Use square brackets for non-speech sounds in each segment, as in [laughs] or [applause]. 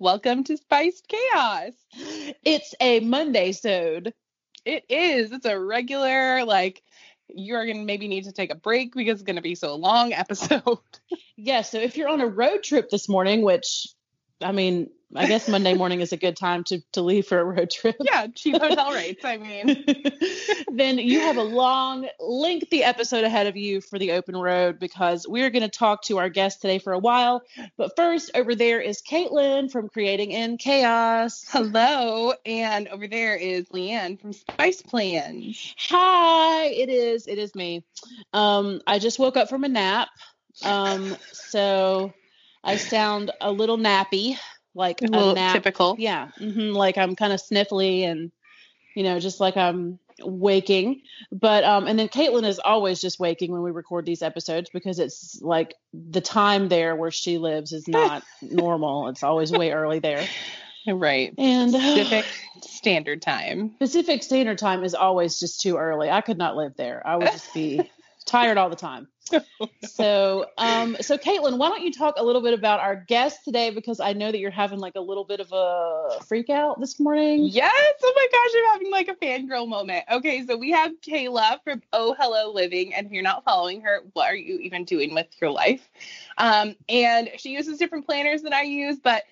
Welcome to Spiced Chaos. It's a Monday sode. It is. It's a regular, like, you're going to maybe need to take a break because it's going to be so long [laughs] episode. yeah. So if you're on a road trip this morning, which I mean, I guess Monday morning is a good time to, to leave for a road trip. [laughs] Yeah, cheap hotel rates. I mean, [laughs] then you have a long, lengthy episode ahead of you for the open road because we're going to talk to our guest today for a while. But first, over there is Caitlin from Creating in Chaos. Hello. And over there is Leanne from Spice Plans. Hi, it is. It is me. Um, I just woke up from a nap. Um, so I sound a little nappy like a, a nap. typical. Yeah, mm-hmm, like I'm kind of sniffly and you know just like I'm waking. But um, and then Caitlin is always just waking when we record these episodes because it's like the time there where she lives is not [laughs] normal. It's always way early there. Right. And [sighs] Pacific Standard Time. Pacific Standard Time is always just too early. I could not live there. I would just be [laughs] tired all the time. So, um, so Caitlin, why don't you talk a little bit about our guest today? Because I know that you're having like a little bit of a freak out this morning. Yes. Oh my gosh, I'm having like a fangirl moment. Okay, so we have Kayla from Oh Hello Living, and if you're not following her, what are you even doing with your life? Um, and she uses different planners than I use, but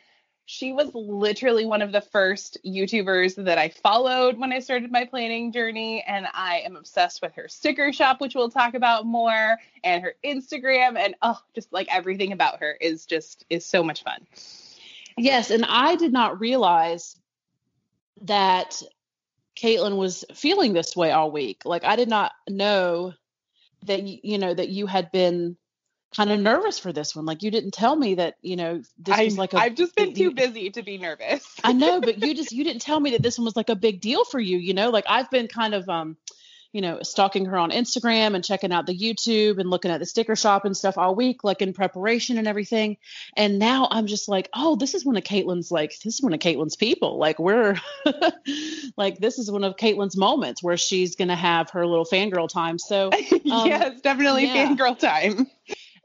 she was literally one of the first YouTubers that I followed when I started my planning journey. And I am obsessed with her sticker shop, which we'll talk about more, and her Instagram. And oh, just like everything about her is just is so much fun. Yes. And I did not realize that Caitlin was feeling this way all week. Like I did not know that you know that you had been kind of nervous for this one. Like you didn't tell me that, you know, this I, was like a I've just been too busy to be nervous. I know, but you [laughs] just you didn't tell me that this one was like a big deal for you, you know? Like I've been kind of um you know, stalking her on Instagram and checking out the YouTube and looking at the sticker shop and stuff all week, like in preparation and everything. And now I'm just like, oh, this is one of Caitlin's like, this is one of Caitlin's people. Like we're [laughs] like, this is one of Caitlin's moments where she's gonna have her little fangirl time. So [laughs] um, yes, definitely yeah. fangirl time.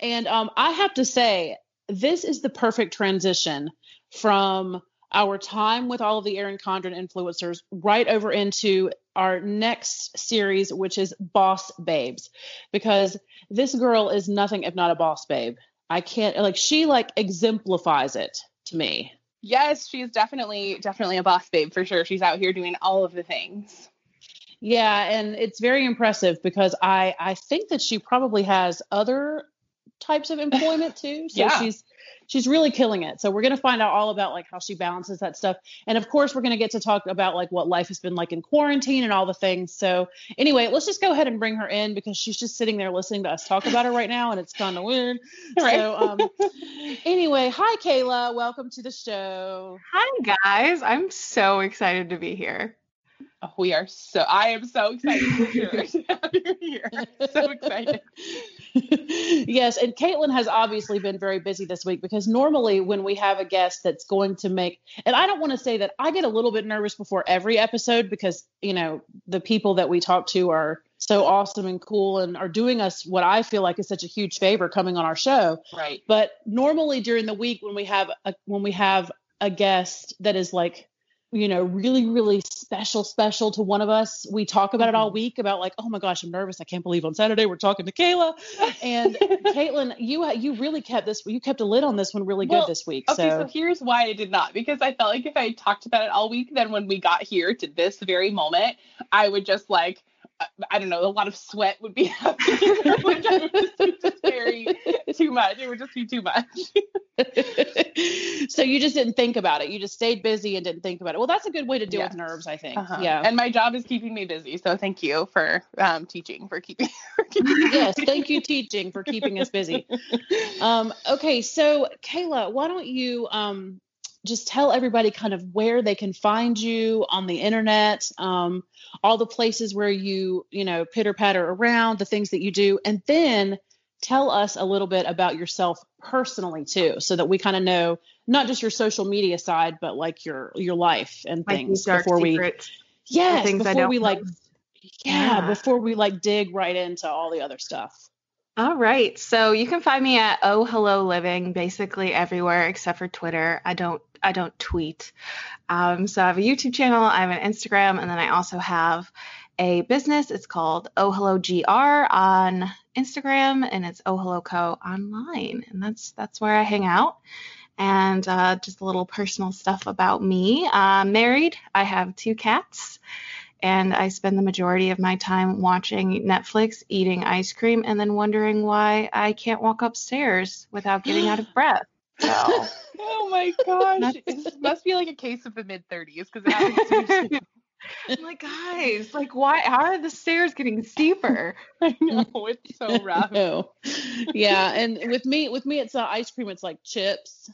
And um, I have to say, this is the perfect transition from our time with all of the Erin Condren influencers right over into our next series, which is Boss Babes, because this girl is nothing if not a boss babe. I can't like she like exemplifies it to me. Yes, she's definitely definitely a boss babe for sure. She's out here doing all of the things. Yeah, and it's very impressive because I I think that she probably has other types of employment too. [sighs] So yeah. she's she's really killing it. So we're going to find out all about like how she balances that stuff. And of course, we're going to get to talk about like what life has been like in quarantine and all the things. So anyway, let's just go ahead and bring her in because she's just sitting there listening to us talk about her right now and it's kind of weird. [laughs] Right. So um anyway, hi Kayla, welcome to the show. Hi guys. I'm so excited to be here. Oh, we are so I am so excited to have you here. [laughs] [laughs] So excited. [laughs] yes, and Caitlin has obviously been very busy this week because normally when we have a guest that's going to make, and I don't want to say that I get a little bit nervous before every episode because, you know, the people that we talk to are so awesome and cool and are doing us what I feel like is such a huge favor coming on our show. Right. But normally during the week when we have a, when we have a guest that is like you know, really, really special, special to one of us. We talk about it all mm-hmm. week about like, oh my gosh, I'm nervous. I can't believe on Saturday we're talking to Kayla. And [laughs] Caitlin, you you really kept this, you kept a lid on this one really well, good this week. Okay, so. so here's why I did not because I felt like if I talked about it all week, then when we got here to this very moment, I would just like I don't know, a lot of sweat would be [laughs] happening. like would just be just very too much. It would just be too much. [laughs] so you just didn't think about it. You just stayed busy and didn't think about it. Well, that's a good way to deal with nerves, I think. Uh-huh. Yeah. And my job is keeping me busy. So thank you for um, teaching, for keeping, [laughs] for keeping Yes, thank you, teaching, for keeping us busy. Um, okay, so Kayla, why don't you um, just tell everybody kind of where they can find you on the internet, um, all the places where you, you know, pitter patter around, the things that you do, and then tell us a little bit about yourself personally too, so that we kind of know not just your social media side, but like your your life and things before we, yes, before we like, yeah, yeah, before we like dig right into all the other stuff. All right. So you can find me at Oh Hello Living basically everywhere except for Twitter. I don't I don't tweet. Um, so I have a YouTube channel, I have an Instagram, and then I also have a business. It's called Oh Hello GR on Instagram, and it's Oh Hello Co online, and that's that's where I hang out. And uh, just a little personal stuff about me. I'm married. I have two cats and I spend the majority of my time watching Netflix, eating ice cream, and then wondering why I can't walk upstairs without getting out of [gasps] breath. So, [laughs] oh my gosh. it must be like a case of the mid 30s because it happens to me. [laughs] I'm like, guys, like, why? How are the stairs getting steeper? [laughs] I know it's so rough. No. Yeah, and with me, with me, it's not ice cream. It's like chips.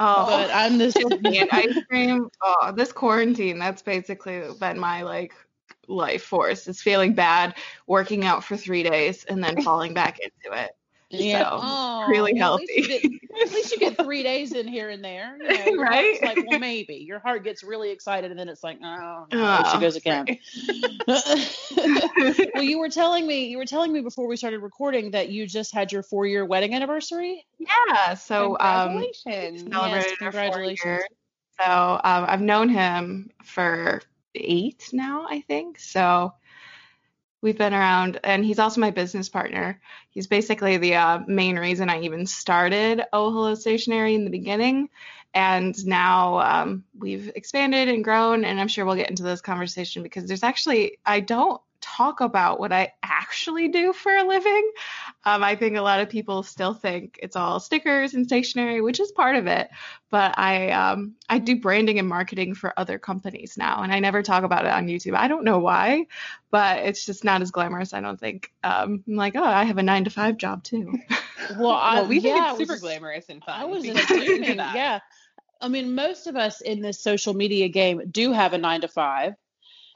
Oh, But I'm this. and ice cream. Oh, this quarantine, that's basically been my like life force. It's feeling bad, working out for three days, and then falling back into it. Yeah. So, Oh, really well, At least, healthy. get, at least you get three days in here and there. You know, Right? heart's Like, well, maybe your heart gets really excited, and then it's like, oh, no, Oh, she goes again. [laughs] [laughs] well, you were telling me, you were telling me before we started recording that you just had your four-year wedding anniversary. Yeah. So, um, Congratulations. celebrated our four congratulations. years. So um, I've known him for eight now, I think. So we've been around, and he's also my business partner. He's basically the uh, main reason I even started Oh Hello Stationery in the beginning. And now um, we've expanded and grown, and I'm sure we'll get into this conversation because there's actually, I don't talk about what I actually do for a living. Um, I think a lot of people still think it's all stickers and stationery, which is part of it. But I um, I do branding and marketing for other companies now, and I never talk about it on YouTube. I don't know why, but it's just not as glamorous. I don't think. Um, I'm like, oh, I have a nine to five job too. [laughs] Well, I, well, we think yeah, I it's super was- glamorous and fun. I was We can get into assuming, yeah. I mean, most of us in this social media game do have a nine to five.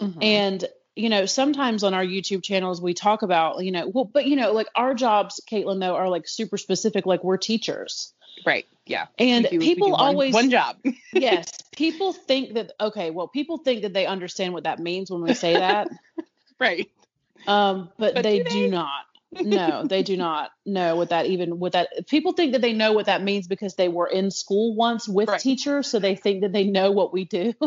Mhm. And, you know, sometimes on our YouTube channels, we talk about, you know, well, but, you know, like our jobs, Caitlin, though, are like super specific. Like we're teachers. right. Yeah. And do- people do one- always, one job. [laughs] yes, people think that, okay, well, people think that they understand what that means when we say that. [laughs] right. Um, but, But they do do, not. No, they do [laughs] not know what that even what that people think that they know what that means because they were in school once with Right. teachers, so they think that they know what we do. [laughs]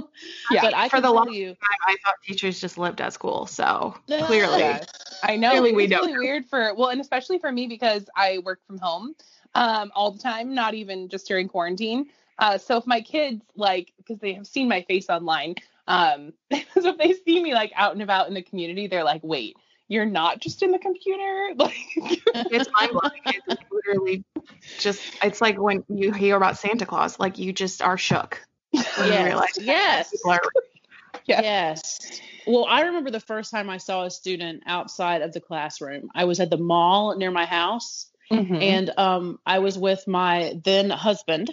Yeah. but I for the tell long you, time, I thought teachers just lived at school, so No. clearly. Yeah. I know. Clearly it's we don't really weird for well, and especially for me because I work from home um, all the time, not even just during quarantine. Uh, so if my kids like, because they have seen my face online, um, [laughs] so if they see me like out and about in the community, they're like, "Wait, you're not just in the computer?" [laughs] Like, it's mind blowing. It's literally just it's like when you hear about Santa Claus, like you just are shook. Yes, realize yes. are- [laughs] Yeah. Yes. Well, I remember the first time I saw a student outside of the classroom. I was at the mall near my house, Mhm. and um, I was with my then husband,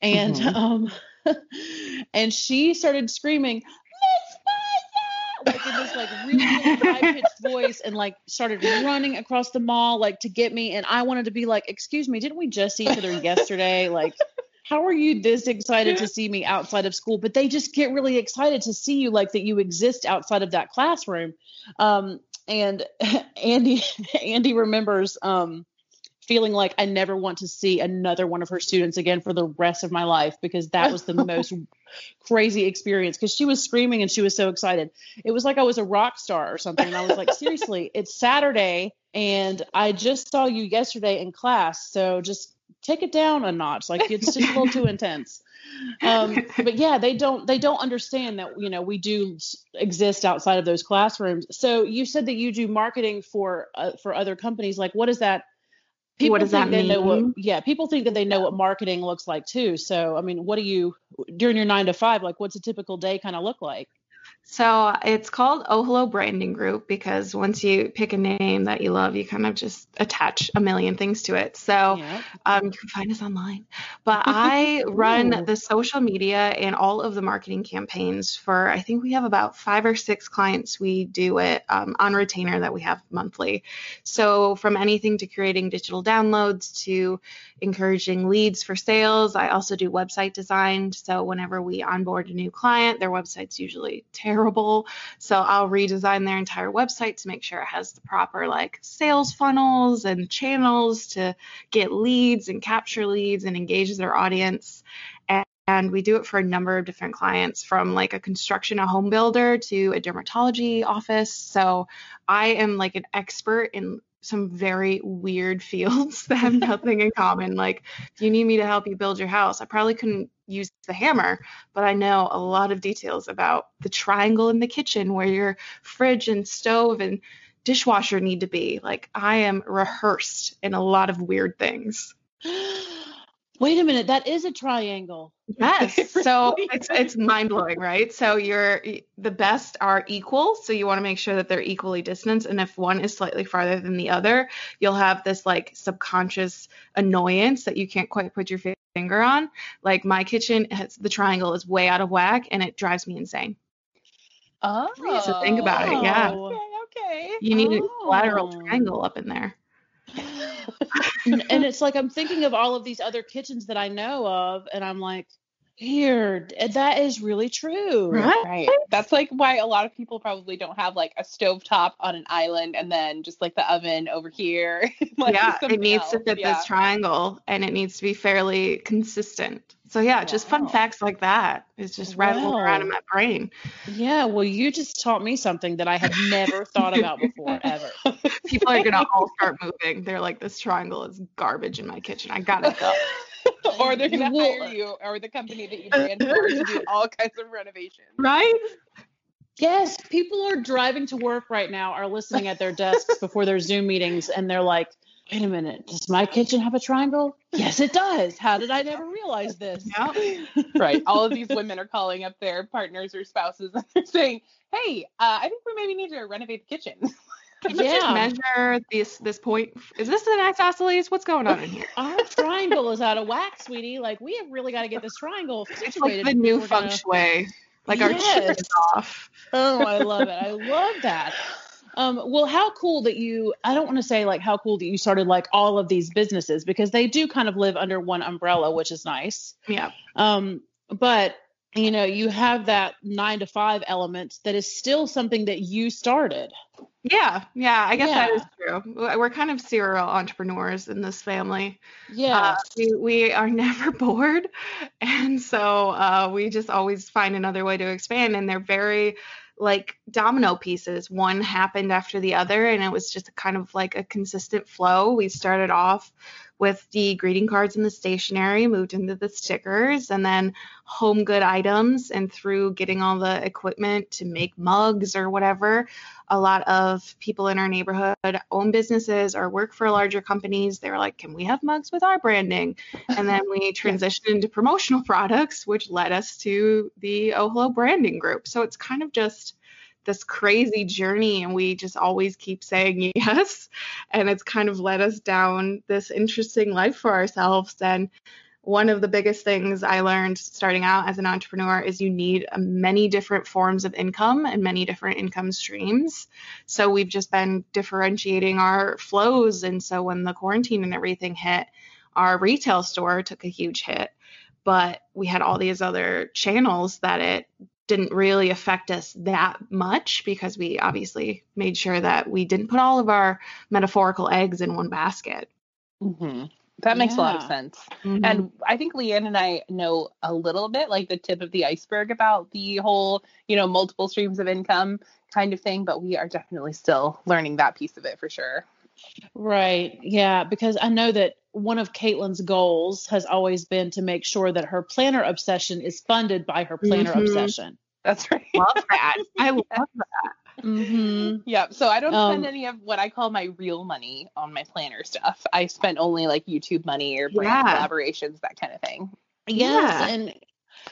and Mhm. um, [laughs] and she started screaming, Miss Fuzza! like in like really high pitched voice, and like started running across the mall like to get me, and I wanted to be like, "Excuse me, didn't we just see each other yesterday?" Like. How are you this excited to see me outside of school? But they just get really excited to see you, like that you exist outside of that classroom. Um, and [laughs] Andy, Andy remembers um, feeling like I never want to see another one of her students again for the rest of my life because that was the [laughs] most crazy experience because she was screaming and she was so excited. It was like I was a rock star or something. And I was like, [laughs] seriously, it's Saturday and I just saw you yesterday in class. So just take it down a notch. Like it's just a little too intense. Um, but yeah, they don't they don't understand that you know we do exist outside of those classrooms. So you said that you do marketing for uh, for other companies. Like what is that? What does think that they know what mean? yeah, people think that they know what marketing looks like too. So I mean, what do you during your 9 to 5 like what's a typical day kind of look like? So it's called Oh Hello Branding Group because once you pick a name that you love, you kind of just attach a million things to it. So Yeah. um, you can find us online. But [laughs] I run the social media and all of the marketing campaigns for, I think we have about five or six clients we do it um, on retainer that we have monthly. So from anything to creating digital downloads to encouraging leads for sales, I also do website design. So whenever we onboard a new client, their website's usually terrible. So I'll redesign their entire website to make sure it has the proper like sales funnels and channels to get leads and capture leads and engage their audience. And, and we do it for a number of different clients from like a construction a home builder to a dermatology office so i am like an expert in some very weird [laughs] fields that have nothing in common. Like if you need me to help you build your house i probably couldn't use the hammer but i know a lot of details about the triangle in the kitchen where your fridge and stove and dishwasher need to be. Like i am rehearsed in a lot of weird things [gasps] [gasps] [gasps] Wait a minute, that is a triangle. Yes. [laughs] So it's it's mind blowing, right? So you're the best are equal, so you want to make sure that they're equally distanced, and if one is slightly farther than the other, you'll have this like subconscious annoyance that you can't quite put your finger on. Like my kitchen has the triangle is way out of whack, and it drives me insane. Oh, so think about it. Yeah. Oh. Okay, okay. You need a lateral Oh. triangle up in there. [laughs] and it's like I'm thinking of all of these other kitchens that I know of, and I'm like, here, eh, that is really true. Right. Right. That's like why a lot of people probably don't have like a stovetop on an island and then just like the oven over here. [laughs] like yeah, it needs to fit Yeah. this triangle and it needs to be fairly consistent. So yeah, just fun facts like that is just rattling around in my brain. Yeah, well, you just taught me something that I had never thought about before, ever. [laughs] People are gonna [laughs] all start moving. They're like, this triangle is garbage in my kitchen. I gotta go. [laughs] or they're gonna Well- hire you or the company that you [laughs] brand for to do all kinds of renovations. right? Yes, people are driving to work right now, are listening at their desks before their Zoom meetings, and they're like, wait a minute, does my kitchen have a triangle? Yes, it does. How did I never realize this? Yeah. [laughs] right. All of these women are calling up their partners or spouses and they're saying, Hey, uh, I think we maybe need to renovate the kitchen. Can you just Yeah. measure this this point? Is this an isosceles? What's going on in here? [laughs] Our triangle is out of whack, sweetie. Like, we have really got to get this triangle It's like situated. the new feng gonna- shui. Like our Yes. chip is off. Oh, I [laughs] love it. I love that. Um, well, how cool that you, I don't want to say like how cool that you started like all of these businesses because they do kind of live under one umbrella, which is nice. Yeah. Um, but you know, you have that nine to five element that is still something that you started. Yeah, yeah, I guess that Yeah. is true. We're kind of serial entrepreneurs in this family. Yeah. Uh, we, we are [laughs] never bored. And so uh, we just always find another way to expand. And they're very like domino pieces. One happened after the other. And it was just kind of like a consistent flow. We started off with the greeting cards and the stationery, moved into the stickers, and then home good items. And through getting all the equipment to make mugs or whatever, a lot of people in our neighborhood own businesses or work for larger companies. They were like, can we have mugs with our branding? And then we [laughs] transitioned into promotional [laughs] products, which led us to the Oh Hello branding group. So it's kind of just this crazy journey, and we just always keep saying [laughs] yes. And it's kind of led us down this interesting life for ourselves. And one of the biggest things I learned starting out as an entrepreneur is you need uh, many different forms of income and many different income streams. So we've just been differentiating our flows. And so when the quarantine and everything hit, our retail store took a huge hit, but we had all these other channels that it didn't really affect us that much because we obviously made sure that we didn't put all of our metaphorical eggs in one basket. Mm-hmm. That makes a lot of sense. Mm-hmm. And I think Leanne and I know a little bit, like the tip of the iceberg about the whole, you know, multiple streams of income kind of thing, but we are definitely still learning that piece of it for sure. Right. Yeah. Because I know that one of Caitlin's goals has always been to make sure that her planner obsession is funded by her planner Mhm. obsession. That's right. love that. I love that. Mm-hmm. Yeah, so I don't spend Um, any of what I call my real money on my planner stuff. I spent only like YouTube money or brand Yeah. collaborations, that kind of thing. Yes. Yeah. And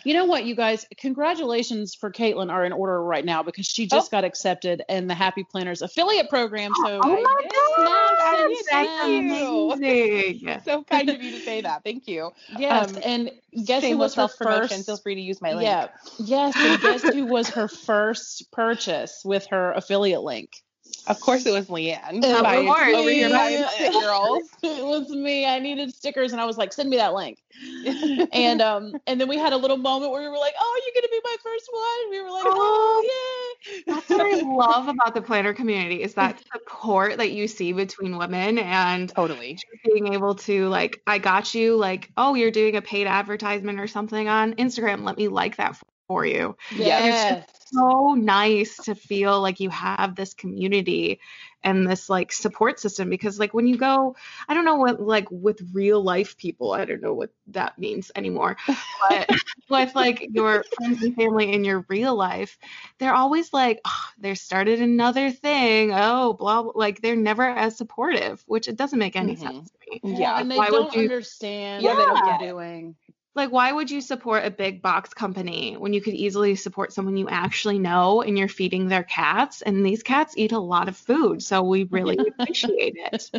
you know what, you guys, congratulations for Caitlin are in order right now because she just got accepted in the Happy Planners affiliate program. So Oh my Yes, god, thank you. amazing. [laughs] So kind of you to say that. Thank you. yes, um, and guess who was her first? Feel free to use my link. Yeah. Yes, and guess who was her first purchase with her affiliate link? Of course it was Leanne. Of By- course. Over here by [laughs] Yeah. Girls. it was me. I needed stickers, and I was like, "Send me that link." [laughs] and um, and then we had a little moment where we were like, "Oh, you're gonna be my first one." We were like, "Oh, yeah." That's what I [laughs] love about the planner community is that support that you see between women and totally being able to like, I got you, like, oh, you're doing a paid advertisement or something on Instagram. Let me like that for you. Yes. So nice to feel like you have this community and this like support system because like when you go i don't know what like with real life people i don't know what that means anymore but [laughs] with like your friends and family in your real life they're always like oh, they started another thing oh blah, blah like they're never as supportive which it doesn't make any Mhm. sense to me Yeah, and they why don't you- understand Yeah, they what get you're doing. Like why would you support a big box company when you could easily support someone you actually know and you're feeding their cats and these cats eat a lot of food so we really [laughs] appreciate it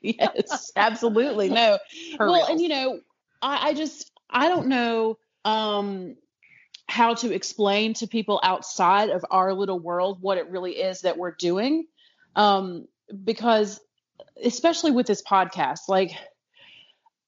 yes, absolutely. No. For well, reals. and you know, I, I just I don't know um how to explain to people outside of our little world what it really is that we're doing. Um, because especially with this podcast, like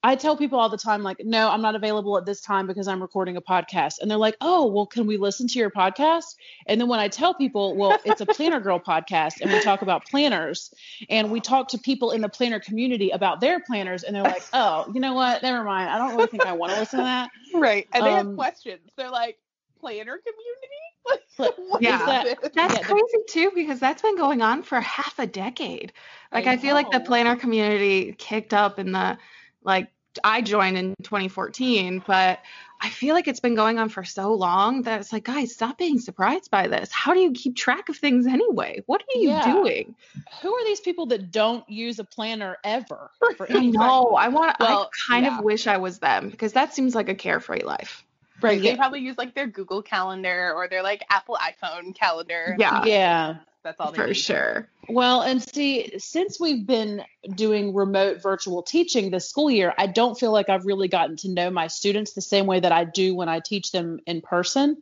I tell people all the time, like, no, I'm not available at this time because I'm recording a podcast. And they're like, oh, well, can we listen to your podcast? And then when I tell people, well, it's a Planner Girl [laughs] podcast and we talk about planners and we talk to people in the planner community about their planners, and they're like, [laughs] oh, you know what? Never mind. I don't really think I want to listen to that. right and they have Um, questions they're like planner community [laughs] But What Yeah. is that- That's Yeah, the- crazy too, because that's been going on for half a decade. Like I I, feel like the planner community kicked up in the like I joined in 2014, but I feel like it's been going on for so long that it's like, guys, stop being surprised by this. How do you keep track of things anyway? What are you Yeah. doing? Who are these people that don't use a planner ever for I anything? know. I want. Well, I kind yeah. of wish I was them because that seems like a carefree life. right Yeah. they probably use like their google calendar or their like apple iphone calendar Yeah, Yeah. That's all they for need. sure. Well, and see, since we've been doing remote virtual teaching this school year, I don't feel like I've really gotten to know my students the same way that I do when I teach them in person.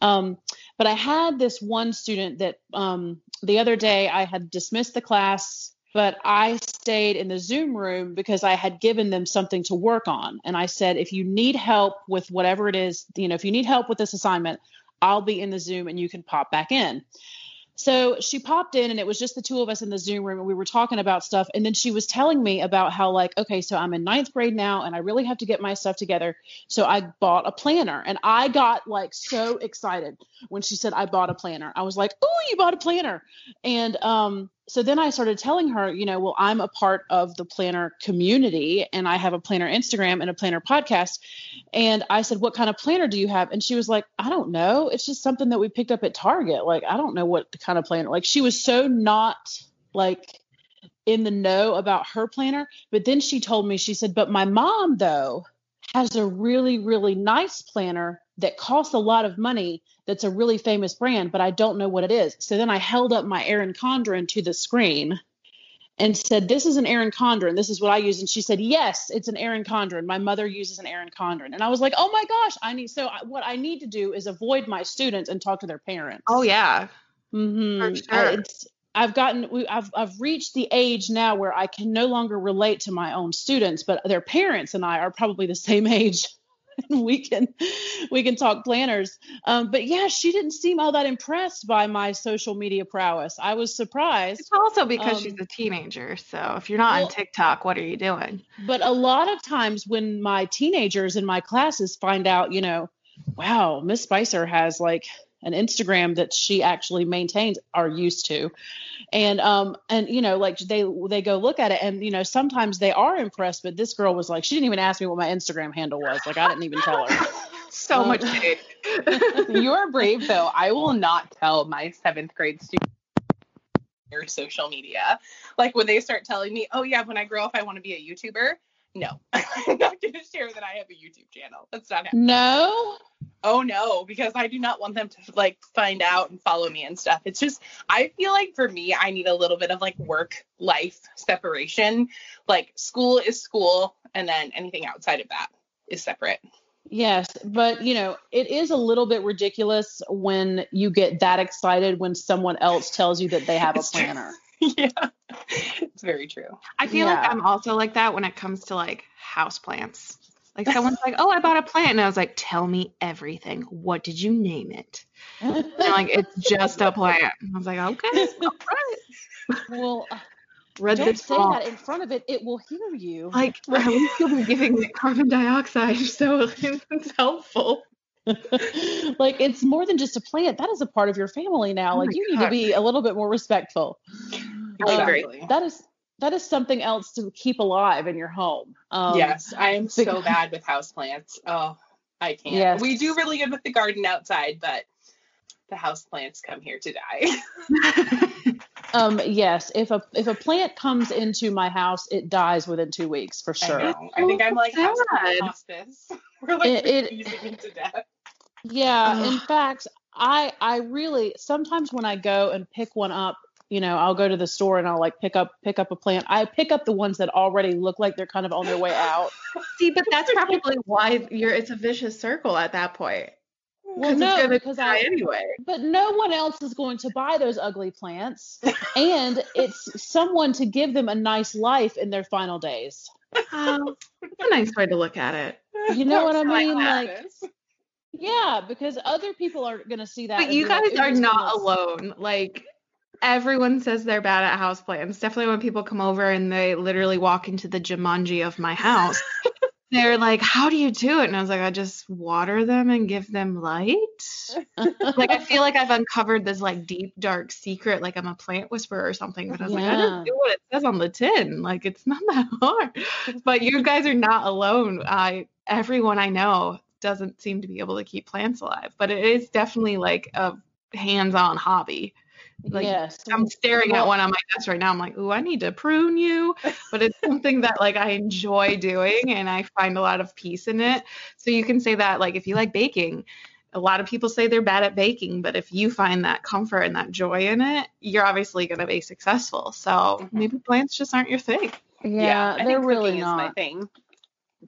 Um, but I had this one student that um, the other day I had dismissed the class, but I stayed in the Zoom room because I had given them something to work on. And I said, if you need help with whatever it is, you know, if you need help with this assignment, I'll be in the Zoom and you can pop back in. So she popped in and it was just the two of us in the Zoom room and we were talking about stuff. And then she was telling me about how, like, okay, so I'm in ninth grade now and I really have to get my stuff together. So I bought a planner and I got like so excited when she said I bought a planner. I was like, oh, you bought a planner. And um, so then I started telling her, you know, well, I'm a part of the planner community and I have a planner Instagram and a planner podcast. And I said, What kind of planner do you have? And she was like, I don't know. It's just something that we picked up at Target. Like, I don't know what kind of planner. Like, she was so not like in the know about her planner. But then she told me, she said, But my mom, though, has a really, really nice planner that costs a lot of money that's a really famous brand, but I don't know what it is. So then I held up my Erin Condren to the screen and said, This is an Erin Condren. This is what I use. And she said, Yes, it's an Erin Condren. My mother uses an Erin Condren. And I was like, Oh my gosh, I need so I, what I need to do is avoid my students and talk to their parents. Oh yeah. Mm-hmm. For I- it's I've gotten we, I've I've reached the age now where I can no longer relate to my own students, but their parents and I are probably the same age. [laughs] we can we can talk planners. Um, but yeah, she didn't seem all that impressed by my social media prowess. I was surprised. It's also because she's Um, a teenager. So if you're not well- on TikTok, what are you doing? But a lot of times when my teenagers in my classes find out, you know, wow, Miss Spicer has like an Instagram that she actually maintains are used to. And um and you know like they they go look at it and you know sometimes they are impressed but this girl was like she didn't even ask me what my Instagram handle was like I didn't even tell her. [laughs] so Um, much shade. [laughs] you are brave though. I will not tell my seventh grade students their social media. Like when they start telling me, "Oh yeah, when I grow up, I want to be a YouTuber." No, [laughs] I'm not going to share that I have a YouTube channel. That's not happening. No. Oh no, because I do not want them to like find out and follow me and stuff. It's just I feel like for me, I need a little bit of like work life separation. Like school is school, and then anything outside of that is separate. Yes, but you know, it is a little bit ridiculous when you get that excited when someone else tells you that they have a planner. [laughs] yeah, it's very true. I feel like. I'm also like that when it comes to like house plants. Like [laughs] someone's like, "Oh, I bought a plant," and I was like, "Tell me everything. What did you name it?" And like, "It's [laughs] just a plant." I was like, "Okay, all right." well, Read don't say wrong. that in front of it. It will hear you. Like at least you'll be giving me carbon dioxide, so it's helpful. [laughs] like it's more than just a plant. That is a part of your family now. Oh like my you need to be a little bit more respectful. I agree. Exactly. That is that is something else to keep alive in your home. Um, yes, I am so because- bad with houseplants. Oh, I can't. Yes. We do really good with the garden outside, but the houseplants come here to die. [laughs] Um, yes. If a if a plant comes into my house, it dies within two weeks for I sure. know. I think I'm like Sad. houseplant hospice. [laughs] We're like It- it- to death. Yeah. In fact, I I really sometimes when I go and pick one up, you know, I'll go to the store and I'll like pick up pick up a plant. I pick up the ones that already look like they're kind of on their way out. [laughs] See, but that's probably why you're. It's a vicious circle at that point. Well, no, because I anyway. but no one else is going to buy those ugly plants, and it's someone to give them a nice life in their final days. That's a nice way to look at it. You know what I mean? like. Yeah, because other people are going to see that. But you be like, guys are not one alone. Like everyone says they're bad at houseplants. Definitely when people come over and they literally walk into the Jumanji of my house. [laughs] They're like, "How do you do it?" And I was like, "I just water them and give them light." like I feel like I've uncovered this like deep dark secret, like I'm a plant whisperer or something. But I was like, I Yeah. just do what it says on the tin. Like it's not that [laughs] hard. But you guys are not alone. I everyone I know doesn't seem to be able to keep plants alive. But it is definitely like a hands-on hobby. Like, yes. I'm staring at one on my desk right now. I'm like, ooh, I need to prune you. But it's something that like I enjoy doing and I find a lot of peace in it. So you can say that like if you like baking, a lot of people say they're bad at baking, but if you find that comfort and that joy in it, you're obviously going to be successful. So Mhm. maybe plants just aren't your thing. Yeah, I they're think really cooking is my not. thing.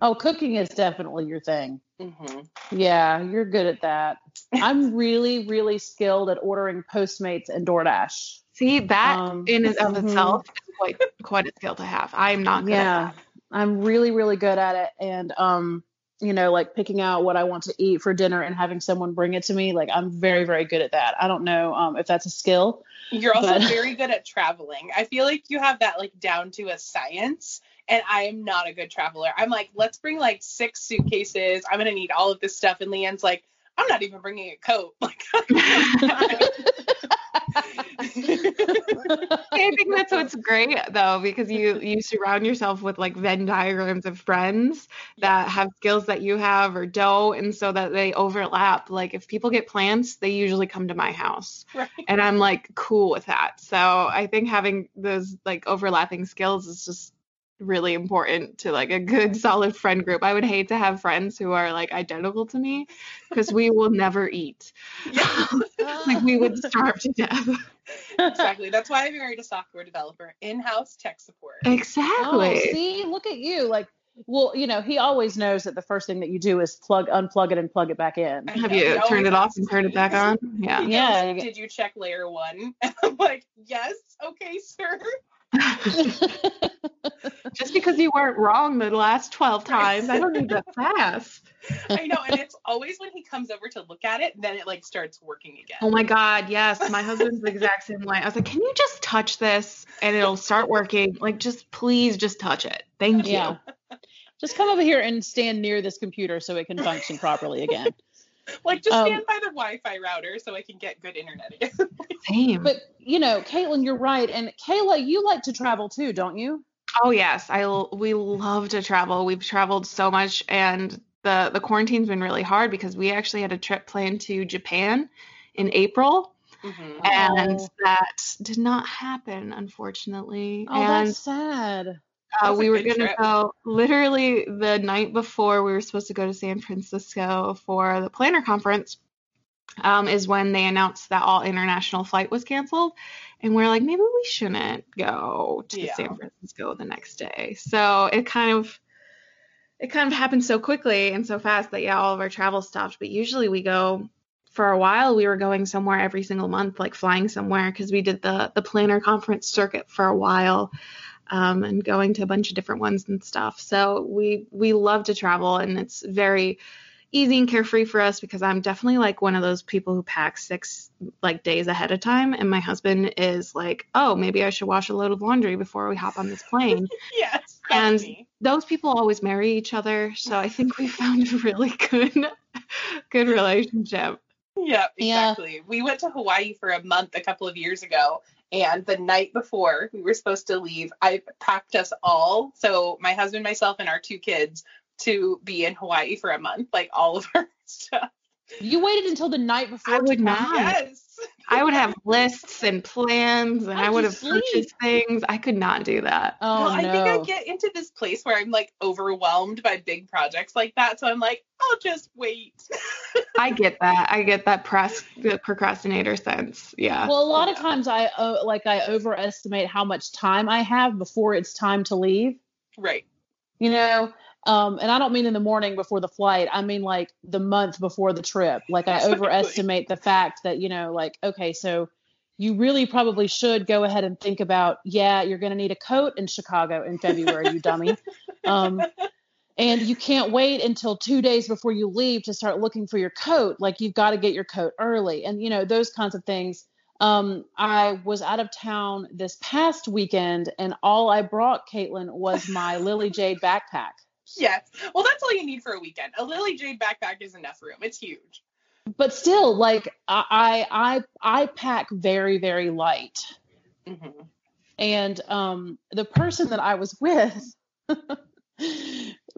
Oh, cooking is definitely your thing. hmm Yeah, you're good at that. I'm [laughs] really, really skilled at ordering Postmates and DoorDash. See, that Um, in and of mhm. itself is quite quite a skill to have. I'm not good Yeah, at that. I'm really, really good at it. And, um, you know, like picking out what I want to eat for dinner and having someone bring it to me. Like, I'm very, very good at that. I don't know um, if that's a skill. You're also But- very good at traveling. I feel like you have that like down to a science. And I am not a good traveler. I'm like, let's bring like six suitcases. I'm gonna need all of this stuff. And Leanne's like, I'm not even bringing a coat. [laughs] Like, [laughs] I think that's what's great though, because you you surround yourself with like Venn diagrams of friends that have skills that you have or don't, and so that they overlap. Like if people get plants, they usually come to my house, right. and I'm like cool with that. So I think having those like overlapping skills is just really important to like a good solid friend group. I would hate to have friends who are like identical to me because we will never eat. Yeah. [laughs] [laughs] like we would starve to death. exactly. That's why I married a software developer, in-house tech support. Exactly. Oh, see, look at you. Like, well, you know, he always knows that the first thing that you do is plug, unplug it, and plug it back in. Have you he turned it off and turned it back on? Yeah. Yeah. Did you check layer one? [laughs] I'm like, yes. Okay, sir. [laughs] Just because you weren't wrong the last 12 times, I don't need to fast. I know, and it's always when he comes over to look at it, then it like starts working again. Oh my God, yes. My husband's the exact same way. I was like, can you just touch this and it'll start working? Like, just please just touch it. Thank you. yeah. Just come over here and stand near this computer so it can function properly again. Like just Um, stand by the Wi-Fi router so I can get good internet again. [laughs] Same. But you know, Caitlin, you're right. And Kayla, you like to travel too, don't you? Oh yes, I l- we love to travel. We've traveled so much, and the the quarantine's been really hard because we actually had a trip planned to Japan in April, Mhm. and Oh. that did not happen, unfortunately. Oh, and that's sad. Uh, we were gonna go literally the night before we were supposed to go to San Francisco for the planner conference. Um, is when they announced that all international flight was canceled, and we're like, maybe we shouldn't go to Yeah. San Francisco the next day. So it kind of it kind of happened so quickly and so fast that yeah, all of our travel stopped. But usually we go for a while. We were going somewhere every single month, like flying somewhere because we did the the planner conference circuit for a while. Um, and going to a bunch of different ones and stuff. So we we love to travel, and it's very easy and carefree for us because I'm definitely like one of those people who packs six like days ahead of time, and my husband is like, oh, maybe I should wash a load of laundry before we hop on this plane. [laughs] yes. and me. those people always marry each other, so I think we found a really good [laughs] good relationship. Yeah, Yeah. exactly. We went to Hawaii for a month a couple of years ago, and the night before we were supposed to leave, I packed us all, so my husband, myself, and our two kids, to be in Hawaii for a month, like all of our [laughs] stuff. You waited until the night before. I would pack? not. Yes. I would have lists and plans, and How'd I would have sleep? purchased things. I could not do that. Oh well, I think I get into this place where I'm like overwhelmed by big projects like that, so I'm like, I'll just wait. [laughs] I get that. I get that press the procrastinator sense. Yeah. Well, a lot of times I uh, like I overestimate how much time I have before it's time to leave. right. You know, um, and I don't mean in the morning before the flight. I mean like the month before the trip. Like I overestimate the fact that you know, like okay, so you really probably should go ahead and think about, yeah, you're going to need a coat in Chicago in February, you dummy. Um, and you can't wait until two days before you leave to start looking for your coat. Like you've got to get your coat early, and you know those kinds of things. Um, I was out of town this past weekend, and all I brought, Caitlin, was my Lily Jade backpack. Yes. Well, that's all you need for a weekend. A Lily Jade backpack is enough room. It's huge. But still, like I, I, I, I pack very, very light. Mm-hmm. and um, the person that I was with [laughs]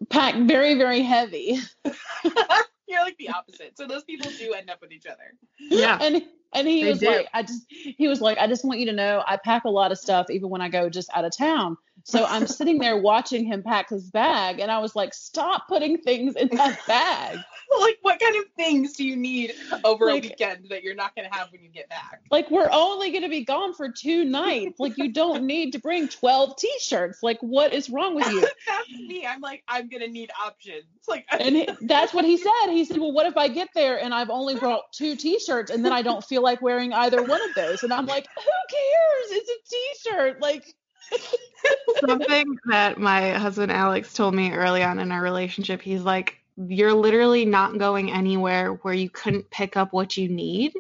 packed very, very heavy. [laughs] You're like the opposite. So those people do end up with each other. Yeah. and and he They was do. like, I just he was like, I just want you to know I pack a lot of stuff even when I go just out of town. So I'm [laughs] sitting there watching him pack his bag, and I was like, stop putting things in that [laughs] bag. like, what kind of things do you need over Like- a weekend that you're not going to have when you get back? Like we're only going to be gone for two nights. Like you don't [laughs] need to bring 12 t-shirts. Like what is wrong with you? That's me. I'm like, I'm going to need options. Like, And he, that's what he said. He said, "Well, what if I get there and I've only brought two T-shirts and then I don't feel like wearing either one of those?" And I'm like, "Who cares? It's a T-shirt." Like, [laughs] Something that my husband Alex told me early on in our relationship, he's like, You're literally not going anywhere where you couldn't pick up what you need.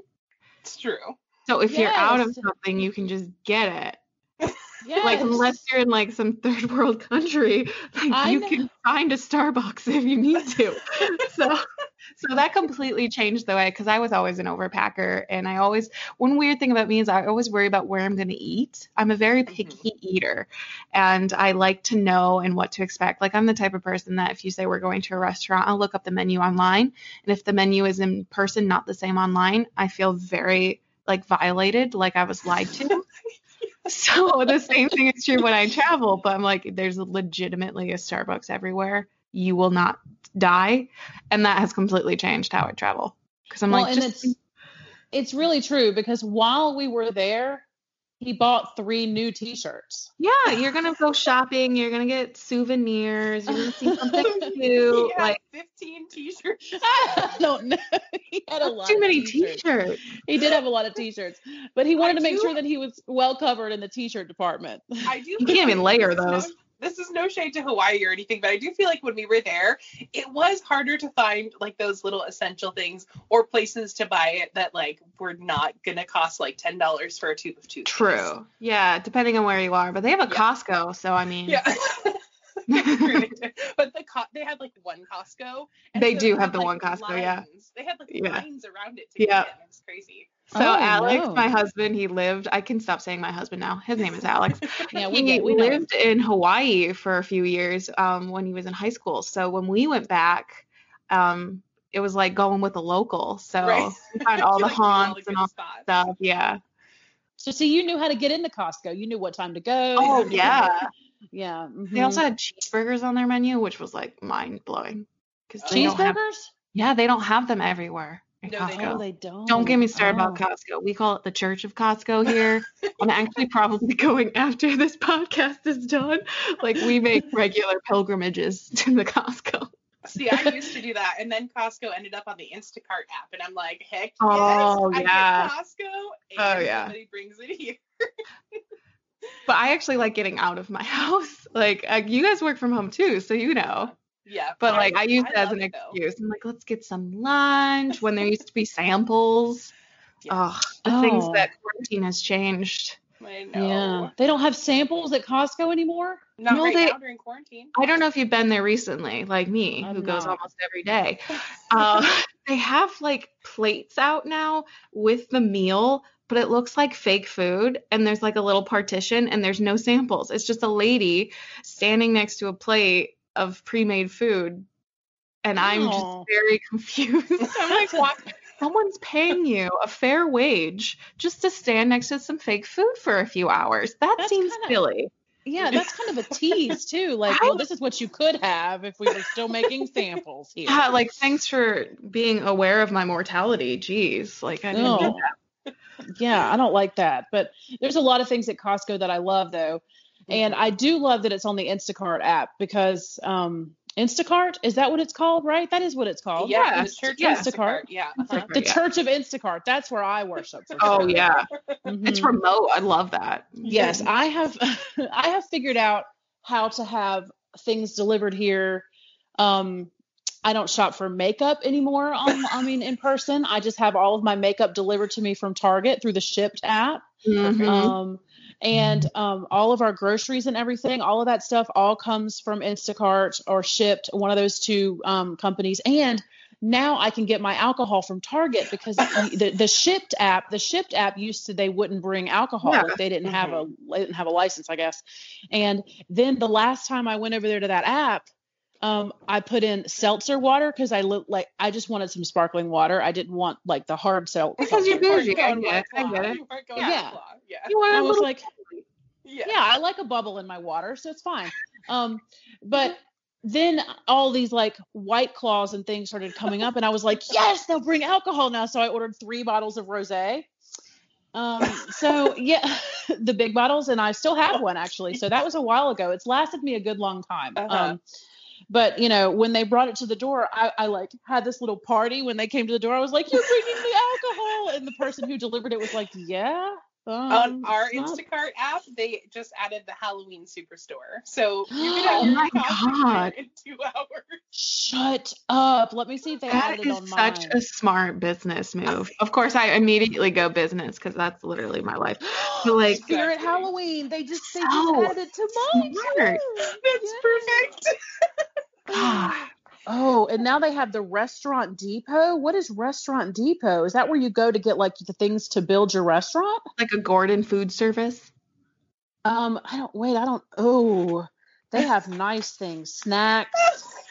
it's true. So if you're out of something, you can just get it. Yes. Like unless you're in like some third world country, like I you know. can find a Starbucks if you need to. [laughs] so so that completely changed the way because I was always an overpacker and I always one weird thing about me is I always worry about where I'm going to eat. I'm a very mm-hmm. picky eater and I like to know and what to expect. Like I'm the type of person that if you say we're going to a restaurant, I'll look up the menu online and if the menu is in person not the same online, I feel very like violated, like I was lied to. So [laughs] the same thing is true when I travel, but I'm like, there's legitimately a Starbucks everywhere. You will not die, and that has completely changed how I travel. Because I'm well, like, and just it's it's really true because while we were there, he bought three new T-shirts. yeah, you're gonna go shopping, you're gonna get souvenirs, you're gonna see something [laughs] new. Like 15 t-shirts. [laughs] I don't know. [laughs] He had a lot too of many t-shirts. t-shirts. He did have a lot of T-shirts, but he wanted I to make do- sure that he was well covered in the T-shirt department. I do. You can't even layer this is no- those. This is no shade to Hawaii or anything, but I do feel like when we were there, it was harder to find like those little essential things or places to buy it that like were not gonna cost like ten dollars for a tube of toothpaste. True. Yeah, depending on where you are, but they have a Yeah. Costco, so I mean, Yeah. True, they do. but the co- they had like one Costco. They so do they have the like, one Costco, yeah. lines. They had like Yeah. lines around it to Yeah. get in. It was crazy. So Oh, Alex, no. my husband, he lived. I can stop saying my husband now. His name is Alex. [laughs] [laughs] Yeah, we he know- we know lived in Hawaii for a few years um, when he was in high school. So when we went back, um, it was like going with a local. So Right. we found all [laughs] the Like, haunts the and all spots. that stuff. Yeah. So, see, you knew how to get into Costco. You knew what time to go. Oh yeah. yeah. They mhm. also had cheeseburgers on their menu, which was like mind blowing. Because they don't have, cheeseburgers. yeah, they don't have them everywhere in No, they Costco. Oh, they don't. Don't get me started about Oh. Costco. We call it the Church of Costco here. [laughs] I'm actually probably going after this podcast is done. Like we make regular pilgrimages to the Costco. See, I used to do that, and then Costco ended up on the Instacart app, and I'm like, heck yes, Oh, I yeah. get Costco, and Oh, yeah. somebody brings it here. but I actually like getting out of my [laughs] house. Like uh, you guys work from home too, so you know. Yeah. But like I use I it as an it, though. excuse. I'm like, let's get some lunch when there used to be samples. [laughs] Yeah. Oh, the things Oh. that quarantine has changed. I know. Yeah. They don't have samples at Costco anymore. Not No, right they- now during quarantine. I don't know if you've been there recently, like me, I'm who goes almost every day. [laughs] Uh, they have like plates out now with the meal, but it looks like fake food. And there's like a little partition and there's no samples. It's just a lady standing next to a plate of pre made food. And I'm just Oh. very [laughs] confused. [laughs] I'm like, why? Someone's paying you a fair wage just to stand next to some fake food for a few hours. That That's seems kinda- silly. Yeah, that's kind of a tease too. [laughs] Like, well, this is what you could have if we were still making samples here. Yeah, like thanks for being aware of my mortality. Jeez, like I didn't No. Yeah, I don't like that. But there's a lot of things at Costco that I love though. And I do love that it's on the Instacart app because um Instacart, is that what it's called, right? That is what it's called. yeah, yeah, the church yeah. Instacart. Yeah. uh-huh. The Yeah. Church of Instacart. That's where I worship. For Oh sure. yeah, Mhm. it's remote. I love that. Yes, I have [laughs] I have figured out how to have things delivered here. Um I don't shop for makeup anymore on [laughs] I mean in person. I just have all of my makeup delivered to me from Target through the Shipt app. Mhm. Um and um, all of our groceries and everything, all of that stuff, all comes from Instacart or Shipt, one of those two um, companies. And now I can get my alcohol from Target because [laughs] the, the Shipt app, the Shipt app used to they wouldn't bring alcohol Yeah. if they didn't have a they didn't have a license, I guess. And then the last time I went over there to that app, um, I put in seltzer water because I look like I just wanted some sparkling water. I didn't want like the hard sel- Because seltzer. you're You weren't. I going get it. I get it. You weren't going Yeah. Yeah. You want a I was little like, Yeah. yeah, I like a bubble in my water, so it's fine. Um, but then all these like white claws and things started coming up, and I was like, yes, they'll bring alcohol now. So I ordered three bottles of rosé. Um, so yeah, [laughs] the big bottles, and I still have one actually. So that was a while ago. It's lasted me a good long time. Uh-huh. Um, but you know, when they brought it to the door, I, I like had this little party when they came to the door. I was like, "You're bringing me alcohol," and the person who delivered it was like, "Yeah." Um, On our it's not- Instacart app, they just added the Halloween Superstore, so you could [gasps] Oh have your my God. in two [laughs] hours. Shut up. Let me see if they That added it is on such mine. a smart business move. Of course, I immediately go business because that's literally my life. [gasps] But like, Spirit Exactly. Halloween. They just they So just added to mine. smart. too. That's Yes. perfect. [laughs] God, Oh, and now they have the Restaurant Depot. What is Restaurant Depot? Is that where you go to get like the things to build your restaurant? like a Gordon food service. Um, I don't wait, I don't oh they have nice things, snacks.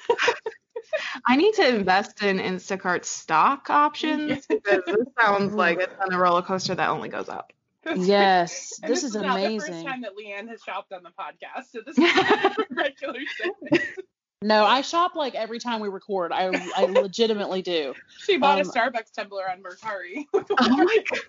[laughs] I need to invest in Instacart stock options because this sounds [laughs] like it's on a roller coaster that only goes up. Yes, [laughs] And this, is not the first time that Leanne has shopped on the podcast, so this is a regular segment. No, I shop like every time we record. I I [laughs] legitimately do. She bought Um, a Starbucks tumbler on Mercari. [laughs] Oh my god.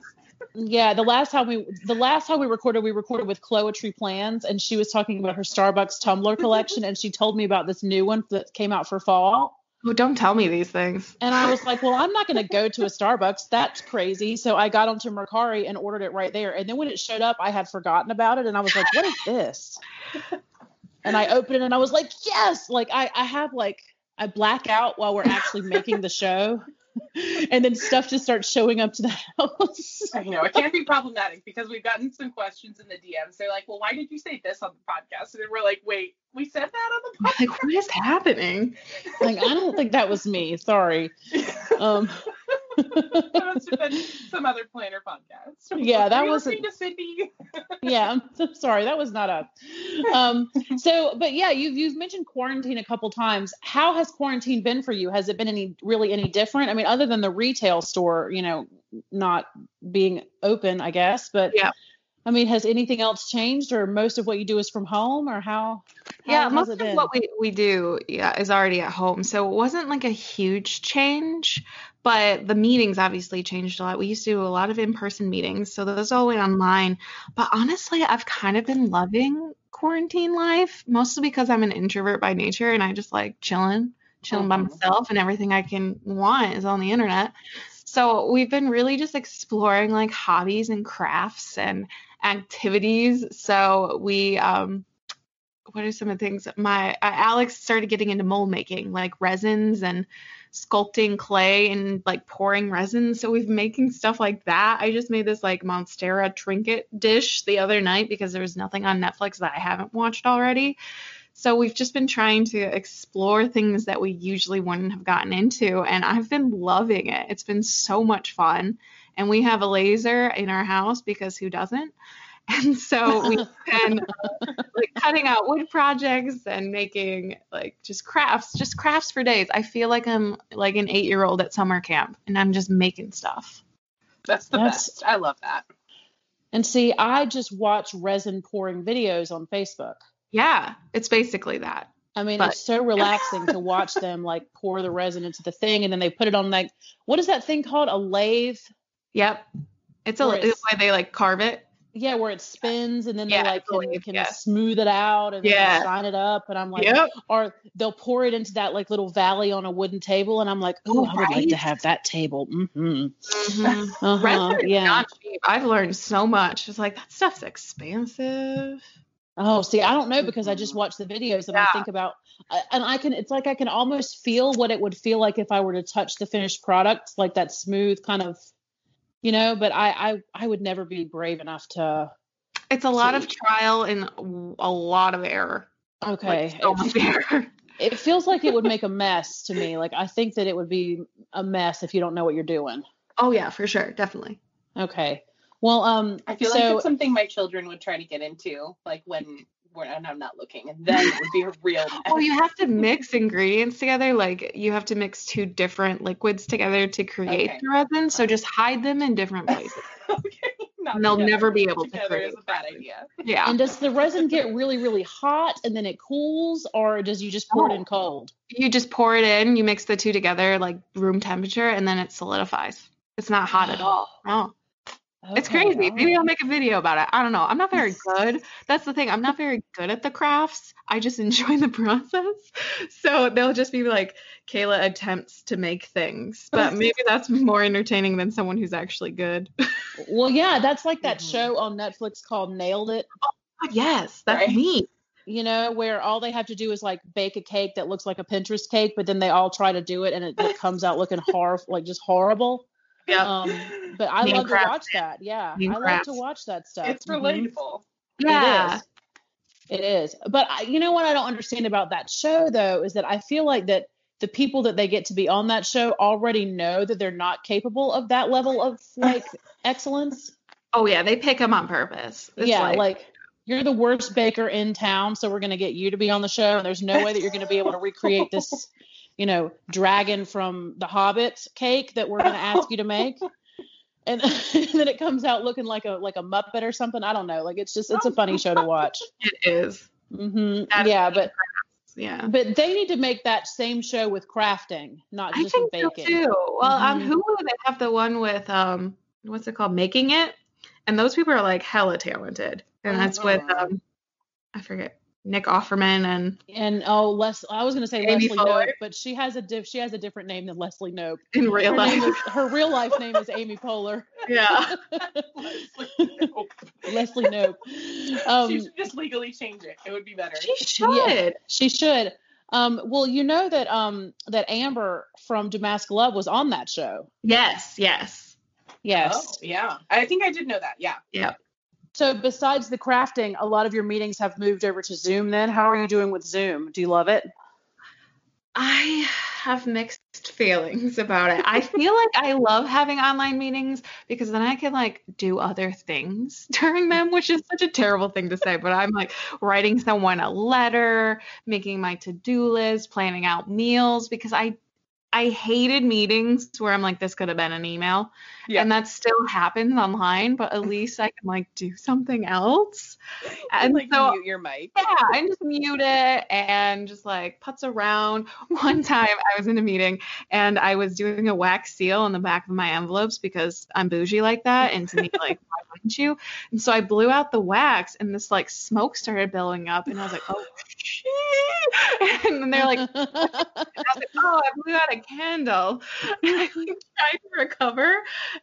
Yeah, the last time we the last time we recorded, we recorded with Chloe Tree Plans, and she was talking about her Starbucks tumbler [laughs] collection, and she told me about this new one that came out for fall. Oh, don't tell me these things. And I was like, well, I'm not going to go to a Starbucks. That's crazy. So I got onto Mercari and ordered it right there. And then when it showed up, I had forgotten about it, and I was like, what is this? And I opened it, and I was like, yes. Like I I have like I black out while we're actually making the show, [laughs] and then stuff just starts showing up to the house. [laughs] I know it can be problematic because we've gotten some questions in the DMs. They're like, "Well, why did you say this on the podcast?" And then we're like, "Wait, we said that on the podcast." Like, what is happening? like I don't think that was me. Sorry. [laughs] Um, that must have been some other planner podcast. [laughs] Yeah, that wasn't- to Cindy. [laughs] yeah, I'm so sorry. That was not us. Um, so, but yeah, you've you've mentioned quarantine a couple times. How has quarantine been for you? Has it been any really any different? I mean, other than the retail store, you know, not being open, I guess. But Yeah. I mean, has anything else changed, or most of what you do is from home, or how? how yeah, most of what we, we do yeah, is already at home. So it wasn't like a huge change, but the meetings obviously changed a lot. We used to do a lot of in person meetings. So those all went online. But honestly, I've kind of been loving quarantine life, mostly because I'm an introvert by nature and I just like chilling, chilling by Mhm. myself, and everything I can want is on the internet. So we've been really just exploring like hobbies and crafts and activities. So we um what are some of the things my uh, Alex started getting into mold making, like resins and sculpting clay and like pouring resin. So we've making stuff like that. I just made this like Monstera trinket dish the other night because there was nothing on Netflix that I haven't watched already. So we've just been trying to explore things that we usually wouldn't have gotten into and I've been loving it. It's been so much fun. And we have a laser in our house because who doesn't? [laughs] And so we've been like cutting out wood projects and making like just crafts, just crafts for days. I feel like I'm like an eight year old at summer camp and I'm just making stuff. That's the That's- best. I love that. And see, I just watch resin pouring videos on Facebook. Yeah, it's basically that. I mean, But- it's so relaxing to watch them like pour the resin into the thing and then they put it on like what is that thing called? A lathe? Yep. It's a it's why they like carve it. Yeah, where it spins and then Yeah, they like can, can yeah. smooth it out and then Yeah. shine it up. And I'm like, Yep. or they'll pour it into that like little valley on a wooden table. And I'm like, oh, I would like to have that table. Mm-hmm. Mhm. Uh-huh. Yeah. I've learned so much. It's like that stuff's expensive. Oh, see, I don't know because I just watch the videos and I think about, and I can, it's like I can almost feel what it would feel like if I were to touch the finished product, like that smooth kind of, you know, but I, I, I would never be brave enough to, It's a lot of Sweet. trial and a lot of error. okay. Like, so much error. it feels like it would make a [laughs] mess to me. Like I think that it would be a mess if you don't know what you're doing. Oh yeah, for sure, definitely. Okay. Well, um, I feel so like it's something my children would try to get into, like when when I'm not looking, and then it would be a real mess. [laughs] Well, you have to mix ingredients together. Like you have to mix two different liquids together to create Okay. the resin. So just hide them in different places. [laughs] okay. Not And they'll together. never be able to together create is a bad idea. Yeah. and does the resin get really, really hot and then it cools, or does you just pour it oh. in cold? You just pour it in, you mix the two together like room temperature, and then it solidifies. It's not hot at [gasps] all. No. It's crazy. Maybe I'll make a video about it. I don't know. I'm not very [laughs] good. That's the thing. I'm not very good at the crafts. I just [laughs] enjoy the process. So they'll just be like Kayla attempts to make things. But maybe that's [laughs] more entertaining than someone who's actually good. Well, yeah, that's like that Mhm. show on Netflix called Nailed It. yes, that's Right. neat. You know, where all they have to do is like bake a cake that looks like a Pinterest cake, but then they all try to do it and it, it comes out looking hor like just horrible. Yeah. Um, but I Name love to watch that. Yeah, Name I love to watch that stuff. It's Mhm. relatable. yeah. It is. It is. But I, you know what I don't understand about that show though is that I feel like that the people that they get to be on that show already know that they're not capable of that level of [laughs] like excellence. Oh yeah, they pick them on purpose. It's yeah, like, you're the worst baker in town, so we're going to get you to be on the show and there's no way that you're going to be able to recreate this, you know, dragon from the Hobbit cake that we're going to ask you to make. [laughs] And, [laughs] then it comes out looking like a like a muppet or something. I don't know. Like it's just it's a funny show to watch. [laughs] it is. hmm is Yeah, but Yeah. but they need to make that same show with crafting, not just I think with so too. Well, on Mhm. Hulu they have the one with um what's it called? Making It. And those people are like hella talented. And that's with Mhm. um I forget Nick Offerman and And oh, Les, I was going to say Amy Leslie Fuller? Nope, but she has a diff, she has a different name than Leslie Knope. in real Her, life. is, her real life name is Amy Poehler. yeah. [laughs] Leslie Knope. Um, she should just legally change it. It would be better. She should. she should. Um, well, you know that um, that Amber from Damask Love was on that show. Yes, yes. Yes. Oh, yeah. I think I did know that. Yeah. Yeah. So besides the crafting, a lot of your meetings have moved over to Zoom. Then, how are you doing with Zoom? Do you love it? I have mixed feelings about it. I feel like I love having online meetings because then I can like do other things [laughs] during them, which is such a terrible thing to say, but I'm like writing someone a letter, making my to-do list, planning out meals because I I hated meetings where I'm like this could have been an email. Yeah. And that still happens online, but at least I can like do something else. And like so mute your mic. yeah, I just mute it and just like putz around. [laughs] One time I was in a meeting and I was doing a wax seal on the back of my envelopes because I'm bougie like that. And to me, [laughs] like, why wouldn't you? And so I blew out the wax and this like smoke started billowing up. And I was like, oh [laughs] shit. And then they're like, like, oh, I blew out a candle. [laughs] And I like tried to recover,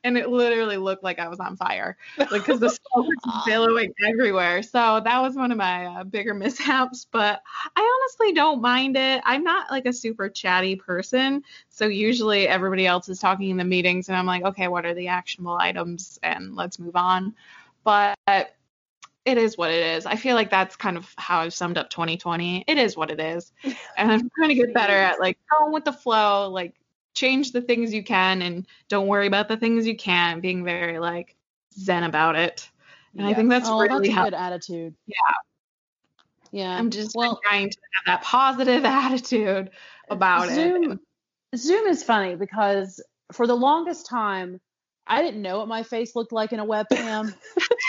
and it literally looked like I was on fire, like because the smoke was [laughs] billowing everywhere. So that was one of my uh, bigger [laughs] mishaps. But I honestly don't mind it. I'm not like a super chatty person, so usually everybody else is talking in the meetings, and I'm like, okay, what are the actionable items, and let's move on. But it is what it is. I feel like that's kind of how I've summed up 2020. It is what it is. [laughs] And I'm trying to get better at like going with the flow, like change the things you can and don't worry about the things you can't, being very like zen about it. And I think that's oh, really that's a good attitude. Yeah. Yeah. I'm just well, trying to have that positive [laughs] attitude about Zoom, it. Zoom is funny because for the longest time, I didn't know what my face looked like in a webcam. [laughs]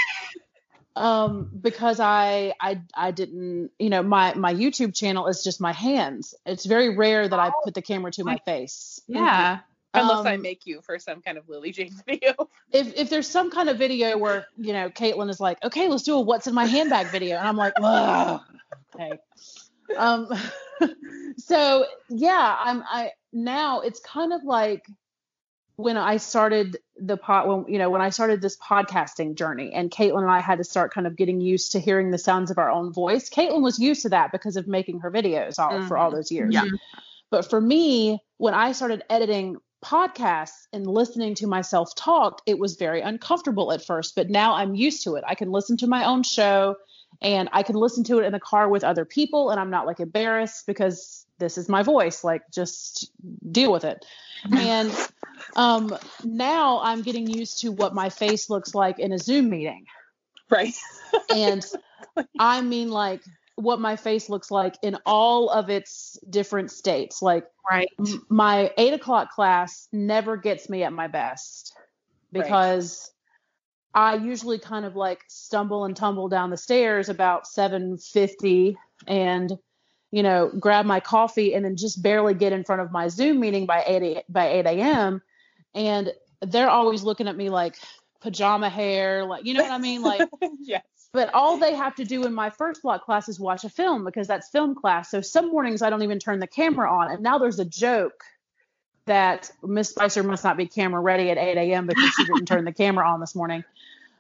um because I, I i didn't you know my my youtube channel is just my hands it's very rare that i put the camera to my face Yeah. Unless I Um, make you for some kind of Lily James [laughs] video. if if there's some kind of video where you know caitlin is like okay let's do a what's in my handbag video and i'm like Ugh. okay um [laughs] so yeah i'm i now it's kind of like when i started the pot when you know when i started this podcasting journey and caitlin and i had to start kind of getting used to hearing the sounds of our own voice caitlin was used to that because of making her videos all for all mm-hmm. those years. Yeah. but for me when i started editing podcasts and listening to myself talk it was very uncomfortable at first but now i'm used to it. I can listen to my own show and i can listen to it in the car with other people and i'm not like embarrassed because this is my voice like just deal with it. [laughs] And um now i'm getting used to what my face looks like in a zoom meeting Right. and [laughs] I mean like what my face looks like in all of its different states. Like Right. m- my eight o'clock class never gets me at my best Right. because I usually kind of like stumble and tumble down the stairs about seven fifty and you know grab my coffee and then just barely get in front of my Zoom meeting by eight a- by eight a.m. and they're always looking at me like pajama hair like you know what I mean like [laughs] yes. but all they have to do in my first block class is watch a film because that's film class. So some mornings I don't even turn the camera on. And now there's a joke that Miss Spicer must not be camera ready at 8 a.m. because she didn't turn the camera on this morning.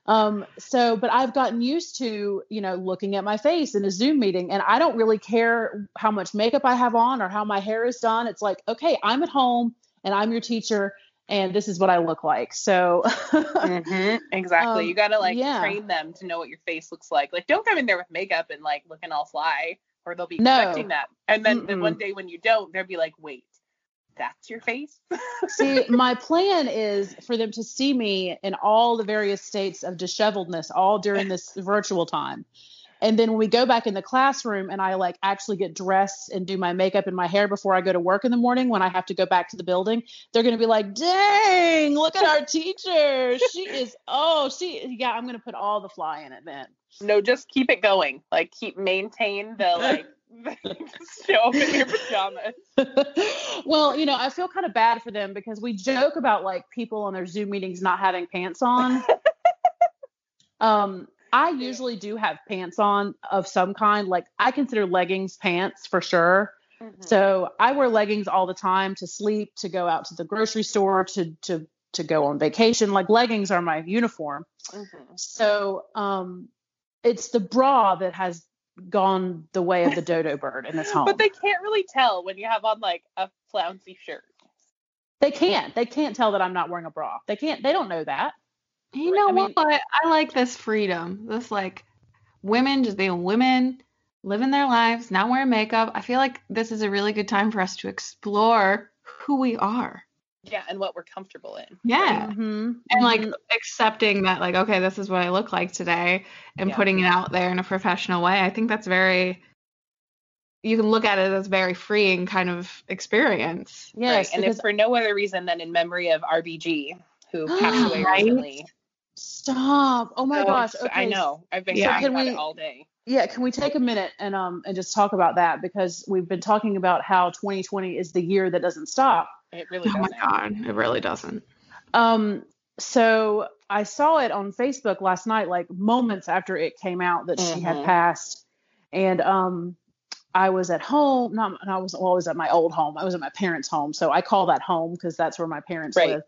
Um, so, but I've gotten used to, you know, looking at my face in a Zoom meeting and I don't really care how much makeup I have on or how my hair is done. It's like, okay, I'm at home and I'm your teacher and this is what I look like. So, Mhm, [laughs] Exactly. Um, you gotta like yeah. train them to know what your face looks like. Like, don't come in there with makeup and like looking all fly, or they'll be No. expecting that. And then the Mm-mm. one day when you don't, they'll be like, "Wait, that's your face?" See, [laughs] my plan is for them to see me in all the various states of disheveledness all during this virtual time. And then when we go back in the classroom and I like actually get dressed and do my makeup and my hair before I go to work in the morning when I have to go back to the building, they're going to be like, dang, look at our teacher. She is, [laughs] oh, she, yeah, I'm going to put all the fly in it then. no, just keep it going. Like, keep maintain the like. [laughs] show up in your pajamas. [laughs] well, you know, I feel kind of bad for them because we joke about like people on their Zoom meetings not having pants on. um, I usually do have pants on of some kind. Like I consider leggings pants for sure. So I wear leggings all the time to sleep, to go out to the grocery store, to to to go on vacation. Like leggings are my uniform. Mhm. So um, it's the bra that has gone the way of the [laughs] dodo bird in this home. But they can't really tell when you have on like a flouncy shirt. They can't. They can't tell that I'm not wearing a bra. They can't. They don't know that. You know I mean- what? I like this freedom. This like women just being women, living their lives, not wearing makeup. I feel like this is a really good time for us to explore who we are. Yeah, and what we're comfortable in. Yeah. Mm-hmm. And like accepting that like okay, this is what I look like today and Yeah. putting it out there in a professional way. I think that's very you can look at it as very freeing kind of experience. yes, right? And because if for no other reason than in memory of RBG, who passed [gasps] away Right? recently. Stop. Oh my So gosh. Okay. I know. I've been Yeah. talking Can about we- it all day. Yeah, can we take a minute and um and just talk about that because we've been talking about how 2020 is the year that doesn't stop. It really Doesn't. Oh my doesn't. god, it really doesn't. Um so I saw it on Facebook last night like moments after it came out that she had Mhm. passed and um I was at home. Not, I was always at my old home. I was at my parents' home, so I call that home because that's where my parents Right. live.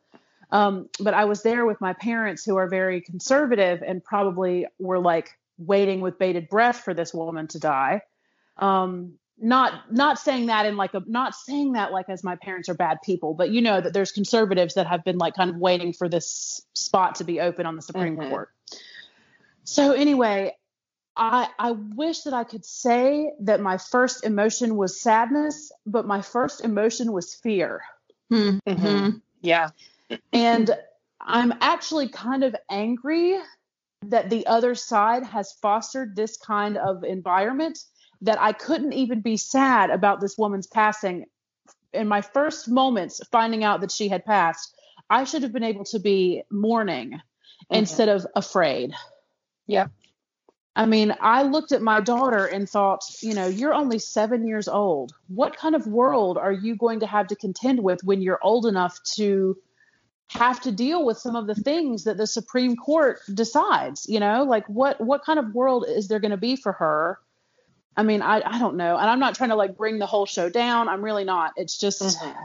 Um, but I was there with my parents, who are very conservative and probably were like waiting with bated breath for this woman to die. Um, not not saying that in like a not saying that like as my parents are bad people, but you know that there's conservatives that have been like kind of waiting for this spot to be open on the Supreme Mhm. Court. So anyway, I I wish that I could say that my first emotion was sadness, but my first emotion was fear. Hmm. Mhm. Yeah. And I'm actually kind of angry that the other side has fostered this kind of environment that I couldn't even be sad about this woman's passing. In my first moments finding out that she had passed, I should have been able to be mourning mm-hmm. instead of afraid. Yeah. I mean, I looked at my daughter and thought, you know, you're only seven years old. What kind of world are you going to have to contend with when you're old enough to have to deal with some of the things that the Supreme Court decides? You know, like what what kind of world is there going to be for her? I mean, I I don't know, and I'm not trying to like bring the whole show down. I'm really not. It's just Mhm.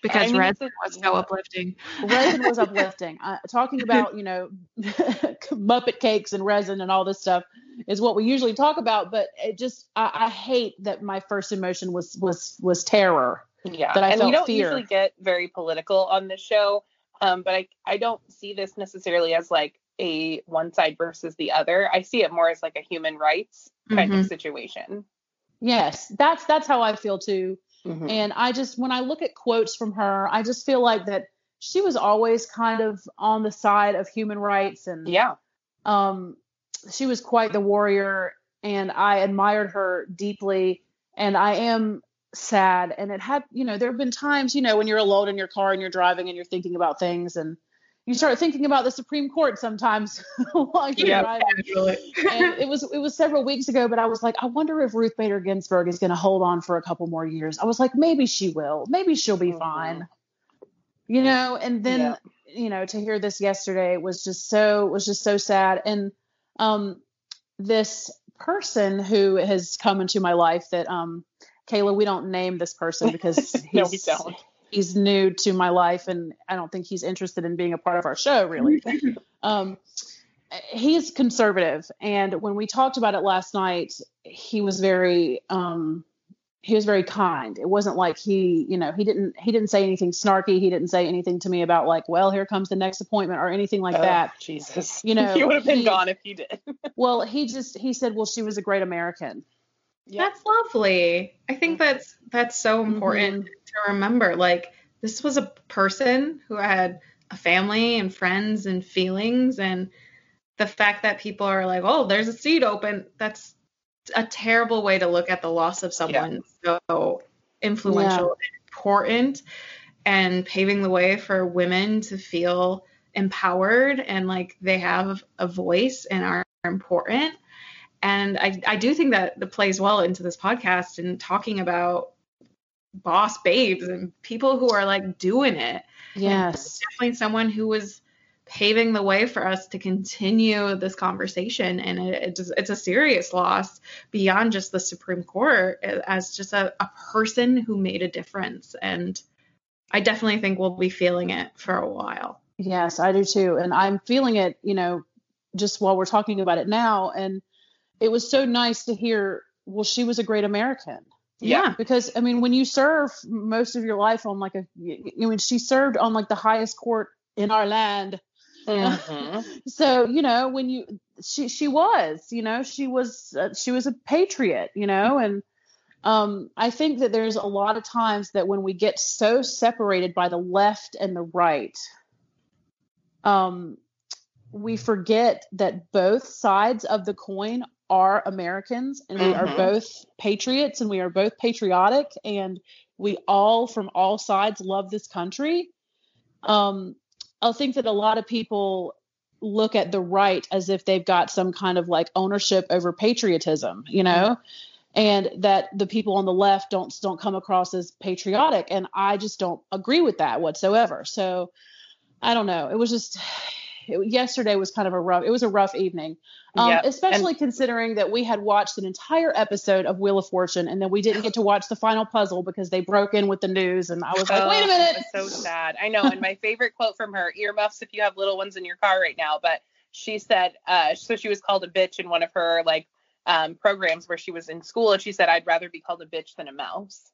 Because I mean, Red was so uplifting. resin was [laughs] uplifting. Uh, talking about you know [laughs] Muppet cakes and resin and all this stuff is what we usually talk about, but it just I, I hate that my first emotion was was was terror. Yeah, that I and felt we don't fear. usually get very political on this show, um, but I I don't see this necessarily as like a one side versus the other. I see it more as like a human rights kind of situation. Yes, that's that's how I feel too. Mhm. And I just when I look at quotes from her, I just feel like that she was always kind of on the side of human rights and Yeah, um, she was quite the warrior, and I admired her deeply. And I am sad, and it had, you know, there have been times, you know, when you're alone in your car and you're driving and you're thinking about things, and you start thinking about the Supreme Court sometimes [laughs] while you're Yeah. driving. And it was it was several weeks ago, but I was like, I wonder if Ruth Bader Ginsburg is going to hold on for a couple more years. I was like, maybe she will, maybe she'll be Mhm. fine, you know. And then Yeah. you know to hear this yesterday was just so was just so sad and um this person who has come into my life that um Kayla we don't name this person because [laughs] he's, No, don't. he's new to my life and I don't think he's interested in being a part of our show really [laughs] um he's conservative and when we talked about it last night he was very um he was very kind. It wasn't like he, you know, he didn't he didn't say anything snarky. He didn't say anything to me about like, well, here comes the next appointment or anything like Oh, that. Jesus, You [laughs] know, he would have been he- gone if he did. Well, he just he said, well, she was a great American. Yeah. That's lovely. I think mm-hmm. that's that's so mm-hmm. important to remember. Like this was a person who had a family and friends and feelings and the fact that people are like, "Oh, there's a seat open." That's a terrible way to look at the loss of someone so influential and important and paving the way for women to feel empowered and like they have a voice and are important. And I, I do think that that plays well into this podcast and talking about boss babes and people who are like doing it. Yes. Definitely someone who was paving the way for us to continue this conversation. And it, it just, it's a serious loss beyond just the Supreme Court as just a, a person who made a difference. And I definitely think we'll be feeling it for a while. Yes, I do too. And I'm feeling it, you know, just while we're talking about it now. And it was so nice to hear, well, she was a great American. Yeah. Because I mean, when you serve most of your life on like a, I mean, she served on like the highest court in our land. Mhm. [laughs] So you know, when you she she was, you know, she was uh, she was a patriot, you know, and um, I think that there's a lot of times that when we get so separated by the left and the right, um, we forget that both sides of the coin are Americans and we are Mhm. both patriots and we are both patriotic and we all from all sides love this country. Um, I think that a lot of people look at the right as if they've got some kind of like ownership over patriotism, you know, and that the people on the left don't don't come across as patriotic, and I just don't agree with that whatsoever. So I don't know. It was just [sighs] it, yesterday was kind of a rough. It was a rough evening, um, Yep. especially considering that we had watched an entire episode of Wheel of Fortune and then we didn't get to watch the final puzzle because they broke in with the news, and I was like, wait a Oh, minute. so sad. I know. And my favorite quote from her earmuffs if you have little ones in your car right now, but she said, uh, so she was called a bitch in one of her like um, programs where she was in school, and she said, I'd rather be called a bitch than a mouse.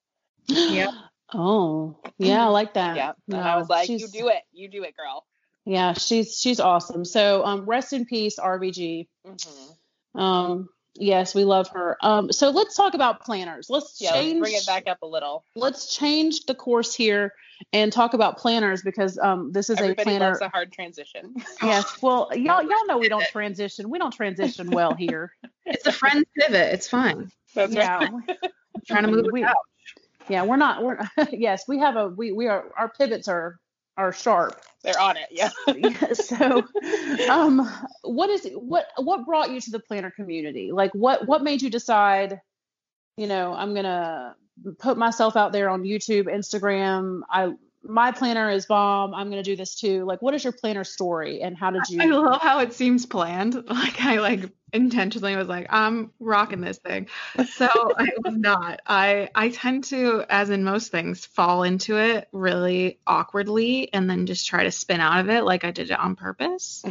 [gasps] Yeah. Oh, yeah, I like that. Yeah. And I was like, you do it. You do it, girl. Yeah, she's she's awesome. So, um, rest in peace, RBG. hmm Um, yes, we love her. Um, so let's talk about planners. Let's Yeah, let's change. bring it back up a little. Let's change the course here and talk about planners because um, this is Everybody a planner. loves a hard transition. [laughs] yes, well, y'all y'all know we don't transition. We don't transition well here. It's a friend pivot. It's fine. That's right. yeah, [laughs] trying to move we, it out. yeah, we're not. We're [laughs] yes, we have a we we are our pivots are are sharp. They're on it. Yeah. [laughs] so [laughs] um what is what what brought you to the planner community like what what made you decide you know i'm gonna put myself out there on youtube instagram i my planner is bomb i'm gonna do this too like what is your planner story and how did you? I [laughs] love how it seems planned. [laughs] Like I like intentionally was like, I'm rocking this thing. So [laughs] I was not. I I tend to, as in most things, fall into it really awkwardly and then just try to spin out of it like I did it on purpose.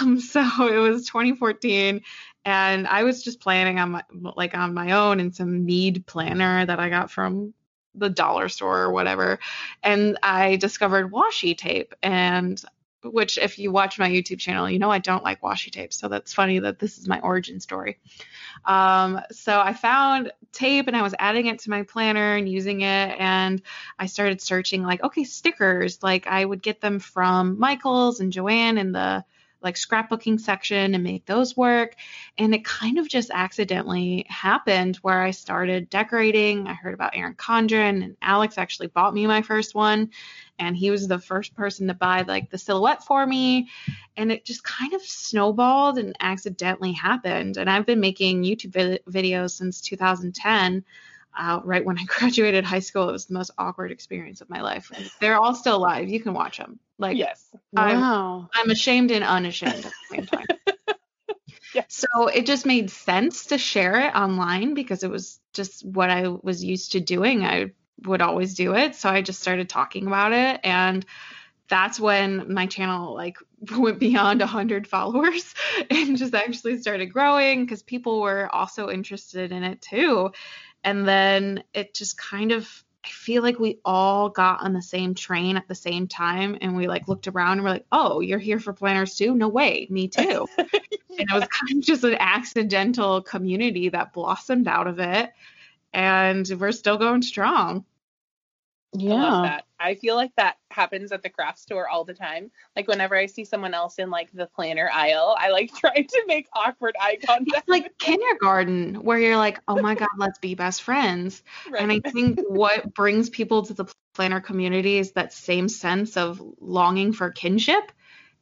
um, so it was 2014 and I was just planning on my like on my own in some mead planner that I got from the dollar store or whatever. And I discovered washi tape and which if you watch my YouTube channel, you know I don't like washi tape. So that's funny that this is my origin story. Um, so I found tape and I was adding it to my planner and using it. And I started searching like, okay, stickers. Like I would get them from Michaels and Joann and the like scrapbooking section and make those work. And it kind of just accidentally happened where I started decorating. I heard about Erin Condren and Alex actually bought me my first one and he was the first person to buy like the silhouette for me and it just kind of snowballed and accidentally happened and i've been making youtube videos since 2010 uh, right when i [laughs] graduated high school it was the most awkward experience of my life they're all still live you can watch them like yes. I'm- wow I'm ashamed and unashamed at the same time. [laughs] Yeah. So it just made sense to share it online because it was just what I was used to doing. I would always do it. So I just started talking about it and that's when my channel like [laughs] went beyond 100 followers and just actually started growing because people were also interested in it too. And then it just kind of I feel like we all got on the same train at the same time and we like looked around and we're like, "Oh, you're here for planners too? No way, me [laughs] too." and it was kind of just an accidental community that blossomed out of it and we're still going strong. I yeah that. I feel like that happens at the craft store all the time. Like whenever I see someone else in like the planner aisle, I like [laughs] try to make awkward eye contact. It's like kindergarten where you're like, "Oh my [laughs] god, let's be best friends." Right. And I think [laughs] what brings people to the planner community is that same sense of longing for kinship.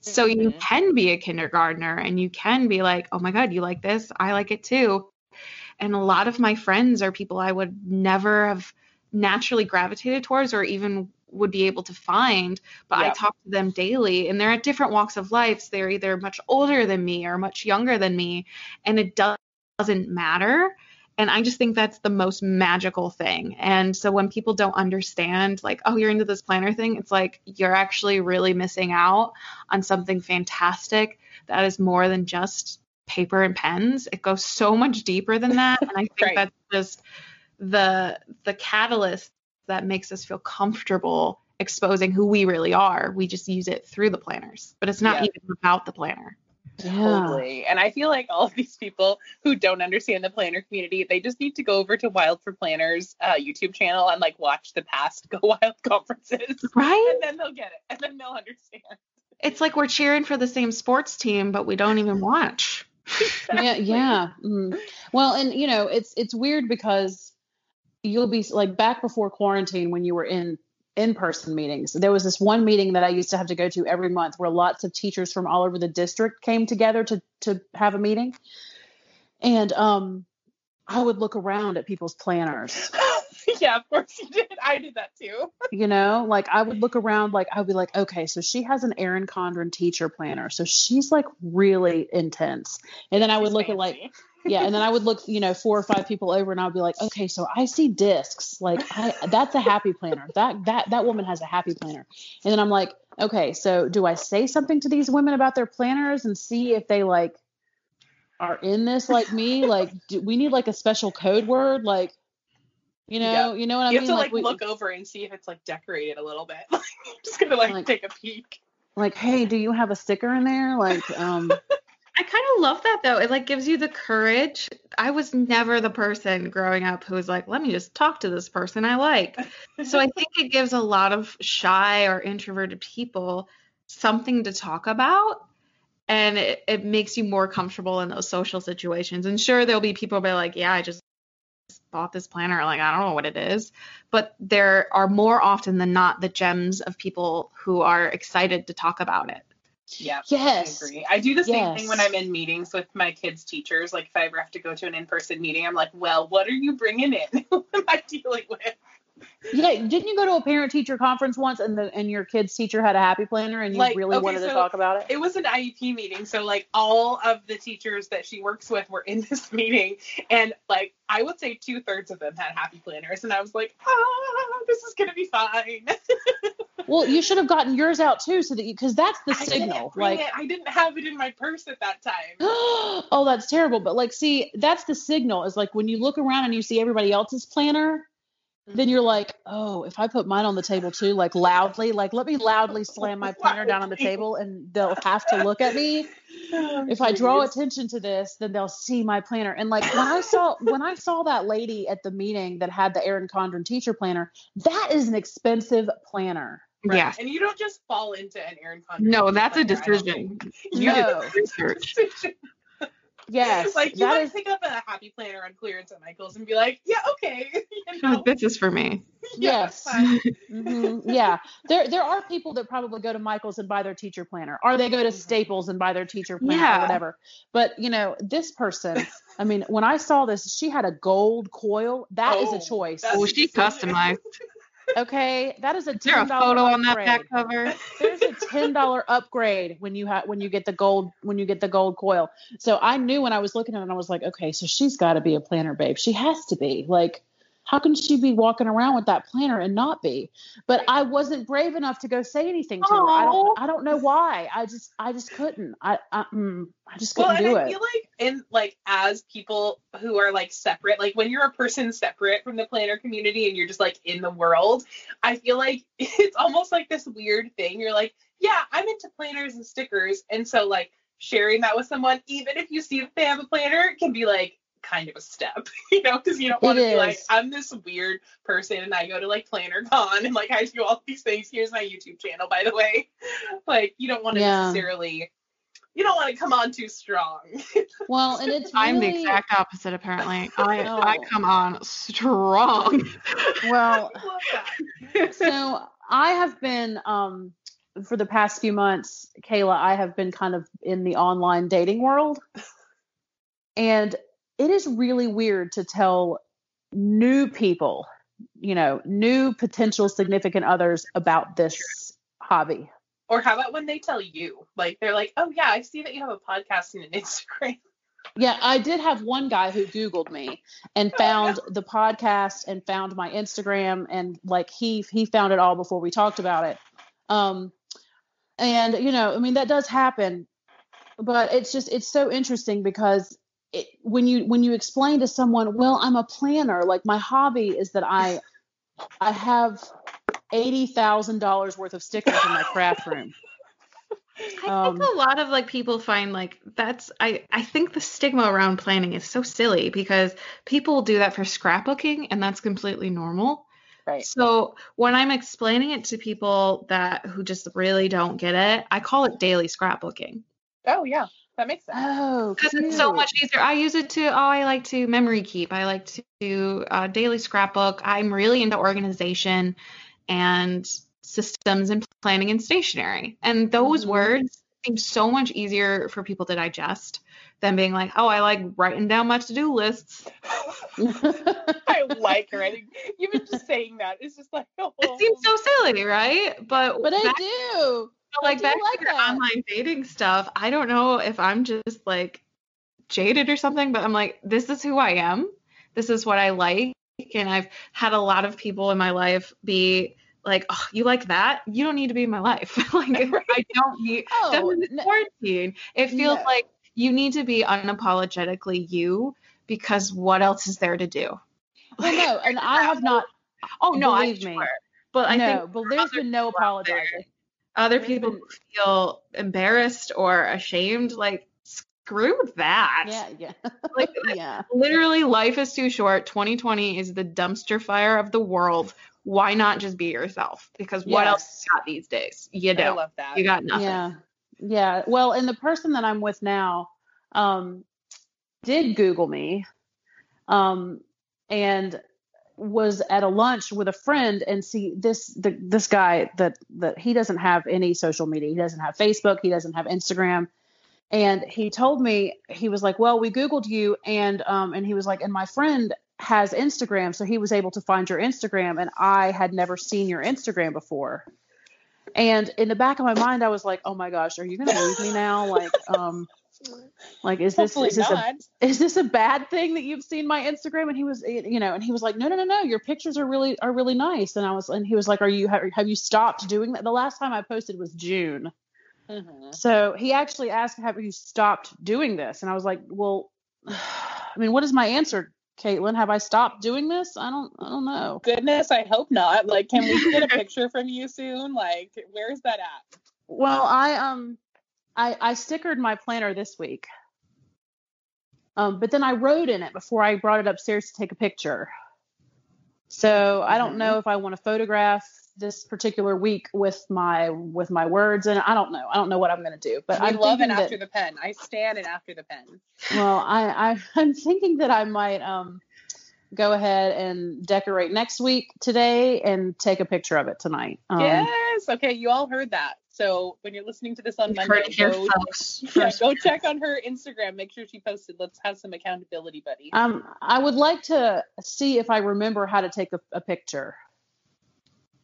So you Mhm. can be a kindergartner and you can be like, oh my God, you like this? I like it too. And a lot of my friends are people I would never have naturally gravitated towards or even would be able to find. But I talk to them daily and they're at different walks of life. so They're either much older than me or much younger than me. And it does- doesn't matter. And I just think that's the most magical thing. And so when people don't understand, like, oh, you're into this planner thing, it's like you're actually really missing out on something fantastic that is more than just paper and pens. It goes so much deeper than that. And I think Right. that's just the the catalyst that makes us feel comfortable exposing who we really are. We just use it through the planners, but it's not Yeah. even about the planner. yeah Totally. And I feel like all of these people who don't understand the planner community, they just need to go over to Wild for Planners uh, YouTube channel and like watch the past Go [laughs] Wild conferences. Right? And then they'll get it. And then they'll understand. It's like we're cheering for the same sports team, but we don't even watch. [laughs] yeah yeah mm. well and you know it's it's weird because you'll be like back before quarantine when you were in in-person meetings there was this one meeting that i used to have to go to every month where lots of teachers from all over the district came together to to have a meeting and um i would look around at people's planners [laughs] yeah, of course you did. I did that too. [laughs] You know, like I would look around, like I would be like, okay, so she has an Erin Condren teacher planner, so she's like really intense. And then I would look at like, fancy. Yeah, and then I would look, you know, four or five people over, and I'd be like, okay, so I see discs, like I that's a happy planner. That that that woman has a happy planner. And then I'm like, okay, so do I say something to these women about their planners and see if they like are in this like me? Like, do we need like a special code word? Like, you know, you know what I you mean? have to like, we- look over and see if it's like decorated a little bit. [laughs] Like, I'm just gonna like, Like- take a peek. like, hey, do you have a sticker in there? Like, um, I kind of love that though. It like gives you the courage. I was never the person growing up who was like, let me just talk to this person I like. So I think it gives a lot of shy or introverted people something to talk about. And it, it makes you more comfortable in those social situations. And sure, there'll be people be like, yeah, I just bought this planner. Like, I don't know what it is. But there are more often than not the gems of people who are excited to talk about it. Yeah. yes. I agree. I do the same thing when I'm in meetings with my kids' teachers. Like if I ever have to go to an in-person meeting, I'm like, well, what are you bringing in? [laughs] what am I dealing with? Yeah, didn't you go to a parent teacher conference once and the and your kid's teacher had a happy planner and you Like, really okay, wanted to talk about it? It was an IEP meeting, so like all of the teachers that she works with were in [laughs] this meeting, and like I would say two thirds of them had happy planners, and I was like, ah, this is gonna be fine. [laughs] Well, you should have gotten yours out too, so that you because that's the I didn't signal. bring Like, it. I didn't have it in my purse at that time. [gasps] oh, that's terrible. But like, see, that's the signal. Is like when you look around and you see everybody else's planner, then mm-hmm. you're like, oh, if I put mine on the table too, like loudly, like let me loudly slam my planner down on the table, and they'll have to look at me. [laughs] Oh, if I draw attention to this, then they'll see my planner. And like when I saw when I saw that lady at the meeting that had the Erin Condren teacher planner, that is an expensive planner. Right. Yes. And you don't just fall into an Erin Condren. No, that's a planner, I don't decision. You No. did research. [laughs] Yes, like you that might is pick up a happy planner on clearance at Michael's and be like, yeah, okay. [laughs] you know, This is for me. [laughs] yeah, Yes. that's fine. hmm Yeah, there there are people that probably go to Michael's and buy their teacher planner, or they go to Mhm. Staples and buy their teacher planner, Yeah. or whatever. But you know, this person, I mean, when I saw this, she had a gold coil. That is Oh, a choice. that's- Oh, she customized. Okay, that is a Is there a ten dollar photo on that upgrade. back cover? There's a ten dollar [laughs] upgrade when you have when you get the gold when you get the gold coil. So I knew when I was looking at it, I was like, okay, so she's got to be a planner babe. She has to be. Like, how can she be walking around with that planner and not be? But I wasn't brave enough to go say anything to her. I don't I don't know why. I just I just couldn't. I I, mm, I just Well, couldn't and do I it. feel like in like as people who are like separate, like when you're a person separate from the planner community and you're just like in the world, I feel like [laughs] it's almost like this weird thing. You're like, yeah, I'm into planners and stickers, and so like sharing that with someone, even if you see that they have a planner, can be like kind of a step, [laughs] you know, because you don't want to It be like. I'm this weird person and I go to like Planner Con [laughs] and like I do all these things. Here's my YouTube channel, by the way. [laughs] Like you don't want to Yeah. necessarily. You don't want to come on too strong. Well, and it's I'm the exact opposite, apparently. I No. I come on strong. well. I so I have been um for the past few months, Kayla, I have been kind of in the online dating world. And it is really weird to tell new people, you know, new potential significant others about this hobby. Or how about when they tell you? Like they're like, "Oh yeah, I see that you have a podcast and an Instagram." Yeah, I did have one guy who Googled me and Oh, found the podcast and found my Instagram and like he he found it all before we talked about it. Um and you know, I mean that does happen, but it's just it's so interesting because it, when you when you explain to someone, well, I'm a planner, like my hobby is that I I have eighty thousand dollars worth of stickers in my craft room. [laughs] I Um, think a lot of like people find like that's I I think the stigma around planning is so silly because people do that for scrapbooking and that's completely normal. Right. So when I'm explaining it to people that who just really don't get it, I call it daily scrapbooking. Oh yeah, that makes sense. Oh, Because it's so much easier. I use it to, oh, I like to memory keep. I like to do uh, daily scrapbook. I'm really into organization and systems and planning and stationery. And those Mhm. words seem so much easier for people to digest than being like, oh, I like writing down my to-do lists. [laughs] I like her. I think even just saying that is just like, oh. It seems so silly, right? But but I do. Like back like to your that. online dating stuff. I don't know if I'm just like jaded or something, but I'm like, this is who I am. This is what I like. And I've had a lot of people in my life be like, oh, you like that? You don't need to be in my life. [laughs] like, [laughs] I don't need Oh, Done with n- quarantine. It feels No. like you need to be unapologetically you because what else is there to do? well, no, and I have not. [laughs] Oh no, I Believe me. But I no, think but there's been no there- apologizing. Other people feel embarrassed or ashamed, like screw that. Yeah, yeah, [laughs] Like yeah. literally life is too short. 2020 is the dumpster fire of the world. Why not just be yourself? Because what else Yes. you got these days? You don't. I love that. You got nothing. Yeah. Yeah. Well, and the person that I'm with now um did Google me. Um and was at a lunch with a friend and see this the, this guy that that he doesn't have any social media. He doesn't have Facebook, he doesn't have Instagram. And he told me he was like, "Well, we googled you and um and he was like, and my friend has Instagram, so he was able to find your Instagram and I had never seen your Instagram before." And in the back of my mind, I was like, "Oh my gosh, are you going to leave me now? Like, um, like is this Hopefully is this a is this a bad thing that you've seen my Instagram?" And he was, you know, and he was like, "No, no, no, no, your pictures are really are really nice." And I was, and he was like, "Are you have, have you stopped doing that?" The last time I posted was June. Mhm. So he actually asked, "Have you stopped doing this?" And I was like, "Well, [sighs] I mean, what is my answer, Caitlin? Have I stopped doing this? I don't, I don't know." Goodness, I hope not. Like, can we get a [laughs] picture from you soon? Like, where's that at? Well, I um, I I stickered my planner this week. Um, but then I wrote in it before I brought it upstairs to take a picture. So I don't Mhm. know if I want to photograph this particular week with my with my words, and I don't know. I don't know what I'm going to do. But I love it thinking that- after the pen. I stand it after the pen. Well, I, I [laughs] I'm thinking that I might um go ahead and decorate next week today and take a picture of it tonight. Um, yes. Okay, you all heard that. So when you're listening to this on Monday, heard here, go, folks. [laughs] yeah, go check on her Instagram. Make sure she posted. Let's have some accountability, buddy. Um, I would like to see if I remember how to take a, a picture.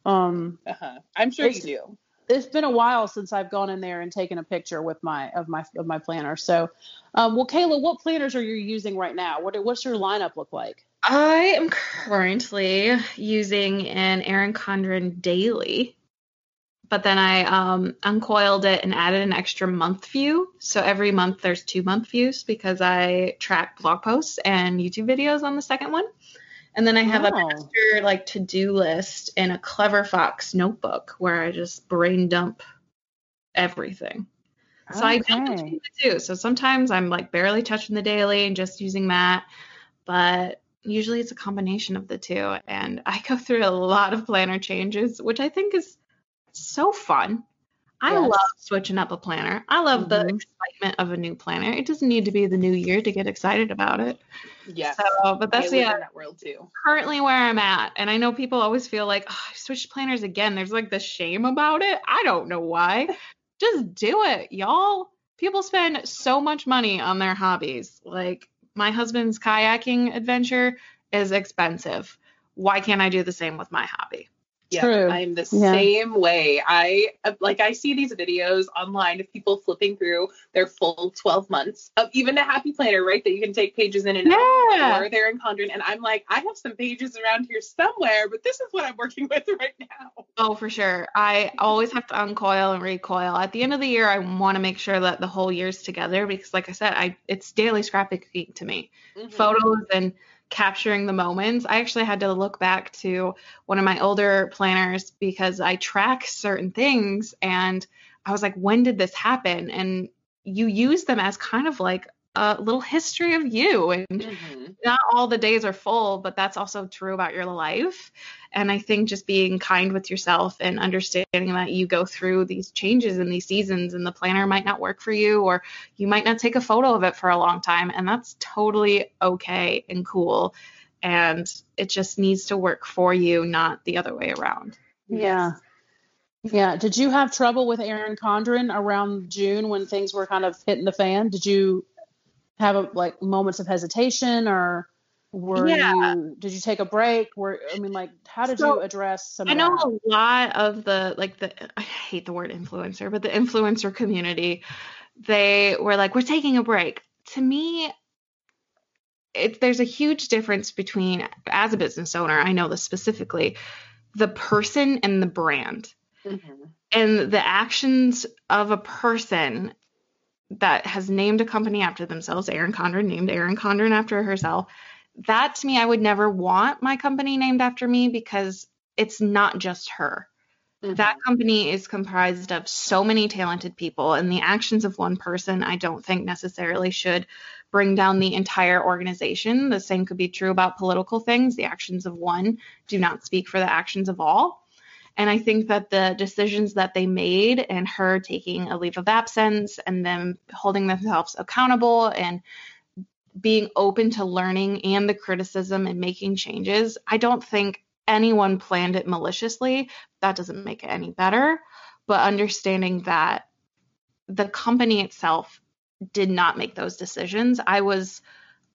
Um, Uh-huh. I'm sure you do. it's been a while since I've gone in there and taken a picture with my of my of my planner. So, um, well, Kayla, what planners are you using right now? What what's your lineup look like? I am currently using an Erin Condren daily, but then I um, uncoiled it and added an extra month view. So every month there's two month views because I track blog posts and YouTube videos on the second one. And then I have a Oh. master like to do list in a Clever Fox notebook where I just brain dump everything. So I jump Okay. between the two. So sometimes I'm like barely touching the daily and just using that, but usually it's a combination of the two. And I go through a lot of planner changes, which I think is so fun. I Yes. love switching up a planner. I love the Mhm. excitement of a new planner. It doesn't need to be the new year to get excited about it. Yes. So, but that's yeah, that world too. currently where I'm at. And I know people always feel like, oh, I switched planners again. There's like the shame about it. I don't know why. [laughs] Just do it, y'all. People spend so much money on their hobbies. Like my husband's kayaking adventure is expensive. Why can't I do the same with my hobby? Yeah, True. I'm the Yeah. same way. I like I see these videos online of people flipping through their full 12 months of even a happy planner, right? That you can take pages in and out or they're in Condren. And I'm like, I have some pages around here somewhere, but this is what I'm working [laughs] with right now. Oh, for sure. I always have to uncoil and recoil. At the end of the year, I want to make sure that the whole year's together because, like I said, I it's daily scrapbooking to me. Mhm. photos and capturing the moments. I actually had to look back to one of my older planners because I track certain things and I was like, when did this happen? And you use them as kind of like a little history of you. And Mhm. not all the days are full, but that's also true about your life. And I think just being kind with yourself and understanding that you go through these changes in these seasons and the planner might not work for you or you might not take a photo of it for a long time. And that's totally okay and cool. And it just needs to work for you, not the other way around. Yeah. Yeah. Did you have trouble with Erin Condren around June when things were kind of hitting the fan? Did you have a, like moments of hesitation or were Yeah. you did you take a break? Were I mean like how did So, you address some I know that? a lot of the like the I hate the word influencer, but the influencer community, they were like, we're taking a break. To me, it, there's a huge difference between as a business owner, I know this specifically, the person and the brand. Mm-hmm. And the actions of a person that has named a company after themselves, Erin Condren named Erin Condren after herself. That to me, I would never want my company named after me because it's not just her. Mm-hmm. That company is comprised of so many talented people, and the actions of one person, I don't think necessarily should bring down the entire organization. The same could be true about political things. The actions of one do not speak for the actions of all. And I think that the decisions that they made and her taking a leave of absence and them holding themselves accountable and being open to learning and the criticism and making changes, I don't think anyone planned it maliciously. That doesn't make it any better. But understanding that the company itself did not make those decisions, I was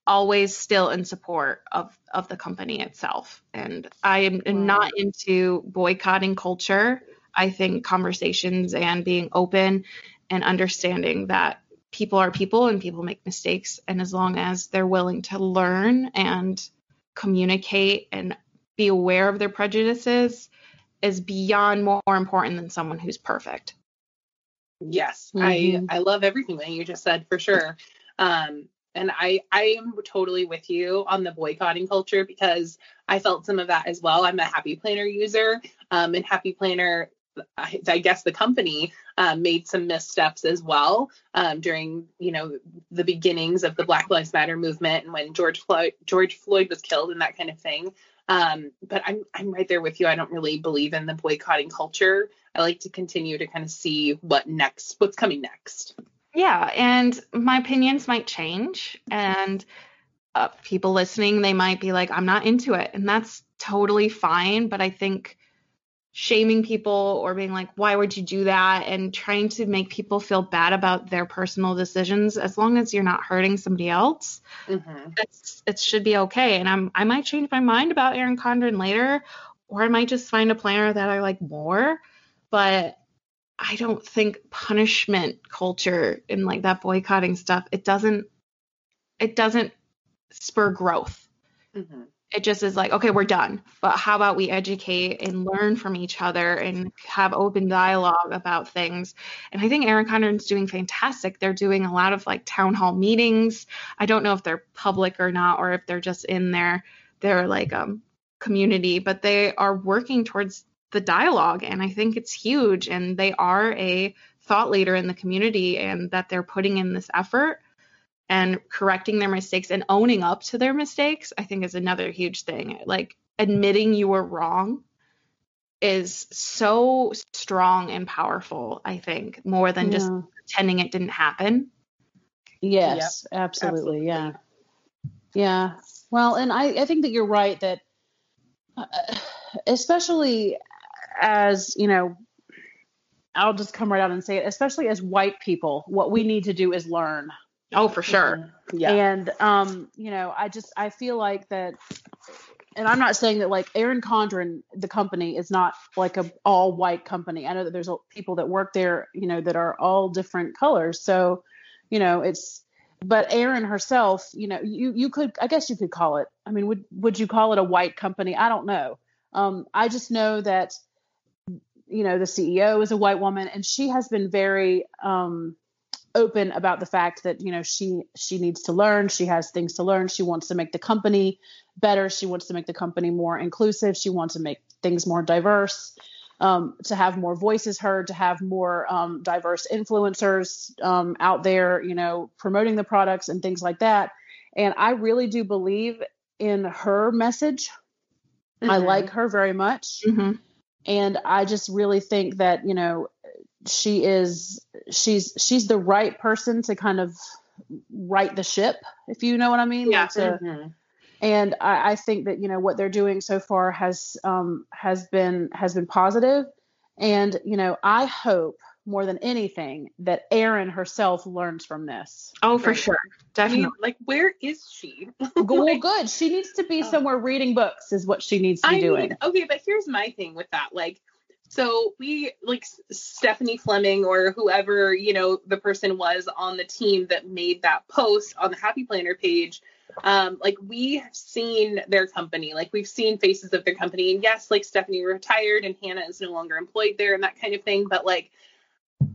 always still in support of of the company itself and i am am Wow. not into boycotting culture i think conversations and being open and understanding that people are people and people make mistakes and as long as they're willing to learn and communicate and be aware of their prejudices is beyond more important than someone who's perfect Yes, Mhm. I I love everything that you just said for sure. Um, and I I am totally with you on the boycotting culture because I felt some of that as well. I'm a Happy Planner user, um, and Happy Planner, I, guess the company um, made some missteps as well um, during you know the beginnings of the Black Lives Matter movement and when George Floyd George Floyd was killed and that kind of thing. Um, but I'm I'm right there with you. I don't really believe in the boycotting culture. I like to continue to kind of see what next, what's coming next. Yeah, and my opinions might change, and uh, people listening, they might be like, I'm not into it. And that's totally fine. But I think shaming people or being like, why would you do that? And trying to make people feel bad about their personal decisions, as long as you're not hurting somebody else, Mm-hmm. it's, it should be okay. And I'm, I might change my mind about Erin Condren later, or I might just find a planner that I like more. But I don't think punishment culture and like that boycotting stuff, it doesn't it doesn't spur growth. Mm-hmm. It just is like, okay, we're done. But how about we educate and learn from each other and have open dialogue about things? And I think Erin Condren's doing fantastic. They're doing a lot of like town hall meetings. I don't know if they're public or not, or if they're just in their their like um community, but they are working towards the dialogue and I think it's huge and they are a thought leader in the community and that they're putting in this effort and correcting their mistakes and owning up to their mistakes I think is another huge thing like admitting you were wrong is so strong and powerful I think more than just pretending it didn't happen Yes, absolutely, absolutely. Yeah. Yeah. Well, and I, I think that you're right that, uh, especially as, you know, I'll just come right out and say it, especially as white people, what we need to do is learn. oh for sure. Yeah. And, um, you know, I just, I feel like that, and I'm not saying that like Erin Condren, the company is not like a all white company. I know that there's people that work there, you know, that are all different colors. So, you know, it's, but Erin herself, you know, you you could, I guess you could call it. I mean, would would you call it a white company? I don't know. Um, I just know that, you know, the CEO is a white woman, and she has been very um, open about the fact that you know she she needs to learn. She has things to learn. She wants to make the company better. She wants to make the company more inclusive. She wants to make things more diverse um, to have more voices heard, to have more um, diverse influencers um, out there, you know, promoting the products and things like that. And I really do believe in her message. I Mhm. like her very much. hmm And I just really think that, you know, she is she's she's the right person to kind of right the ship, if you know what I mean. Yeah. Like to, Mhm. and I, I think that you know what they're doing so far has um, has been has been positive, And, you know, I hope more than anything that Erin herself learns from this. Oh, for Right. sure. I mean, Definitely. like, where is she? [laughs] well, good. She needs to be Oh. somewhere reading books, is what she needs to be I doing. mean, okay, but here's my thing with that. Like, so we like Stephanie Fleming or whoever you know the person was on the team that made that post on the Happy Planner page. Um, like we have seen their company, like we've seen faces of their company, and yes, like Stephanie retired and Hannah is no longer employed there and that kind of thing. But like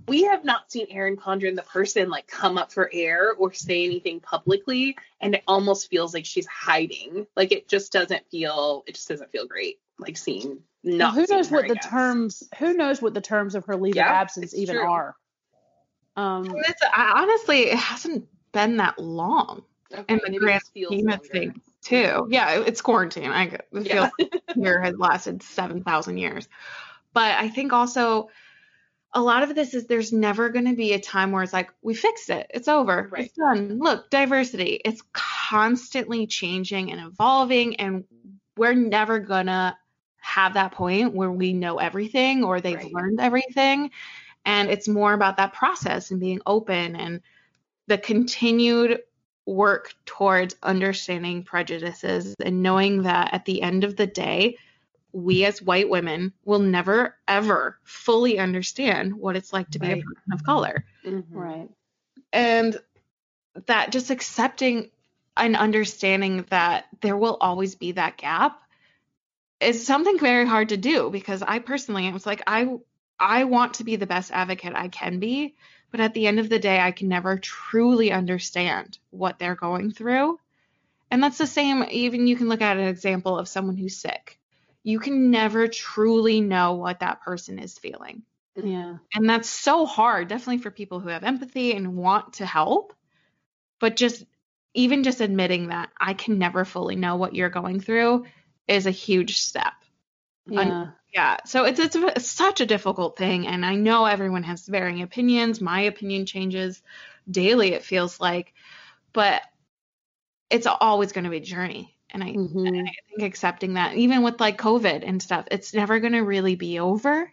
we have not seen Erin Condren, the person, like come up for air or say anything publicly, and it almost feels like she's hiding. Like it just doesn't feel, it just doesn't feel great. Like seeing Well, not. who knows her, what I the guess. terms who knows what the terms of her leave Yeah, of absence even true. are. Um It's, I, honestly, it hasn't been that long Okay, in the maybe grand scheme of things, too. Yeah, it's quarantine. I feel Yeah. [laughs] year has lasted 7,000 years. But I think also a lot of this is there's never going to be a time where it's like, we fixed it. It's over. Right. It's done. Look, diversity. It's constantly changing and evolving. And we're never going to have that point where we know everything or they've Right. learned everything. And it's more about that process and being open and the continued work towards understanding prejudices and knowing that at the end of the day, we as white women will never ever fully understand what it's like to be a person of color. Mhm. right. And that just accepting and understanding that there will always be that gap is something very hard to do because I personally I was like I I want to be the best advocate I can be, but at the end of the day I can never truly understand what they're going through. And that's the same even you can look at an example of someone who's sick. You can never truly know what that person is feeling. Yeah. And that's so hard, definitely for people who have empathy and want to help. But just even just admitting that I can never fully know what you're going through is a huge step. Yeah. Yeah. So it's it's, a, it's such a difficult thing and I know everyone has varying opinions. My opinion changes daily it feels like, but it's always going to be a journey. And I Mhm. I think accepting that, even with like COVID and stuff, it's never going to really be over.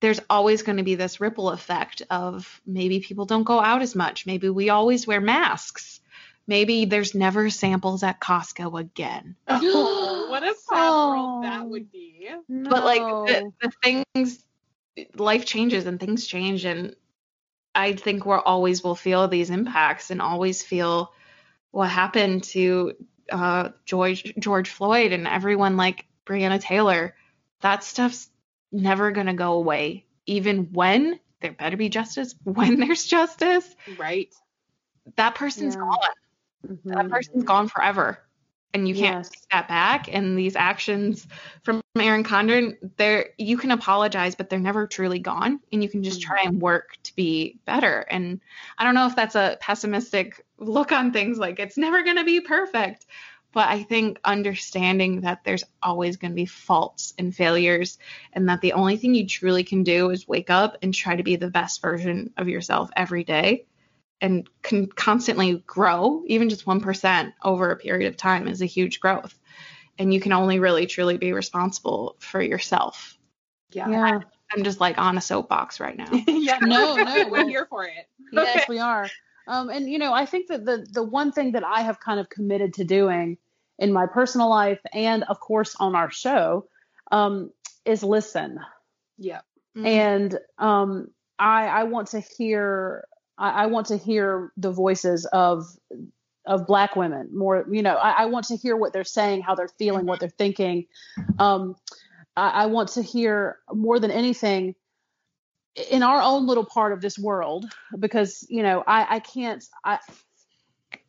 There's always going to be this ripple effect of maybe people don't go out as much. Maybe we always wear masks. Maybe there's never samples at Costco again. Oh, [gasps] what a sad world that Oh. would be. But like the, the things, life changes and things change. And I think we're always will feel these impacts and always feel what happened to uh, George George Floyd and everyone like Breonna Taylor. That stuff's never gonna go away. Even when there better be justice, [laughs] when there's justice, Right. that person's Yeah. gone. That Mhm. person's gone forever. And you can't Yes. take that back. And these actions from Erin Condren, they're you can apologize, but they're never truly gone. And you can just try and work to be better. And I don't know if that's a pessimistic look on things, like it's never gonna be perfect. But I think understanding that there's always going to be faults and failures, and that the only thing you truly can do is wake up and try to be the best version of yourself every day and can constantly grow, even just 1% over a period of time is a huge growth. And you can only really truly be responsible for yourself. Yeah. Yeah. I'm just like on a soapbox right now. [laughs] yeah. No, no, We're [laughs] here for it. yes, Okay. we are. Um, and you know, I think that the the one thing that I have kind of committed to doing in my personal life and of course on our show um, is listen. Yeah. Mm-hmm. And um, I I want to hear I, I want to hear the voices of of black women more you know I, I want to hear what they're saying how they're feeling what they're thinking um, I, I want to hear more than anything in our own little part of this world because you know I, I can't I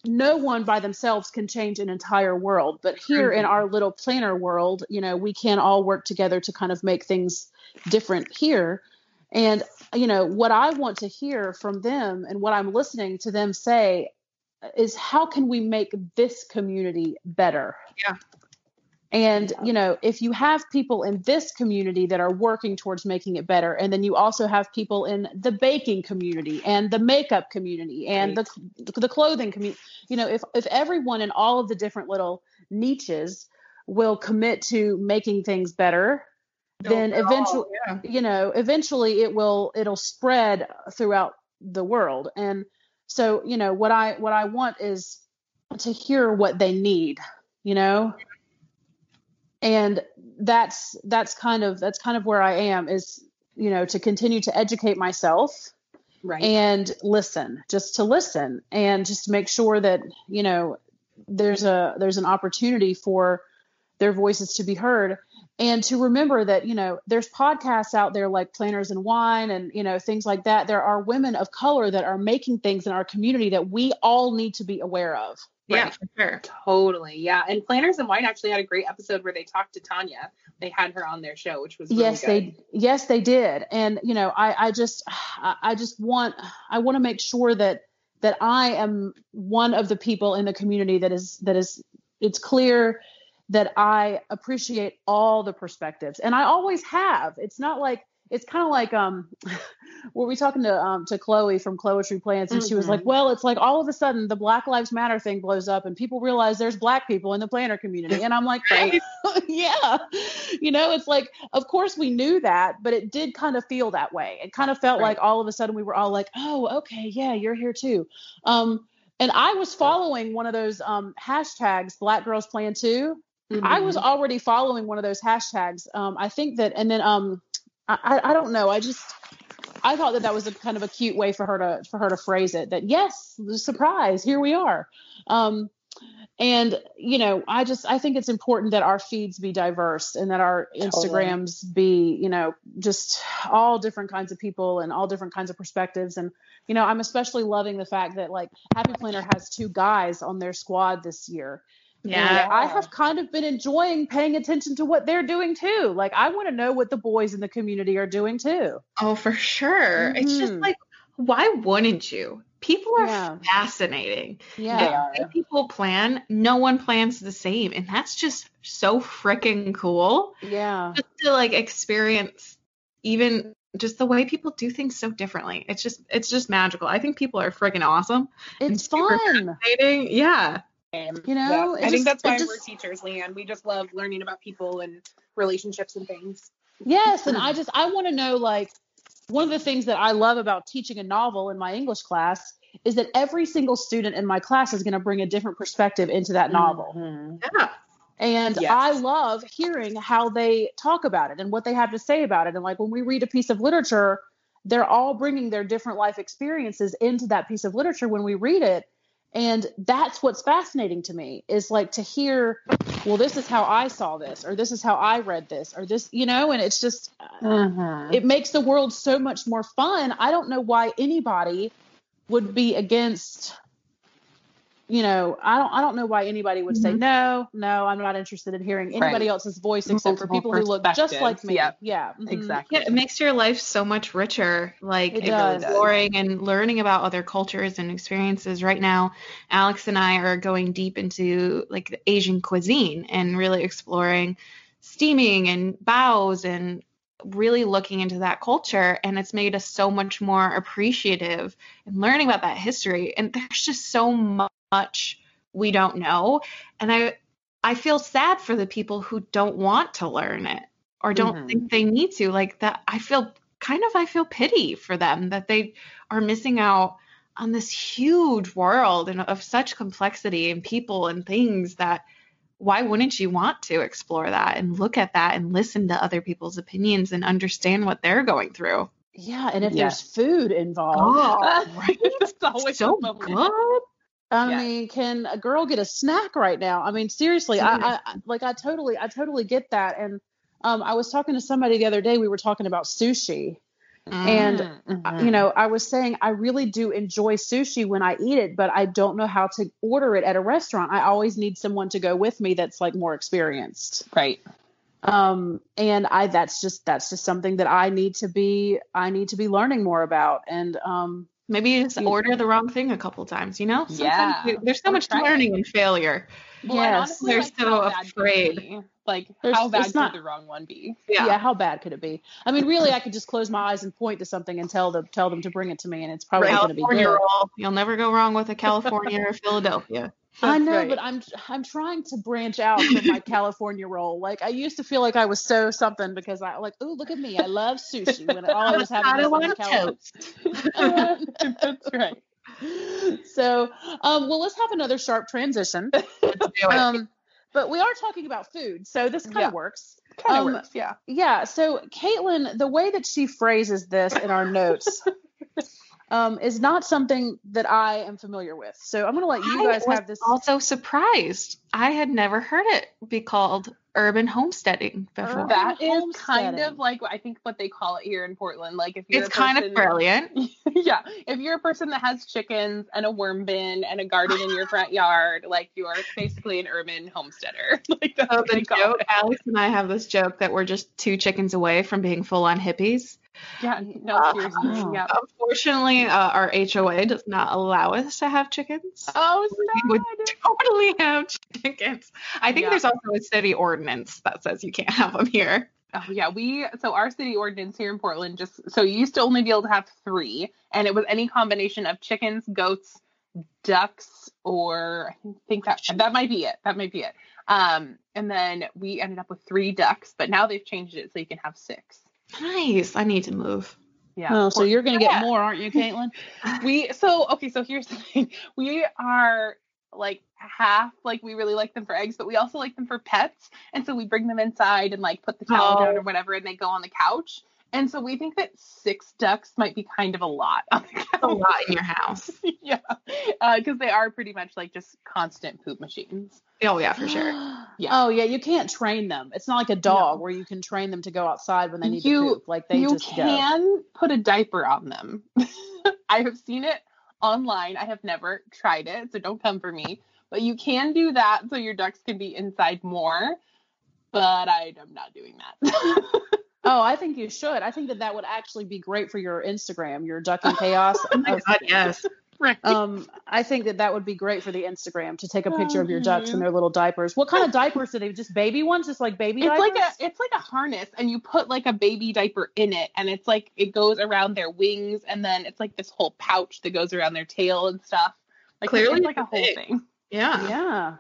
no one by themselves can change an entire world but here in mm-hmm. our little planner world you know we can all work together to kind of make things different here. And you know what i want to hear from them and what i'm listening to them say is how can we make this community better? Yeah. And you know if you have people in this community that are working towards making it better and then you also have people in the baking community and the makeup community and the the clothing community you know if if everyone in all of the different little niches will commit to making things better then Overall, eventually yeah. you know eventually it will it'll spread throughout the world. And so you know what i what i want is to hear what they need you know and that's that's kind of that's kind of where i am is you know to continue to educate myself Right. and listen just to listen and just to make sure that you know there's a there's an opportunity for their voices to be heard and to remember that you know there's podcasts out there like planners and wine and you know things like that there are women of color that are making things in our community that we all need to be aware of Yeah, for sure. Totally. Yeah. And Planners and Wine actually had a great episode where they talked to Tanya. They had her on their show, which was really yes good. they yes they did and you know i i just i I just want i want to make sure that that i am one of the people in the community that is that is it's clear that i appreciate all the perspectives and i always have it's not like it's kind of like um [laughs] were we talking to um to chloe from chloetry plants and she was like Mhm. well it's like all of a sudden the black lives matter thing blows up and people realize there's black people in the planner community and i'm like Right. [laughs] yeah you know it's like of course we knew that but it did kind of feel that way it kind of felt Right. like all of a sudden we were all like oh okay yeah you're here too um and i was following one of those um hashtags black girls plan too I was Mhm. already following one of those hashtags. Um, I think that, and then um, I, I don't know. I just I thought that that was a kind of a cute way for her to for her to phrase it. That yes, surprise, here we are. Um, and you know, I just I think it's important that our feeds be diverse and that our Totally. Instagrams be you know just all different kinds of people and all different kinds of perspectives. And you know, I'm especially loving the fact that like Happy Planner has two guys on their squad this year. And Yeah. I have kind of been enjoying paying attention to what they're doing too. Like I want to know what the boys in the community are doing too. Oh, for sure. It's just Mhm. like, why wouldn't you? People are Yeah. fascinating. Yeah. They are. The way people plan, no one plans the same. And that's just so freaking cool. Yeah. Just to like experience even just the way people do things so differently. It's just it's just magical. I think people are freaking awesome. It's fun. Fascinating. Yeah. You know, it I think that's why it we're teachers, Leanne. We just love learning about people and relationships and things. Yes, and I just I want to know like one of the things that I love about teaching a novel in my English class is that every single student in my class is going to bring a different perspective into that novel. Mhm. Yeah. And Yes. I love hearing how they talk about it and what they have to say about it. And like when we read a piece of literature, they're all bringing their different life experiences into that piece of literature when we read it. And that's what's fascinating to me is like to hear, well, this is how I saw this, or this is how I read this, or this, you know, and it's just, Mhm. it makes the world so much more fun. I don't know why anybody would be against you know, I don't I don't know why anybody would say Mhm. no, no, I'm not interested in hearing anybody Right. else's voice except for people who look just like me. Yep. Yeah. mhm. Exactly. Yeah, it makes your life so much richer. Like It does. exploring and learning about other cultures and experiences. Right now, Alex and I are going deep into like the Asian cuisine and really exploring steaming and bows and really looking into that culture. And it's made us so much more appreciative and learning about that history. And there's just so much we don't know. And I I feel sad for the people who don't want to learn it or don't Mhm. think they need to like that i feel kind of i feel pity for them that they are missing out on this huge world and of such complexity and people and things that why wouldn't you want to explore that and look at that and listen to other people's opinions and understand what they're going through Yeah, and if Yes. there's food involved, oh [laughs] right it's always so a good I Yeah. mean, can a girl get a snack right now? I mean, seriously, I, I I- like I totally I totally get that. And um, I was talking to somebody the other day. We were talking about sushi, And, Mhm. you know, I was saying I really do enjoy sushi when I eat it, but I don't know how to order it at a restaurant. I always need someone to go with me that's like more experienced. right. Um, and I that's just that's just something that I need to be I need to be learning more about. And um, maybe you just order the wrong thing a couple times you know Sometimes Yeah. there's so much learning and failure Well, yes, honestly, They're like, so how bad could it afraid. Like, There's- how bad could not- the wrong one be? yeah. yeah, how bad could it be? I mean, really, I could just close my eyes and point to something and tell them tell them to bring it to me, and it's probably going to be California good. roll. You'll never go wrong with a California or Philadelphia. [laughs] I know, right. but I'm I'm trying to branch out from my California roll. Like I used to feel like I was so something because I like, oh look at me, I love sushi when all I [laughs] was having was in California. [laughs] That's right. [laughs] So, um, well, let's have another sharp transition. Let's do it. [laughs] Um, but we are talking about food, so this kind Yeah. of works. Kind of Um, works, yeah. Yeah. So, Caitlin, the way that she phrases this in our notes [laughs] um, is not something that I am familiar with. So, I'm going to let you guys have this. also surprised. I had never heard it be called urban homesteading before. Urban That is kind of like I think what they call it here in Portland. Like if you're it's a kind of person- brilliant. [laughs] yeah, if you're a person that has chickens and a worm bin and a garden in your [gasps] front yard, like you're basically an urban homesteader. [laughs] like that's So what they the call joke. Alex and I have this joke that we're just two chickens away from being full on hippies. Yeah, no, Uh, seriously. oh. Yeah. Unfortunately, uh, our HOA does not allow us to have chickens. Oh, sad. We would totally have chickens. I think Yeah. there's also a city ordinance that says you can't have them here. Oh yeah, we so our city ordinance here in Portland just so you used to only be able to have three, and it was any combination of chickens, goats, ducks, or I think that that might be it. That might be it. Um, and then we ended up with three ducks, but now they've changed it so you can have six. Nice. I need to move. Yeah. Oh, so you're going to get Yeah. more, aren't you, Caitlin? [laughs] we so okay so here's the thing we are like half like we really like them for eggs but we also like them for pets and so we bring them inside and like put the towel Oh. down or whatever and they go on the couch and so we think that six ducks might be kind of a lot on the A lot in your house. [laughs] yeah uh, because they are pretty much like just constant poop machines Oh yeah, for sure. [gasps] Yeah. Oh yeah, you can't train them. It's not like a dog No. where you can train them to go outside when they need You- to poop. Like they you just go. can put a diaper on them [laughs] i have seen it online i have never tried it so don't come for me but you can do that so your ducks can be inside more but i am not doing that [laughs] Oh, I think you should. I think that that would actually be great for your Instagram, your ducking [laughs] chaos. Oh my god, yes. right um, I think that that would be great for the Instagram to take a picture of your ducks Mhm. in their little diapers. What kind of diapers do they? Just baby ones? Just like baby it's diapers? like a it's like a harness and you put like a baby diaper in it and it's like it goes around their wings and then it's like this whole pouch that goes around their tail and stuff like Clearly it's like a whole big. thing Yeah. yeah.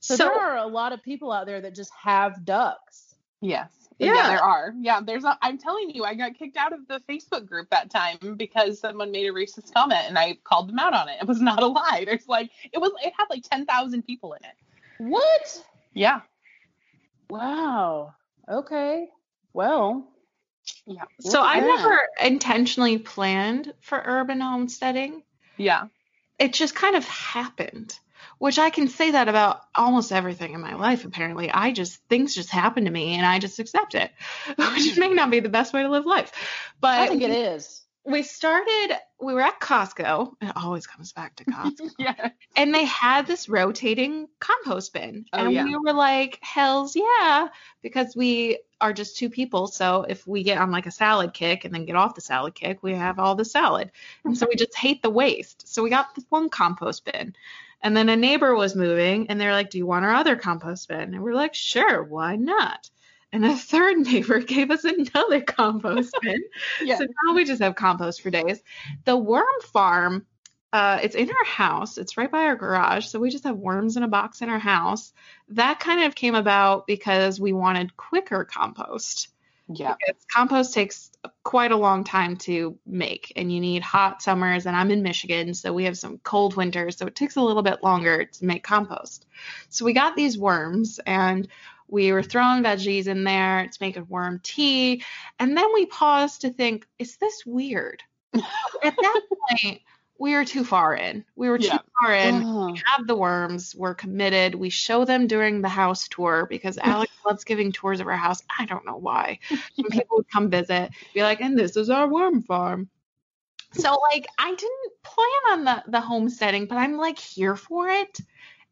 So, So, there are a lot of people out there that just have ducks. Yes. Yeah. Yeah. there are. Yeah, there's a I'm telling you, I got kicked out of the Facebook group that time because someone made a racist comment and I called them out on it. It was not a lie. There's like it was it had like 10,000 people in it. What? Yeah. Wow. Okay. Well. Yeah. so I that. never intentionally planned for urban homesteading. Yeah. It just kind of happened. Which I can say that about almost everything in my life, apparently. I just, things just happen to me and I just accept it, [laughs] which may not be the best way to live life. But I think it is. we started, we were at Costco. It always comes back to Costco. [laughs] Yeah. and they had this rotating compost bin. Oh, and yeah. we were like, hells yeah, because we are just two people. So if we get on like a salad kick and then get off the salad kick, we have all the salad. And so we [laughs] just hate the waste. So we got this one compost bin. And then a neighbor was moving and they're like, Do you want our other compost bin? And we're like, Sure, why not? And a third [laughs] neighbor gave us another compost [laughs] bin. Yeah. So now we just have compost for days. The worm farm, uh, it's in our house. It's right by our garage. So we just have worms in a box in our house. That kind of came about because we wanted quicker compost. Yeah. Because compost takes quite a long time to make, and you need hot summers. And I'm in Michigan, so we have some cold winters. So it takes a little bit longer to make compost. So we got these worms, and we were throwing veggies in there to make a worm tea. And then we paused to think, is this weird? [laughs] At that point, we were too far in. We were too Yeah. far in. Oh. We have the worms. We're committed. We show them during the house tour because [laughs] Alex loves giving tours of our house. I don't know why. When people would come visit, be like, and this is our worm farm. So like I didn't plan on the the homesteading, but I'm like here for it.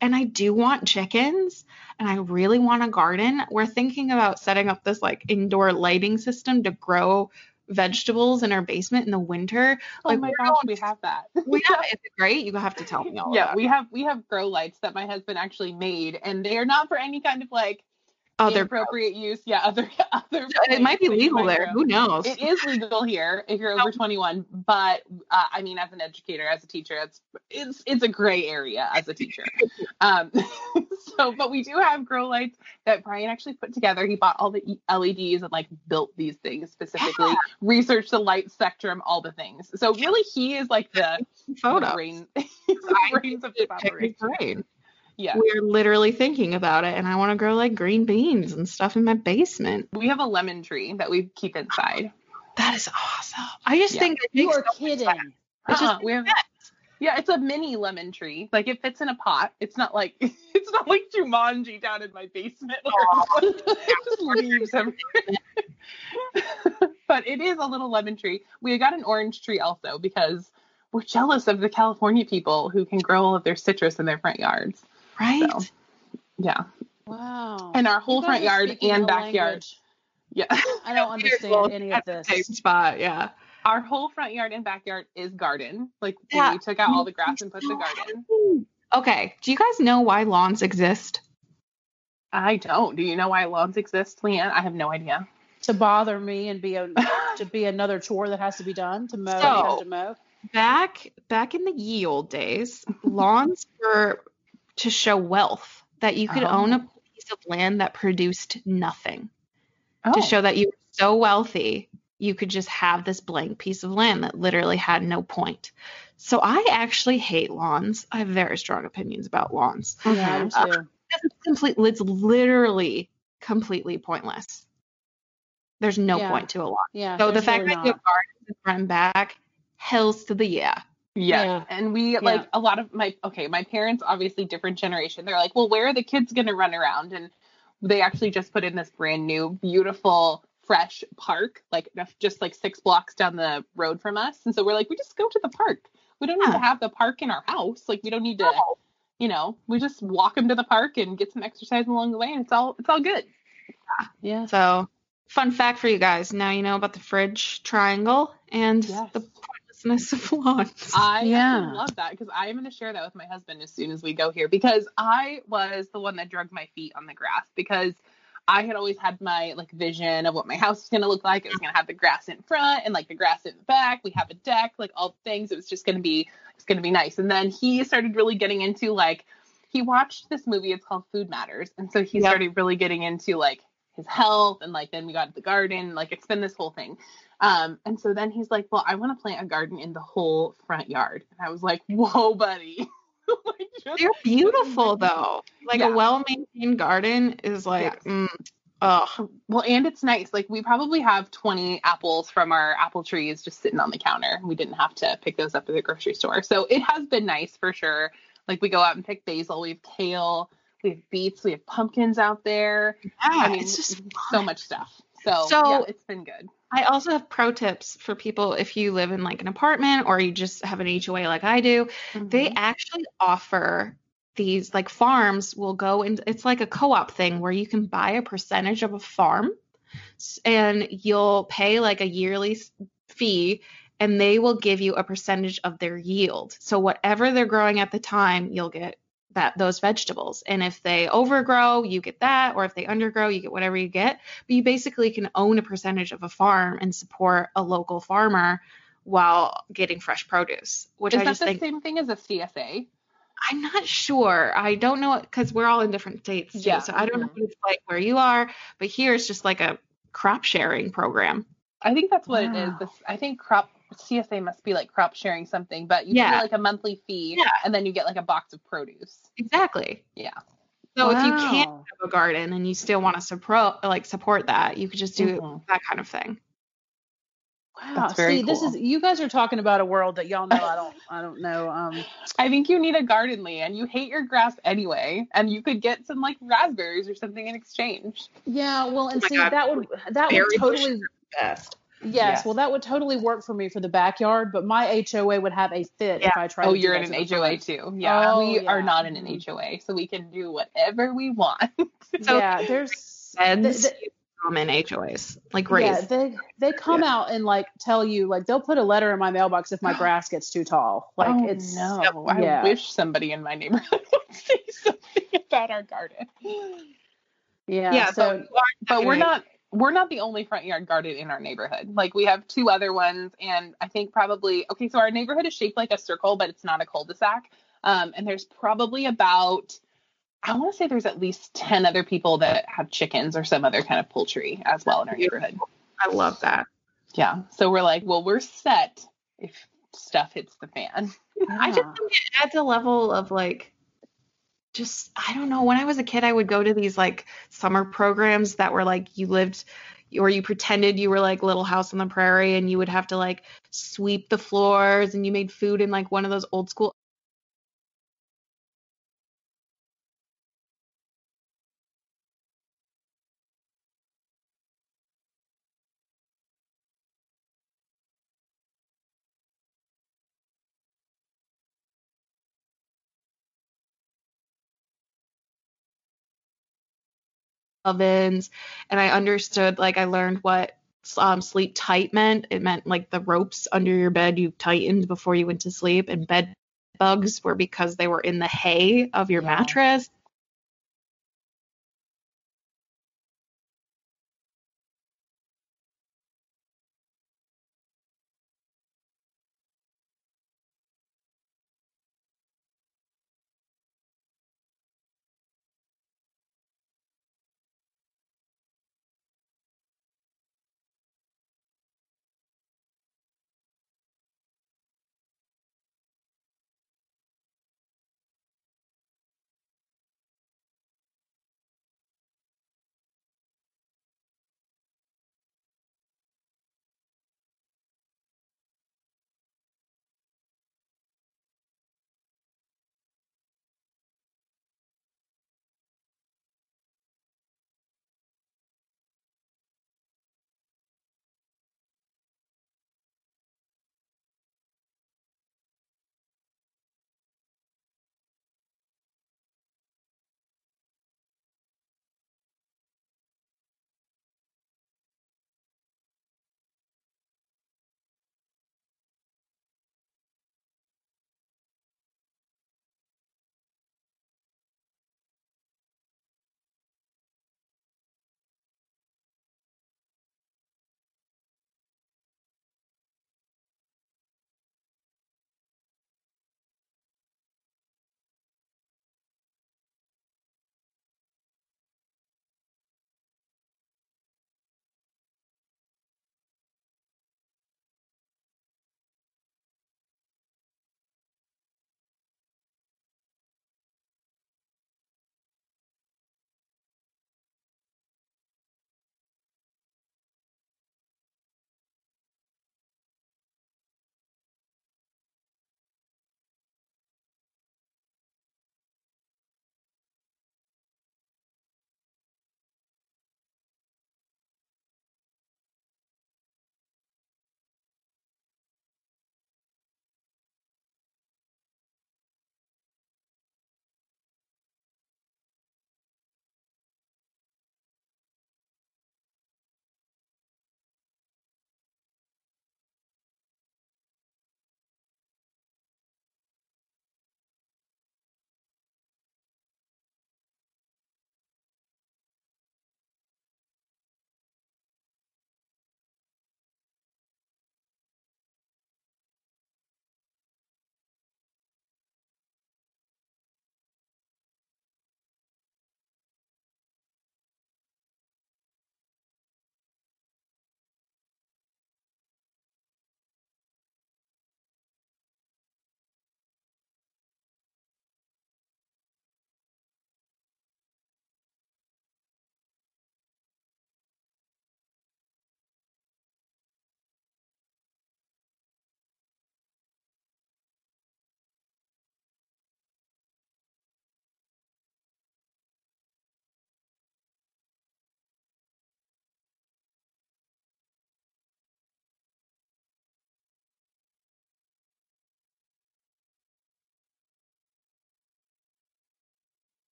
And I do want chickens and I really want a garden. We're thinking about setting up this like indoor lighting system to grow vegetables in our basement in the winter. Oh Like, my gosh, we have that. [laughs] We have, is it great? You have to tell me all yeah, we have we have grow lights that my husband actually made, and they are not for any kind of like other appropriate use. Yeah, other [laughs] other. it might be places that you legal there. Who knows? It is legal here if you're over 21, but uh, I mean, as an educator, as a teacher, it's it's it's a gray area as a teacher. Um, [laughs] so, but we do have grow lights that Brian actually put together. He bought all the LEDs and like built these things specifically, Yeah. researched the light spectrum, all the things. So really, he is like the Photos. brain, [laughs] brains of the brain. Yeah. We're literally thinking about it, and I want to grow like green beans and stuff in my basement. We have a lemon tree that we keep inside. [gasps] That is awesome. I just Yeah. think it You are so kidding. sense. It just Uh-uh, we have Yeah, it's a mini lemon tree. Like it fits in a pot. It's not like [laughs] it's not like Jumanji down in my basement where [laughs] just leaves everywhere. [laughs] but it is a little lemon tree. We got an orange tree also because we're jealous of the California people who can grow all of their citrus in their front yards. Right. So, yeah. Wow. And our whole You front yard and backyard. language Yeah. I don't [laughs] understand any of this. Same spot, yeah. Our whole front yard and backyard is garden. Like Yeah. we took out all the grass and put the garden. Okay. Do you guys know why lawns exist? I don't. Do you know why lawns exist, Leanne? I have no idea. To bother me and be a [laughs] to be another chore that has to be done to mow. So- you have to mow. Back back in the ye old days, lawns were to show wealth that you could Oh. own a oh. piece of land that produced nothing. Oh. To show that you were so wealthy, you could just have this blank piece of land that literally had no point. So I actually hate lawns. I have very strong opinions about lawns. Yeah, I do too. It's complete it's literally completely pointless. There's no Yeah. point to a lawn. Yeah. So the fact really that you not. have gardens in front and back, hells to the yeah. Yeah. Yeah. And we like a lot of my okay, my parents obviously different generation. They're like, "Well, where are the kids going to run around?" And they actually just put in this brand new beautiful fresh park like just like 6 blocks down the road from us. And so we're like, "We just go to the park. We don't need to have the park in our house. Like we don't need to, No. you know, we just walk them to the park and get some exercise along the way and it's all it's all good." Yeah. So, fun fact for you guys. Now you know about the fridge triangle and Yes. the pointlessness of [laughs] lawns. I Yeah. love that because I am going to share that with my husband as soon as we go here because I was the one that drug my feet on the grass because I had always had my like vision of what my house was going to look like. It was going to have the grass in front and like the grass in the back. We have a deck, like all things. It was just going to be it's going to be nice. And then he started really getting into like he watched this movie. It's called Food Matters, and so he Yep. started really getting into like his health and like then we got the garden. Like it's been this whole thing. Um, and so then he's like, Well, I want to plant a garden in the whole front yard. And I was like, Whoa, buddy. [laughs] like, just- They're beautiful [laughs] though. Like Yeah. a well-maintained garden is like, Yes. mm, oh, well, and it's nice. Like we probably have 20 apples from our apple trees just sitting on the counter. We didn't have to pick those up at the grocery store. So it has been nice for sure. Like we go out and pick basil, we have kale, we have beets, we have pumpkins out there. yeah, I mean, it's just so much stuff. So, So- yeah, it's been good. I also have pro tips for people if you live in like an apartment or you just have an HOA like I do. They Mhm. actually offer these like farms will go and it's like a co-op thing where you can buy a percentage of a farm and you'll pay like a yearly fee and they will give you a percentage of their yield. So whatever they're growing at the time, you'll get that those vegetables. And if they overgrow, you get that, or if they undergrow, you get whatever you get. But you basically can own a percentage of a farm and support a local farmer while getting fresh produce, which Is I that the think same thing as a CSA? I'm not sure. I don't know because we're all in different states too. Yeah, So I don't know what it's like where you are, but here it's just like a crop sharing program. I think that's what it is. Wow. This, I think crop CSA must be like crop sharing something, but you Yeah. pay like a monthly fee Yeah. and then you get like a box of produce. Exactly. Yeah. So if you can't have a garden and you still want to support like support that, you could just do Mhm. that kind of thing. Wow. That's very See, this is you guys are talking about a world that y'all know I don't I don't know. Um [laughs] I think you need a garden, Lee, and you hate your grass anyway, and you could get some like raspberries or something in exchange. yeah, well and Oh see God. that would that Berry would totally bushes Best. Yes, Yes. well that would totally work for me for the backyard, but my HOA would have a fit if I tried Oh, you're in an HOA front. too. Yeah, Oh, we are not in an. Mm-hmm. HOA, so we can do whatever we want. [laughs] So yeah, there's beds th- come in HOAs, like Yeah, they they come out and like tell you like they'll put a letter in my mailbox if my [gasps] grass gets too tall. Like oh, it's no. I yeah. wish somebody in my neighborhood [laughs] would say something about our garden. Yeah. Yeah, so, are but we're not we're not the only front yard guarded in our neighborhood. Like we have two other ones, and I think probably okay. So our neighborhood is shaped like a circle, but it's not a cul-de-sac. Um, and there's probably about I want to say there's at least ten other people that have chickens or some other kind of poultry as well in our neighborhood. I love that. Yeah. So we're like, well, we're set if stuff hits the fan. I just think it adds a level of like just I don't know. When I was a kid, I would go to these like summer programs that were like you lived or you pretended you were like Little House on the Prairie and you would have to like sweep the floors and you made food in like one of those old school ovens and I understood like I learned what um, sleep tight meant. It meant like the ropes under your bed you tightened before you went to sleep and bed bugs were because they were in the hay of your Yeah. mattress.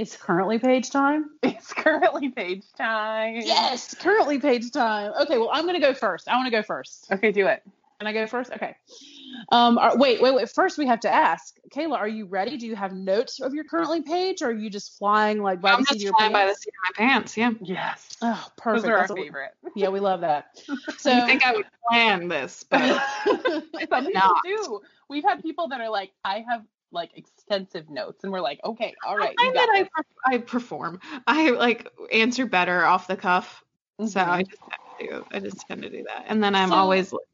It's currently page time. [laughs] It's currently page time. Yes, currently page time. Okay, well, I'm gonna go first. I want to go first. Okay, do it. Can I go first? Okay. Um, are, wait, wait, wait. First, we have to ask, Kayla, are you ready? Do you have notes of your currently page, or are you just flying like by I'm the seat of your flying by the seat of my pants. Yeah. Yes. Oh, perfect. Those are our That's we- favorite. yeah, we love that. [laughs] So I think I would plan this, but [laughs] Some people not. do. We've had people that are like, I have like extensive notes, and we're like, okay, all right, I find that I. I perform. I like answer better off the cuff, so Mhm. I just tend to do. I just tend to do that, and then I'm So- always like,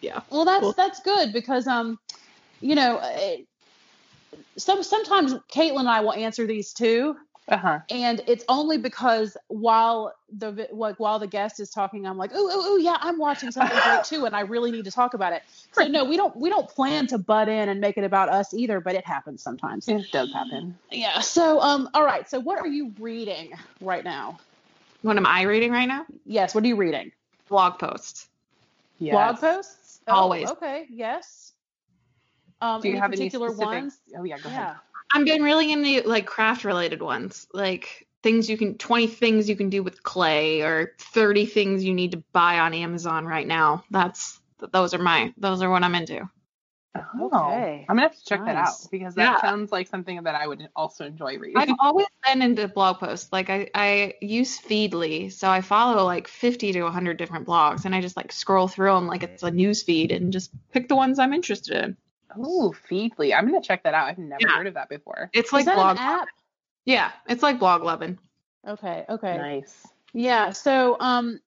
yeah. well, that's Cool. that's good because um, you know, eh, some sometimes Caitlin and I will answer these too, Uh-huh. and it's only because while the like while the guest is talking i'm like oh oh oh yeah i'm watching something great too and i really need to talk about it so no we don't we don't plan to butt in and make it about us either but it happens sometimes It does happen. yeah so um all right so what are you reading right now What am I reading right now? yes what are you reading Blog posts. Yes. blog posts Oh, Always. okay yes um Do you any have particular any specific? ones Oh yeah, go yeah ahead. I've been really into like craft related ones, like things you can 20 things you can do with clay or 30 things you need to buy on Amazon right now. That's those are my those are what I'm into. Oh, oh Okay. I'm gonna have to check that out because that Yeah. sounds like something that I would also enjoy reading. I've always been into blog posts. Like I, I use Feedly, so I follow like 50 to 100 different blogs, and I just like scroll through them like it's a news feed and just pick the ones I'm interested in. Oh, Feedly. I'm gonna check that out. I've never Yeah. heard of that before. It's is like that blog. an app Yeah, it's like Bloglovin. okay okay Nice. Yeah. So um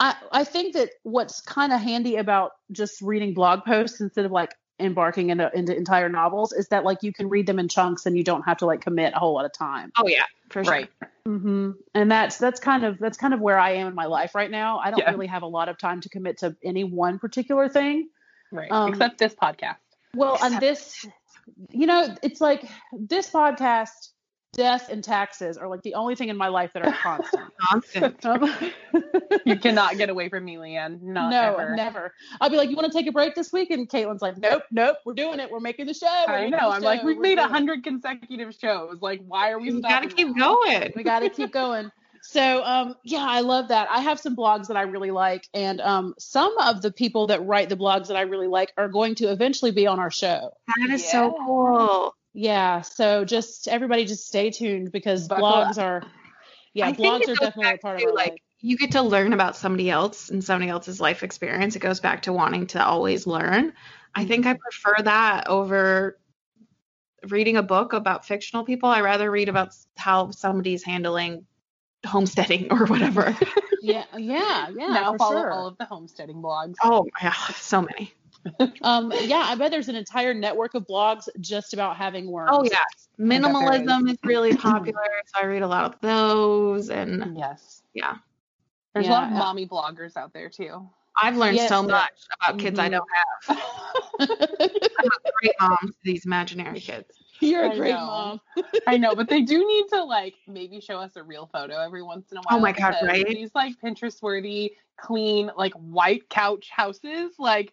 I I think that what's kind of handy about just reading blog posts instead of like embarking into, into entire novels is that like you can read them in chunks and you don't have to like commit a whole lot of time. Oh yeah, for sure. Right. hmm And that's that's kind of that's kind of where I am in my life right now. I don't Yeah. really have a lot of time to commit to any one particular thing. Right. Um, Except this podcast. Well, and this, you know, it's like this podcast, death and taxes are like the only thing in my life that are [laughs] constant. Constant. Um, You cannot get away from me, Leanne. Not no, ever. never. I'll be like, you want to take a break this week? And Caitlin's like, nope, nope, we're doing it. We're making the show. We're I know. I'm like, we've We're made a doing it." hundred consecutive shows. Like, why are we? You gotta keep going. We got to keep going. So, um, yeah, I love that. I have some blogs that I really like, and um, some of the people that write the blogs that I really like are going to eventually be on our show. That is so cool. Yeah, so just everybody just stay tuned because Buckle blogs are, yeah, I blogs are definitely a back part of to, our like life. you get to learn about somebody else and somebody else's life experience. It goes back to wanting to always learn. I think I prefer that over reading a book about fictional people. I rather read about how somebody's handling homesteading or whatever. [laughs] Yeah, yeah, yeah. now follow sure. all of the homesteading blogs. oh yeah, so many. [laughs] Um, yeah, I bet there's an entire network of blogs just about having worms. Oh yeah, minimalism is really [clears throat] popular, so I read a lot of those, and Yes. Yeah. There's a lot of Yeah. mommy bloggers out there too. I've learned Yes, so much about kids I Mhm. don't have. [laughs] I'm a great mom to these imaginary kids. You're a I great know. mom. I know, but they [laughs] do need to like maybe show us a real photo every once in a oh while. Oh my God, right? These like Pinterest worthy, clean, like white couch houses, like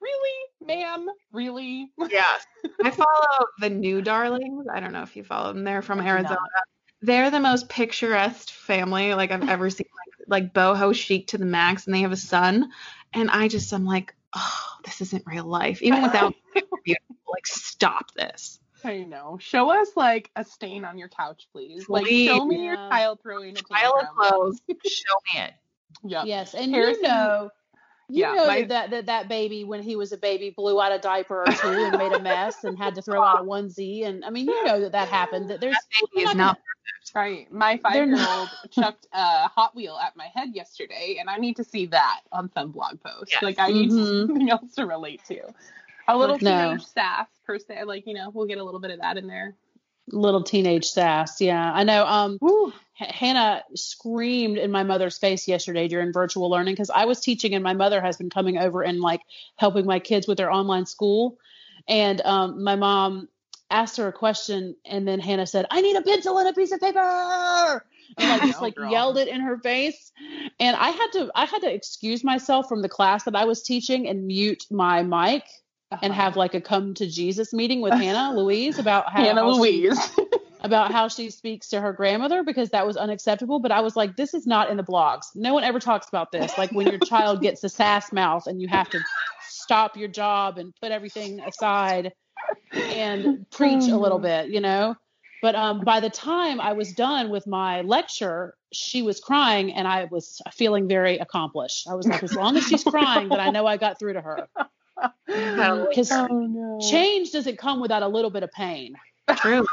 really, ma'am, really? Yes. I [laughs] follow the new darlings. I don't know if you follow them. They're from Arizona. not. They're the most picturesque family like I've ever seen. Like, like boho chic to the max, and they have a son. And I just I'm like, oh, this isn't real life. Even without [laughs] like stop this. I know. Show us like a stain on your couch, please. Like show me your Yeah. child throwing a Pile of clothes. Show [laughs] me it. Yep. Yes, and Harrison- you know, you Yeah, know my- that, that that baby when he was a baby blew out a diaper or two and made a mess and had to throw out a onesie, and I mean, you know that that happened. That there's That baby is not not. Right. My five year old chucked a Hot Wheel at my head yesterday, and I need to see that on some blog post. Yes. Like, I need Mhm. something else to relate to. A little No. teenage sass, per se. Like, you know, we'll get a little bit of that in there. little teenage sass. Yeah, I know. Um, Woo. H- Hannah screamed in my mother's face yesterday during virtual learning because I was teaching and my mother has been coming over and like helping my kids with their online school. And um, my mom asked her a question and then Hannah said, I need a pencil and a piece of paper. And like [laughs] just like yelled it in her face. And I had to I had to excuse myself from the class that I was teaching and mute my mic and Uh-huh. have like a come to Jesus meeting with Hannah [laughs] Louise about how Hannah how she- Louise. [laughs] about how she speaks to her grandmother because that was unacceptable. But I was like, this is not in the blogs. No one ever talks about this. Like when your child gets a sass mouth and you have to stop your job and put everything aside and preach a little bit, you know? But um, by the time I was done with my lecture, she was crying and I was feeling very accomplished. I was like, as long as she's crying, then I know I got through to her. Because [laughs] Oh, no. change doesn't come without a little bit of pain, True.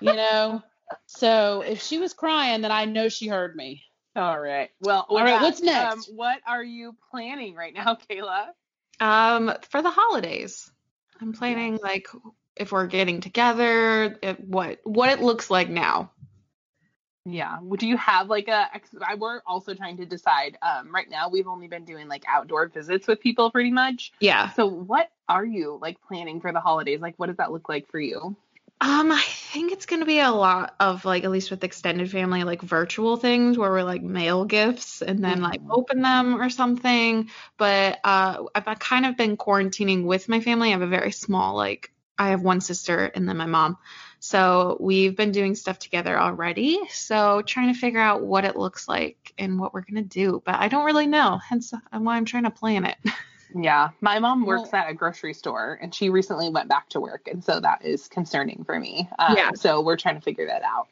you know? So if she was crying, then I know she heard me. All right. Well, All with right, that, what's next? Um, what are you planning right now, [laughs] Kayla? Um, for the holidays, I'm planning like if we're getting together, if, what what it looks like now. Yeah. Do you have like a? we're also trying to decide. Um, right now we've only been doing like outdoor visits with people pretty much. Yeah. So what are you like planning for the holidays? Like, what does that look like for you? Um, I think it's gonna be a lot of like at least with extended family, like virtual things where we're like mail gifts and then like Mhm. open them or something. But uh, I've kind of been quarantining with my family. I have a very small like I have one sister and then my mom. So we've been doing stuff together already. So trying to figure out what it looks like and what we're gonna do. But I don't really know. Hence why I'm trying to plan it. [laughs] Yeah, my mom works Well- at a grocery store, and she recently went back to work, and so that is concerning for me. Um, Yeah. So we're trying to figure that out.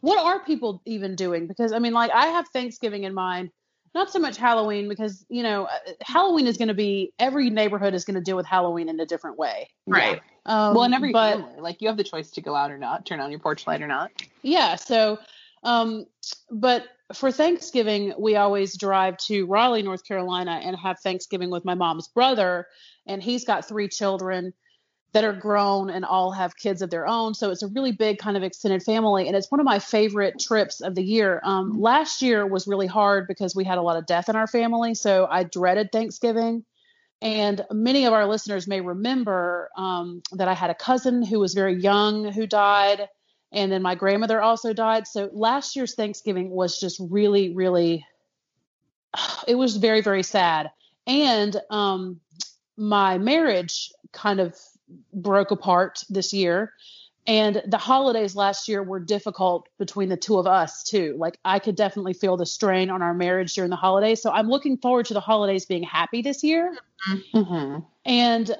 What are people even doing? Because I mean, like, I have Thanksgiving in mind, not so much Halloween, because, you know, uh, Halloween is going to be, every neighborhood is going to deal with Halloween in a different way. Right. Um, well, in every but, family, like you have the choice to go out or not, turn on your porch light or not. Yeah. So, um, but for Thanksgiving, we always drive to Raleigh, North Carolina, and have Thanksgiving with my mom's brother, and he's got three children that are grown and all have kids of their own. So it's a really big kind of extended family, and it's one of my favorite trips of the year. Um, last year was really hard because we had a lot of death in our family, so I dreaded Thanksgiving. And many of our listeners may remember um, that I had a cousin who was very young who died and then my grandmother also died. So last year's Thanksgiving was just really, really, [sighs] it was very, very sad. And um, my marriage kind of broke apart this year. And the holidays last year were difficult between the two of us, too. Like, I could definitely feel the strain on our marriage during the holidays. So, I'm looking forward to the holidays being happy this year. Mm-hmm. And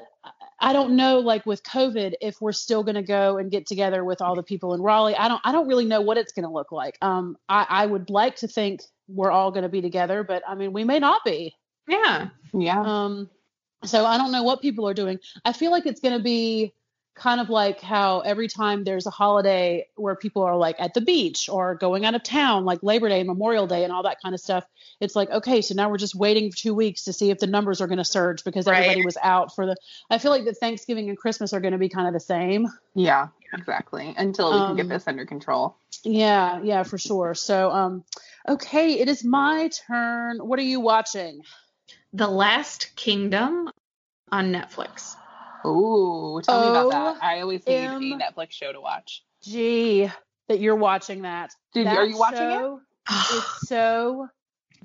I don't know, like with COVID, if we're still going to go and get together with all the people in Raleigh. I don't, I don't really know what it's going to look like. Um, I, I would like to think we're all going to be together, but I mean, we may not be. Yeah. Yeah. Um, so I don't know what people are doing. I feel like it's going to be kind of like how every time there's a holiday where people are like at the beach or going out of town, like Labor Day and Memorial Day and all that kind of stuff. It's like, okay, so now we're just waiting for two weeks to see if the numbers are going to surge because Right. everybody was out for the. I feel like that Thanksgiving and Christmas are going to be kind of the same. Yeah. Exactly. Until we can get Um, this under control. Yeah, yeah, for sure. So, um, okay, it is my turn. What are you watching? The Last Kingdom on Netflix. Ooh, tell me about Oh, that. I always need a Netflix show to watch. Gee, that you're watching that. Did that are you watching it? it's [gasps] so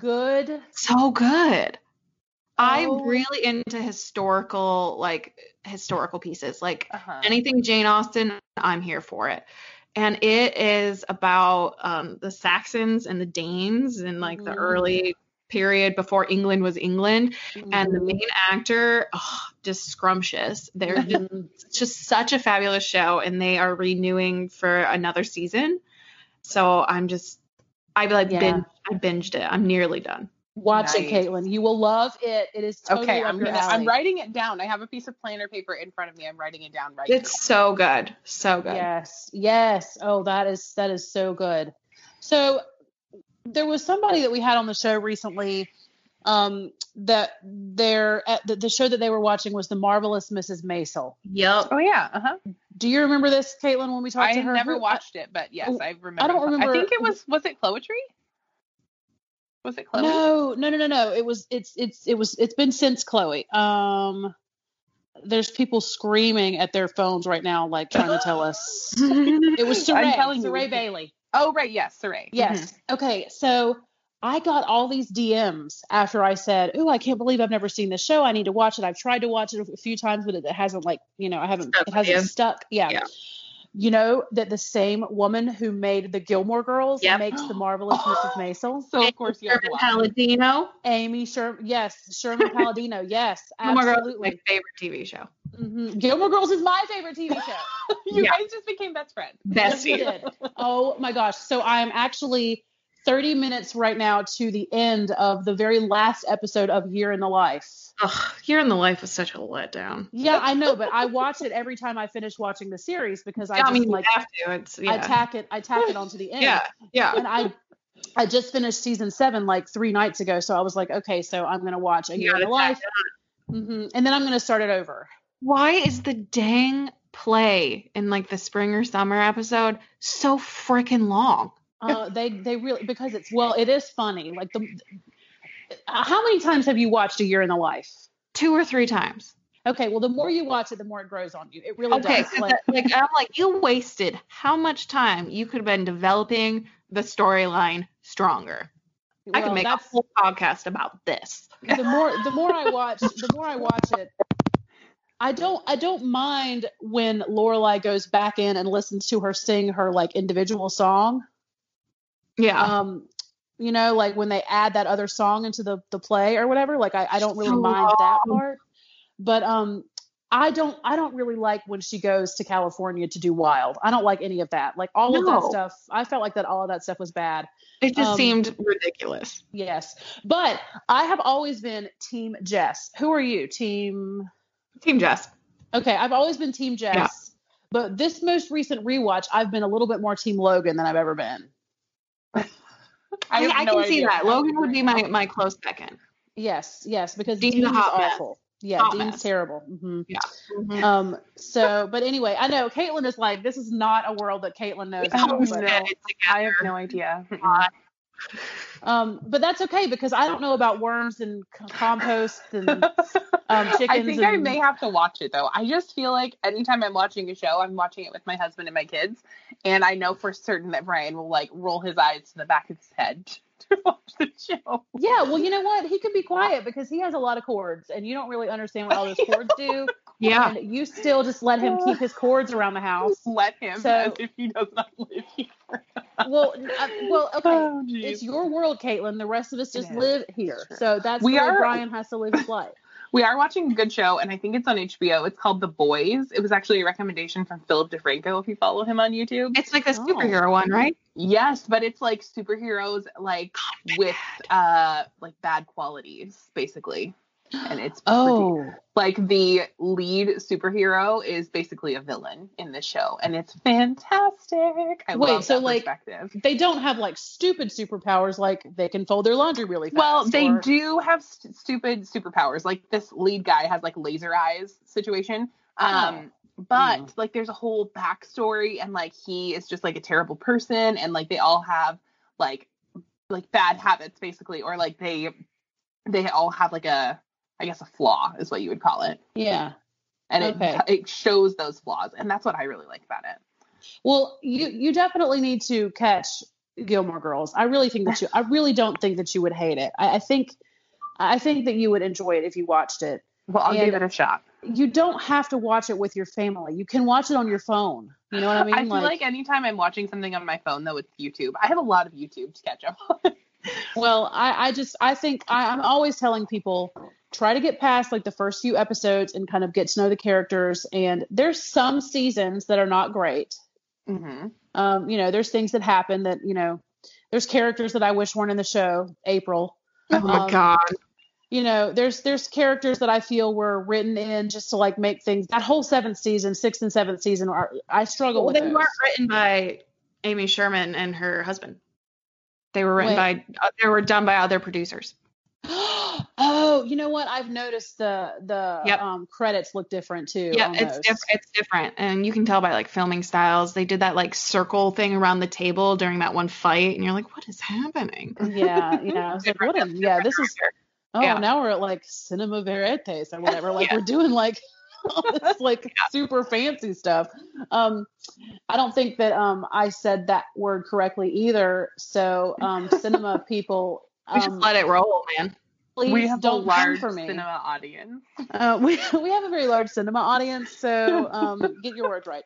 good. so good. I'm Oh. really into historical, like historical pieces. Like Uh-huh. anything Jane Austen, I'm here for it. And it is about um, the Saxons and the Danes and like the Mhm. early period before England was England. And the Mhm. main actor, oh, just scrumptious. They're [laughs] just, just such a fabulous show, and they are renewing for another season. So I'm just, I've like Yeah. binge, I binged it. I'm nearly done. Watch it, Caitlin. You will love it. It is totally Okay, I'm gonna. I'm writing it down. I have a piece of planner paper in front of me. I'm writing it down right now. It's so good, so good. Yes, yes. Oh, that is that is so good. So there was somebody that we had on the show recently um that their the, the show that they were watching was the marvelous Mrs. Maisel. Yep. Oh yeah. Uh huh. Do you remember this, Caitlin, when we talked I to her? never Who- watched it, but yes, I remember. I don't remember- I think it was. Was it Chloetry? Was it Chloe? No, no, no, no, no. It was it's it's it was it's been since Chloe. Um there's people screaming at their phones right now, like trying to tell us. [laughs] It was I'm Saray, you. Saray Bailey. Oh right. Yes, Saray. Yes. Okay. So I got all these DMs after I said, "Oh, I can't believe I've never seen this show. I need to watch it. I've tried to watch it a few times, but it hasn't like, you know, I haven't Stuck it hasn't you. stuck." Yeah. Yeah. You know that the same woman who made the Gilmore Girls Yep. makes the marvelous [gasps] Mrs. Maisel. So of course you have Sherman watch. Palladino. Amy Sherman, yes, Sherman [laughs] Palladino, yes, Gilmore Girls is absolutely. my favorite TV show. Mhm. Gilmore Girls is my favorite TV show. [laughs] you Yeah. guys just became best friends. Yes, Bestie. did. Oh my gosh! So I'm actually 30 minutes right now to the end of the very last episode of Year in the Life. Ugh, Year in the Life was such a letdown. Yeah, I know, but I watch it every time I finish watching the series because I Yeah, I just mean, like have to. It's yeah. I tack it I tack it onto the end. yeah, yeah. And I I just finished season seven like three nights ago, so I was like, okay, so I'm gonna watch A Year in the Life, tack it hmm and then I'm gonna start it over. Why is the dang play in like the spring or summer episode so freaking long? Uh, they they really because it's well, it is funny. Like the how many times have you watched A Year in the Life? Two or three times. Okay, well, the more you watch it, the more it grows on you. It really Okay, does. Like, that- like I'm like you wasted how much time you could have been developing the storyline stronger. I well, could make a whole podcast about this. the more the more I watch, [laughs] the more I watch it. I don't I don't mind when Lorelai goes back in and listens to her sing her like individual song. Yeah. Um, you know, like when they add that other song into the the play or whatever. Like I, I don't really mind that part. But um, I don't I don't really like when she goes to California to do Wild. I don't like any of that. Like all of that stuff. I felt like that all of that stuff was bad. it just um, seemed ridiculous. Yes. But I have always been Team Jess. Who are you? Team Team Jess. Okay, I've always been Team Jess. Yeah. But this most recent rewatch, I've been a little bit more Team Logan than I've ever been. I, have I no can see that. Logan would be my my close second. Yes, yes, because Dean's Dean's a mess. awful. Yeah, Hot Dean's mess. terrible. hmm Yeah. Um. So, but anyway, I know Caitlin is like this is not a world that Caitlin knows. Oh, about, no. I have no idea. God. Um. But that's okay because I don't know about worms and compost and um [laughs] I chickens. think I may have to watch it though. I just feel like anytime I'm watching a show, I'm watching it with my husband and my kids, and I know for certain that Brian will like roll his eyes to the back of his head [laughs] to watch the show. Yeah, well, you know what? He could be quiet because he has a lot of cords, and you don't really understand what all those cords do. [laughs] Yeah. And you still just let him keep his cords around the [laughs] house. Just let him So- as if he does not live here. Well, uh, well, [laughs] okay. Oh. It's your world, Caitlin. The rest of us just It is. live here. It's. So that's We the are- Brian has to live his life. [laughs] We are watching a good show, and I think it's on HBO. It's called The Boys. It was actually a recommendation from Philip DeFranco if you follow him on YouTube. It's like the Oh. superhero one, right? Yes, but it's like superheroes like with uh like bad qualities, basically. And it's [gasps] pretty- Oh, like the lead superhero is basically a villain in this show, and it's fantastic. I Wait, love so, that like, perspective. they don't have like stupid superpowers like they can fold their laundry really fast. Well, they or- do have st- stupid superpowers. Like this lead guy has like laser eyes situation. Um, but Mm. like there's a whole backstory, and like he is just like a terrible person, and like they all have like like bad habits basically, or like they they all have like a I guess a flaw is what you would call it, Yeah. and Okay. it it shows those flaws, and that's what I really like about it. Well, you you definitely need to catch Gilmore Girls. I really think that you. I really don't think that you would hate it. I, I think. I think that you would enjoy it if you watched it. Well, I'll And- give it a shot. You don't have to watch it with your family. You can watch it on your phone. You know what I [laughs] mean? I feel like, anytime I'm watching something on my phone, though, it's YouTube. I have a lot of YouTube to catch up on. [laughs] Well, I, I just I think I, I'm always telling people try to get past like the first few episodes and kind of get to know the characters. And there's some seasons that are not great. mm-hmm. Um, you know, there's things that happen that you know. There's characters that I wish weren't in the show. April. Oh my Um, god. You know, there's there's characters that I feel were written in just to like make things. That whole seventh season, sixth and seventh season, are I struggle with. Well, with they those. weren't written by Amy Sherman and her husband. They were written Wait. by. Uh, they were done by other producers. Oh, you know what? I've noticed the the Yep. um, credits look different too. Yeah, it's those. diff- it's different, and you can tell by like filming styles. They did that like circle thing around the table during that one fight, and you're like, what is happening? Yeah, you know, I was like, [laughs] what? A, yeah, this is. Oh, Yeah. now we're at like cinema veritas or whatever. Like Yeah. we're doing like [laughs] all this like super fancy stuff. Um, I don't think that um I said that word correctly either. So [laughs] um, cinema people. We just Um, let it roll, man. Please we have a don't come large for me. cinema audience. Uh, we [laughs] we have a very large cinema audience, so [laughs] um, get your words right.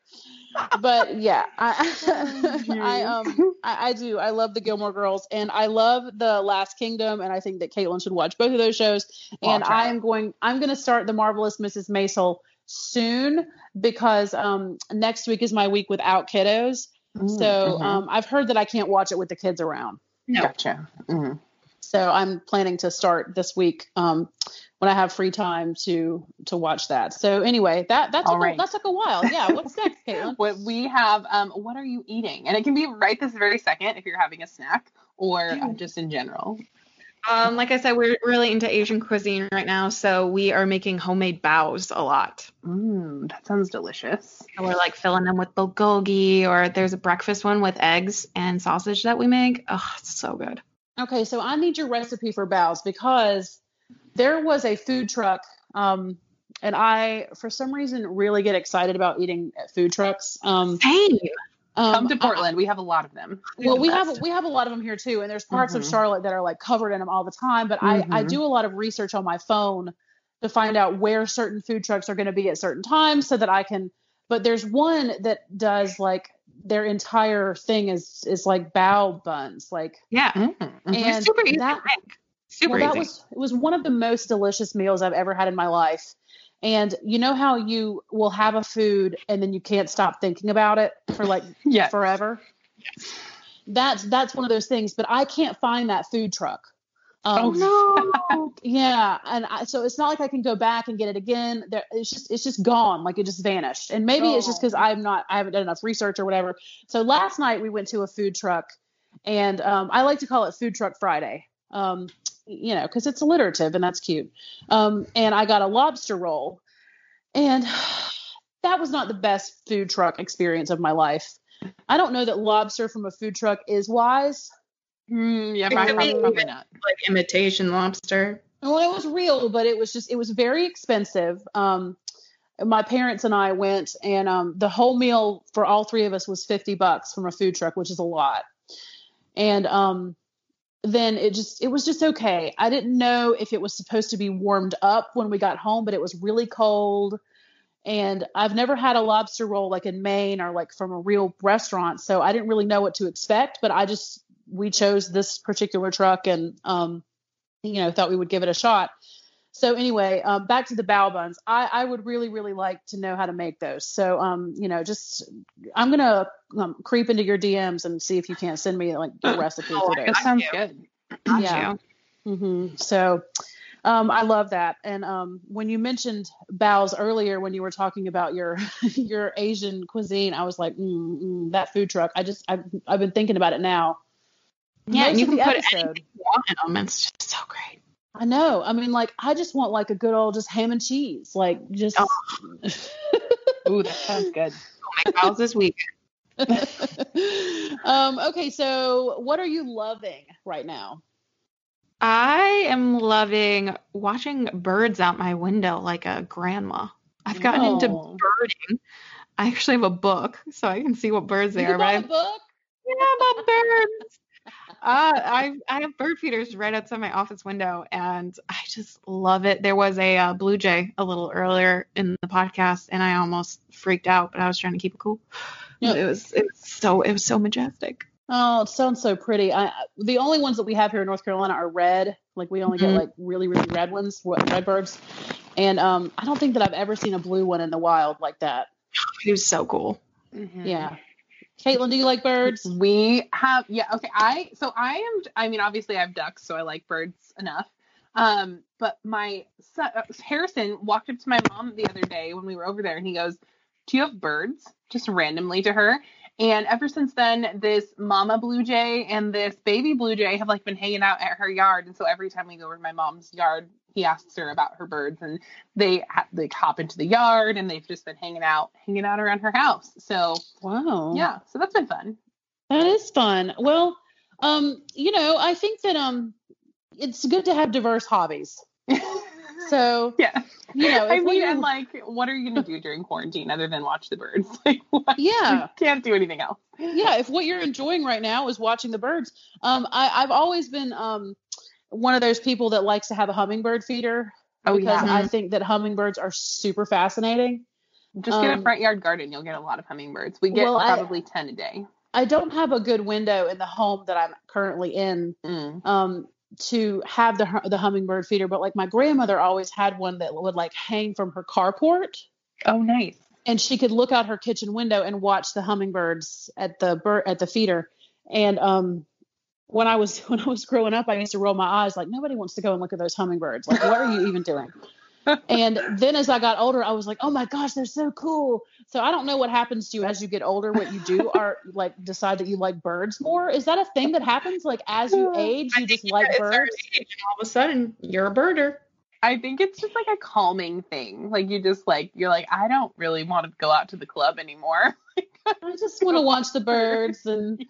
But yeah, I [laughs] I um I, I do I love the Gilmore Girls and I love the Last Kingdom and I think that Caitlin should watch both of those shows. And I am going I'm going to start the marvelous Mrs. Maisel soon because um next week is my week without kiddos. So Mhm. um I've heard that I can't watch it with the kids around. No. gotcha. Mhm. So I'm planning to start this week um, when I have free time to to watch that. So anyway, that that All took a, right. that took a while. Yeah. What's next, Caitlin? [laughs] What we have, um, what are you eating? And it can be right this very second if you're having a snack or uh, just in general. Um, like I said, we're really into Asian cuisine right now, so we are making homemade baos a lot. Mm, that sounds delicious. So we're like filling them with bulgogi, or there's a breakfast one with eggs and sausage that we make. Oh, it's so good. Okay, so I need your recipe for baos because there was a food truck, um, and I for some reason really get excited about eating at food trucks. Um, Same. um, Come to I- Portland. we have a lot of them. well the we best. have we have a lot of them here too and there's parts of Mhm. charlotte that are like covered in them all the time but I, I Mhm. do a lot of research on my phone to find out where certain food trucks are going to be at certain times so that i can but there's one that does like their entire thing is is like bao buns like Yeah. Mhm. and super easy that. Super well, that easy. was it was one of the most delicious meals I've ever had in my life. And you know how you will have a food and then you can't stop thinking about it for like [laughs] Yes. forever? Yes. That's that's one of those things, but I can't find that food truck. Oh, Um, no. [laughs] yeah, and I, so it's not like I can go back and get it again. There, it's just it's just gone, like it just vanished. And maybe it's just because Oh. I'm not I haven't done enough research or whatever. So last night we went to a food truck, and um, I like to call it Food Truck Friday, um, you know, because it's alliterative and that's cute. Um, and I got a lobster roll, and [sighs] that was not the best food truck experience of my life. I don't know that lobster from a food truck is wise. Mm, yeah, It probably, probably not. like imitation lobster. Well, it was real, but it was just it was very expensive. Um, my parents and I went, and um, the whole meal for all three of us was fifty bucks from a food truck, which is a lot. And um, then it just it was just okay. I didn't know if it was supposed to be warmed up when we got home, but it was really cold. And I've never had a lobster roll like in Maine or like from a real restaurant, so I didn't really know what to expect. But I just we chose this particular truck and um, you know thought we would give it a shot. So anyway, um, back to the bao buns. I, I would really, really like to know how to make those. So, um, you know, just I'm gonna um, creep into your DMs and see if you can't send me like your [clears throat] recipe Oh, for I those. That sounds good. Yeah. you. hmm So, um, I love that. And um, when you mentioned baos earlier, when you were talking about your [laughs] your Asian cuisine, I was like, mm, mm, that food truck. I just I've, I've been thinking about it now. Yeah, and you can put episode. anything you want in them. It's just so great. I know. I mean, like, I just want like a good old just ham and cheese, like just. [laughs] Ooh, that sounds good. We'll make baos this week. [laughs] [laughs] um, okay, so what are you loving right now? I am loving watching birds out my window like a grandma. I've gotten into Oh. birding. I actually have a book so I can see what birds they You are. But bought I a book? yeah, about birds. Uh, I I have bird feeders right outside my office window, and I just love it. There was a uh, blue jay a little earlier in the podcast, and I almost freaked out, but I was trying to keep it cool. Yeah. It was it was so it was so majestic. Oh, it sounds so pretty. I, the only ones that we have here in North Carolina are red. Like we only Mhm. get like really, really red ones, what red birds. And um, I don't think that I've ever seen a blue one in the wild like that. It was so cool. Mhm. Yeah. Caitlin, do you like birds? We have yeah okay I so I am I mean obviously I have ducks so I like birds enough. Um but my son uh, Harrison walked up to my mom the other day when we were over there and he goes do you have birds? Just randomly to her. And ever since then this mama blue jay and this baby blue jay have like been hanging out at her yard. And so every time we go over to my mom's yard he asks her about her birds and they like hop into the yard and they've just been hanging out hanging out around her house so Wow. yeah so that's been fun That is fun. Well, um, you know, I think that um it's good to have diverse hobbies. [laughs] So, yeah. you know, I mean, and like, what are you gonna do during quarantine other than watch the birds? [laughs] Like, what? Yeah. you can't do anything else. yeah, if what you're enjoying right now is watching the birds, um, I, I've always been um, one of those people that likes to have a hummingbird feeder Oh because yeah. I think that hummingbirds are super fascinating. Just get a um, front yard garden. You'll get a lot of hummingbirds. We get Well, I- probably ten a day. I don't have a good window in the home that I'm currently in Mm. um, to have the the hummingbird feeder, but like my grandmother always had one that would like hang from her carport, Oh, nice. and she could look out her kitchen window and watch the hummingbirds at the bird at the feeder. And um, when I was [laughs] when I was growing up, I used to roll my eyes like nobody wants to go and look at those hummingbirds. Like, what are you even doing? [laughs] and then as I got older, I was like, oh my gosh, they're so cool. So I don't know what happens to you as you get older. What you do are [laughs] like decide that you like birds more. Is that a thing that happens? Like as you uh, age, you just like birds. age, and all of a sudden, you're a birder. I think it's just like a calming thing. Like you just like you're like I don't really want to go out to the club anymore. I just want to watch the birds and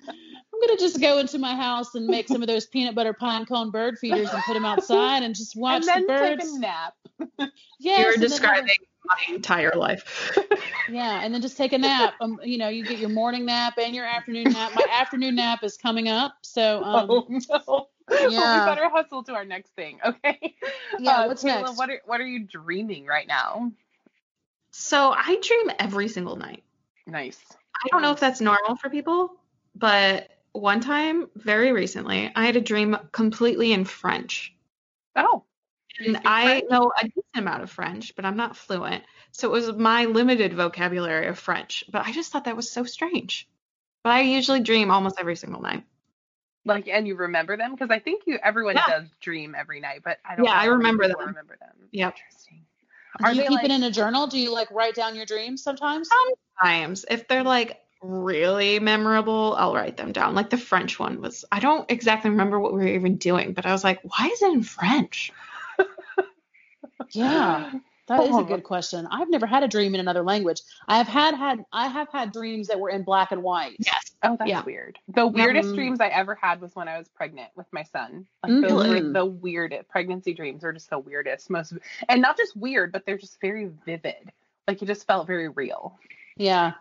I'm gonna just go into my house and make some of those peanut butter pine cone bird feeders and put them outside and just watch and then the birds. take a nap. [laughs] Yes, you're and then describing my entire life. [laughs] yeah, and then just take a nap. Um, you know, you get your morning nap and your afternoon nap. My afternoon nap is coming up, so [laughs] um, oh no. Well, we better hustle to our next thing, okay? yeah. Uh, what's Kayla, next? What are what are you dreaming right now? So I dream every single night. Nice. I don't know if that's normal for people, but one time, very recently, I had a dream completely in French. Oh. And I know a decent amount of French, but I'm not fluent. So it was my limited vocabulary of French. But I just thought that was so strange. But I usually dream almost every single night. like and you remember them because I think you everyone Yeah. does dream every night, but I don't. Yeah, I remember people them. Remember them. Yep. Interesting. Do Are you they keep like, it in a journal? Do you like write down your dreams sometimes? Sometimes, if they're like really memorable, I'll write them down. Like the French one was, I don't exactly remember what we were even doing, but I was like, why is it in French? [laughs] Yeah, that is a good question. I've never had a dream in another language. I have had had I have had dreams that were in black and white. Yes. Oh, that's Yeah. weird. The weirdest Mm. dreams I ever had was when I was pregnant with my son. Like those were Mm. the weirdest pregnancy dreams are just the weirdest, most and not just weird, but they're just very vivid. Like it just felt very real. Yeah.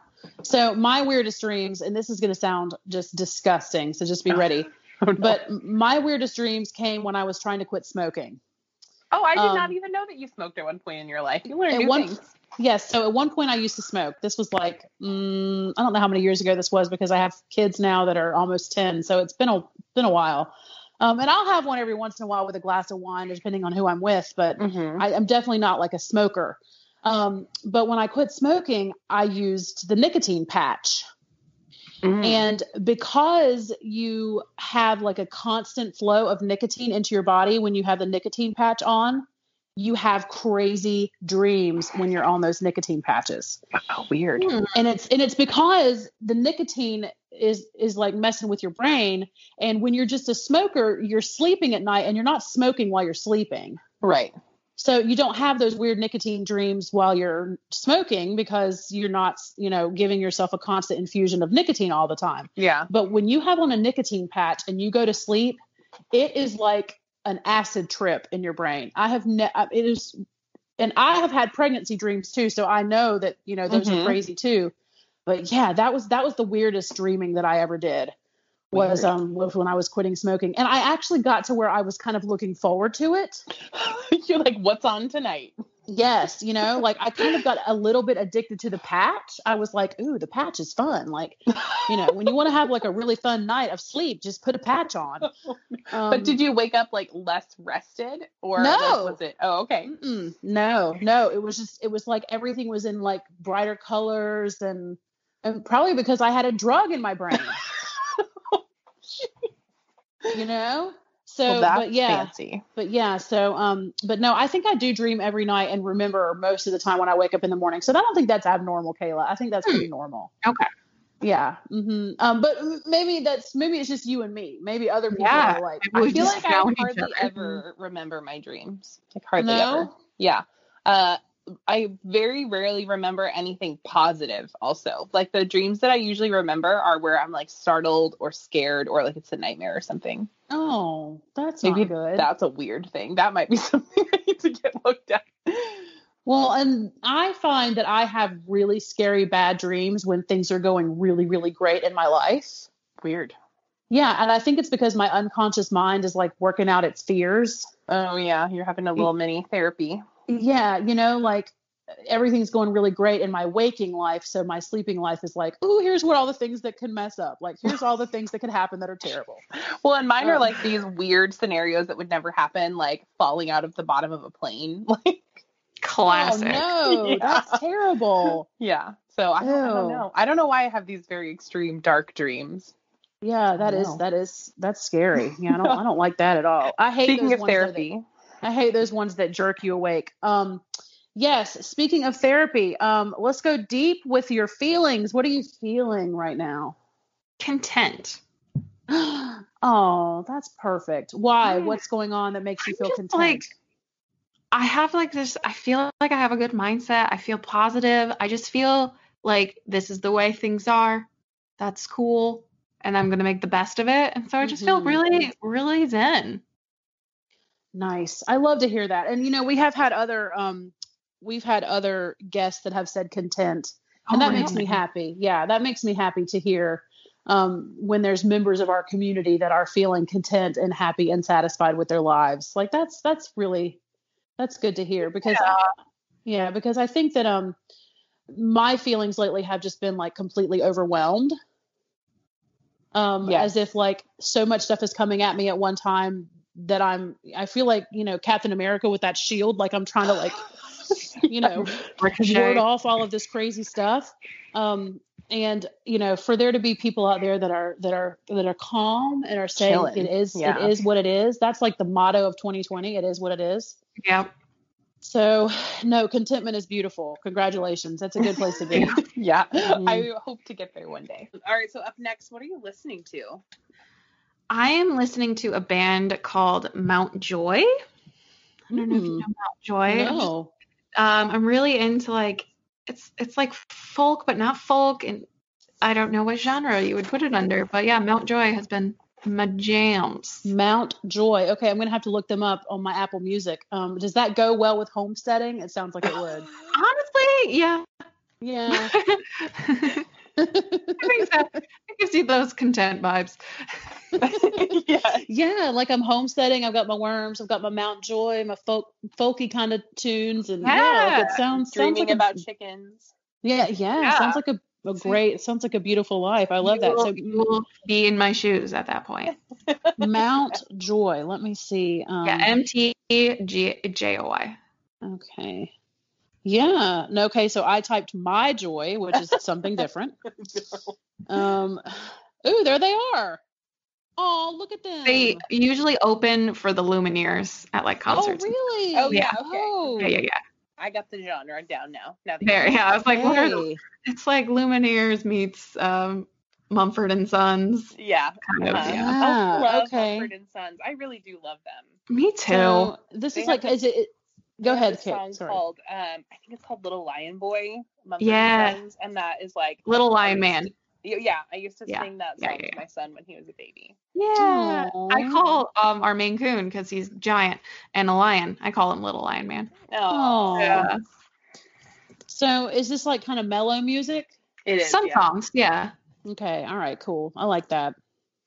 So my weirdest dreams, and this is going to sound just disgusting, so just be ready. [laughs] Oh, no. But my weirdest dreams came when I was trying to quit smoking. oh, I did um, not even know that you smoked at one point in your life. You learn At new one- things. Yes. So at one point I used to smoke. This was like mm, I don't know how many years ago this was because I have kids now that are almost ten. So it's been a been a while. Um, and I'll have one every once in a while with a glass of wine, depending on who I'm with. But Mhm. I, I'm definitely not like a smoker. Um, but when I quit smoking, I used the nicotine patch. Mm. And because you have like a constant flow of nicotine into your body when you have the nicotine patch on, you have crazy dreams when you're on those nicotine patches. oh, weird. And it's and it's because the nicotine is is like messing with your brain and when you're just a smoker, you're sleeping at night and you're not smoking while you're sleeping. Right. So you don't have those weird nicotine dreams while you're smoking because you're not, you know, giving yourself a constant infusion of nicotine all the time. Yeah. But when you have on a nicotine patch and you go to sleep, it is like an acid trip in your brain. I have ne- it is and I have had pregnancy dreams too, so I know that, you know, those Mhm. are crazy too. But yeah, that was that was the weirdest dreaming that I ever did. Was um was when I was quitting smoking. And I actually got to where I was kind of looking forward to it. [laughs] You're like, what's on tonight? Yes, you know, like I kind of got a little bit addicted to the patch. I was like, ooh, the patch is fun. Like, you know, when you want to have like a really fun night of sleep, just put a patch on. [laughs] Um, but did you wake up like less rested or No. was it? Oh, okay. Mm-mm, no, no, it was just it was like everything was in like brighter colors and and probably because I had a drug in my brain. [laughs] [laughs] you know? So well, that's but yeah. fancy. But yeah, so um but no, I think I do dream every night and remember most of the time when I wake up in the morning. So I don't think that's abnormal, Kayla. I think that's pretty normal. Okay. Yeah. hmm Um, but maybe that's maybe it's just you and me. Maybe other people Yeah. are like I feel like I hardly ever remember my dreams. Like hardly No? ever. Yeah. Uh I very rarely remember anything positive also. Like the dreams that I usually remember are where I'm like startled or scared or like it's a nightmare or something. Oh, that's Maybe not good. that's a weird thing. That might be [laughs] something I need to get looked at. Well, and I find that I have really scary bad dreams when things are going really, really great in my life. Weird. Yeah, and I think it's because my unconscious mind is like working out its fears. Oh yeah, you're having a little mini therapy. Yeah, you know, like everything's going really great in my waking life, so my sleeping life is like, oh, here's what all the things that can mess up. Like here's all the things that could happen that are terrible. Well, and mine are Um, like these weird scenarios that would never happen, like falling out of the bottom of a plane. [laughs] Like Classic. Oh no, [laughs] Yeah. that's terrible. yeah. So I don't, I don't know. I don't know why I have these very extreme dark dreams. Yeah, that is Wow. that is that's scary. Yeah, I don't I [laughs] don't like that at all. I hate Speaking of ones that- therapy, I hate those ones that jerk you awake. Um, yes. Speaking of therapy, um, let's go deep with your feelings. What are you feeling right now? Content. [gasps] oh, that's perfect. Why? Yeah. What's going on that makes you feel content? like, I have like this, I feel like I have a good mindset. I feel positive. I just feel like this is the way things are. That's cool. And I'm going to make the best of it. And so I just feel Mhm. really, really zen. Nice. I love to hear that. And you know, we have had other um we've had other guests that have said content. And Oh, that makes me happy. Yeah, that makes me happy to hear um when there's members of our community that are feeling content and happy and satisfied with their lives. Like that's that's really that's good to hear because yeah, because I think that um my feelings lately have just been like completely overwhelmed. Um Yes. as if like so much stuff is coming at me at one time that I'm I feel like, you know, Captain America with that shield like I'm trying to like [laughs] you know [laughs] ward off all of this crazy stuff. Um and you know, for there to be people out there that are that are that are calm and are saying Chilling. it is Yeah. it is what it is. That's like the motto of 2020. It is what it is. Yeah. So, no, contentment is beautiful. Congratulations. That's a good place to be. [laughs] yeah, Mhm. I hope to get there one day. All right, so up next, what are you listening to? I am listening to a band called Mount Joy. I don't know if you Hmm. know Mount Joy. No. um, I'm really into like it's it's like folk, but not folk, and I don't know what genre you would put it under, but yeah, Mount Joy has been my jams. Mount Joy. Okay, I'm gonna have to look them up on my Apple Music. Um, does that go well with homesteading? It sounds like it would. [laughs] Honestly, yeah. Yeah. [laughs] [laughs] I think so. It gives you those content vibes. [laughs] yeah. yeah, like I'm homesteading. I've got my worms. I've got my Mount Joy, my folk folky kind of tunes, and yeah, like it Yeah. sounds sounds Dreaming like a- about chickens. yeah, yeah, Yeah. sounds like a, a great. It sounds like a beautiful life. I love you that. Will, So you will be in my shoes at that point. [laughs] Mount Joy. Let me see. Um, yeah, M T G J O Y. Okay. Yeah. No, okay. So I typed my joy, which is something [laughs] different. Um, ooh, there they are. Oh, look at them. They usually open for the Lumineers at like concerts. oh, really? Oh, yeah, okay. Oh, Yeah, yeah, yeah. I got the genre down now. Now There, yeah. I was like, what are the, it's like Lumineers meets um, Mumford and Sons. Yeah. Kind of, uh-huh. yeah. Ah, I love okay. Mumford and Sons. I really do love them. Me too. So this They is like, this- is it? It- Go ahead, this Kate. song Sorry. called um, I think it's called Little Lion Boy. Yeah. and and that is like Little Lion Man. to- yeah, I used to Yeah. sing that Yeah, song yeah, to my son when he was a baby. Yeah. I Aw. call um our Maine Coon because he's giant and a lion. I call him Little Lion Man. Oh, Aw. Yeah. So is this like kind of mellow music? it is. Some yeah. songs, yeah. Okay. All right. Cool. I like that.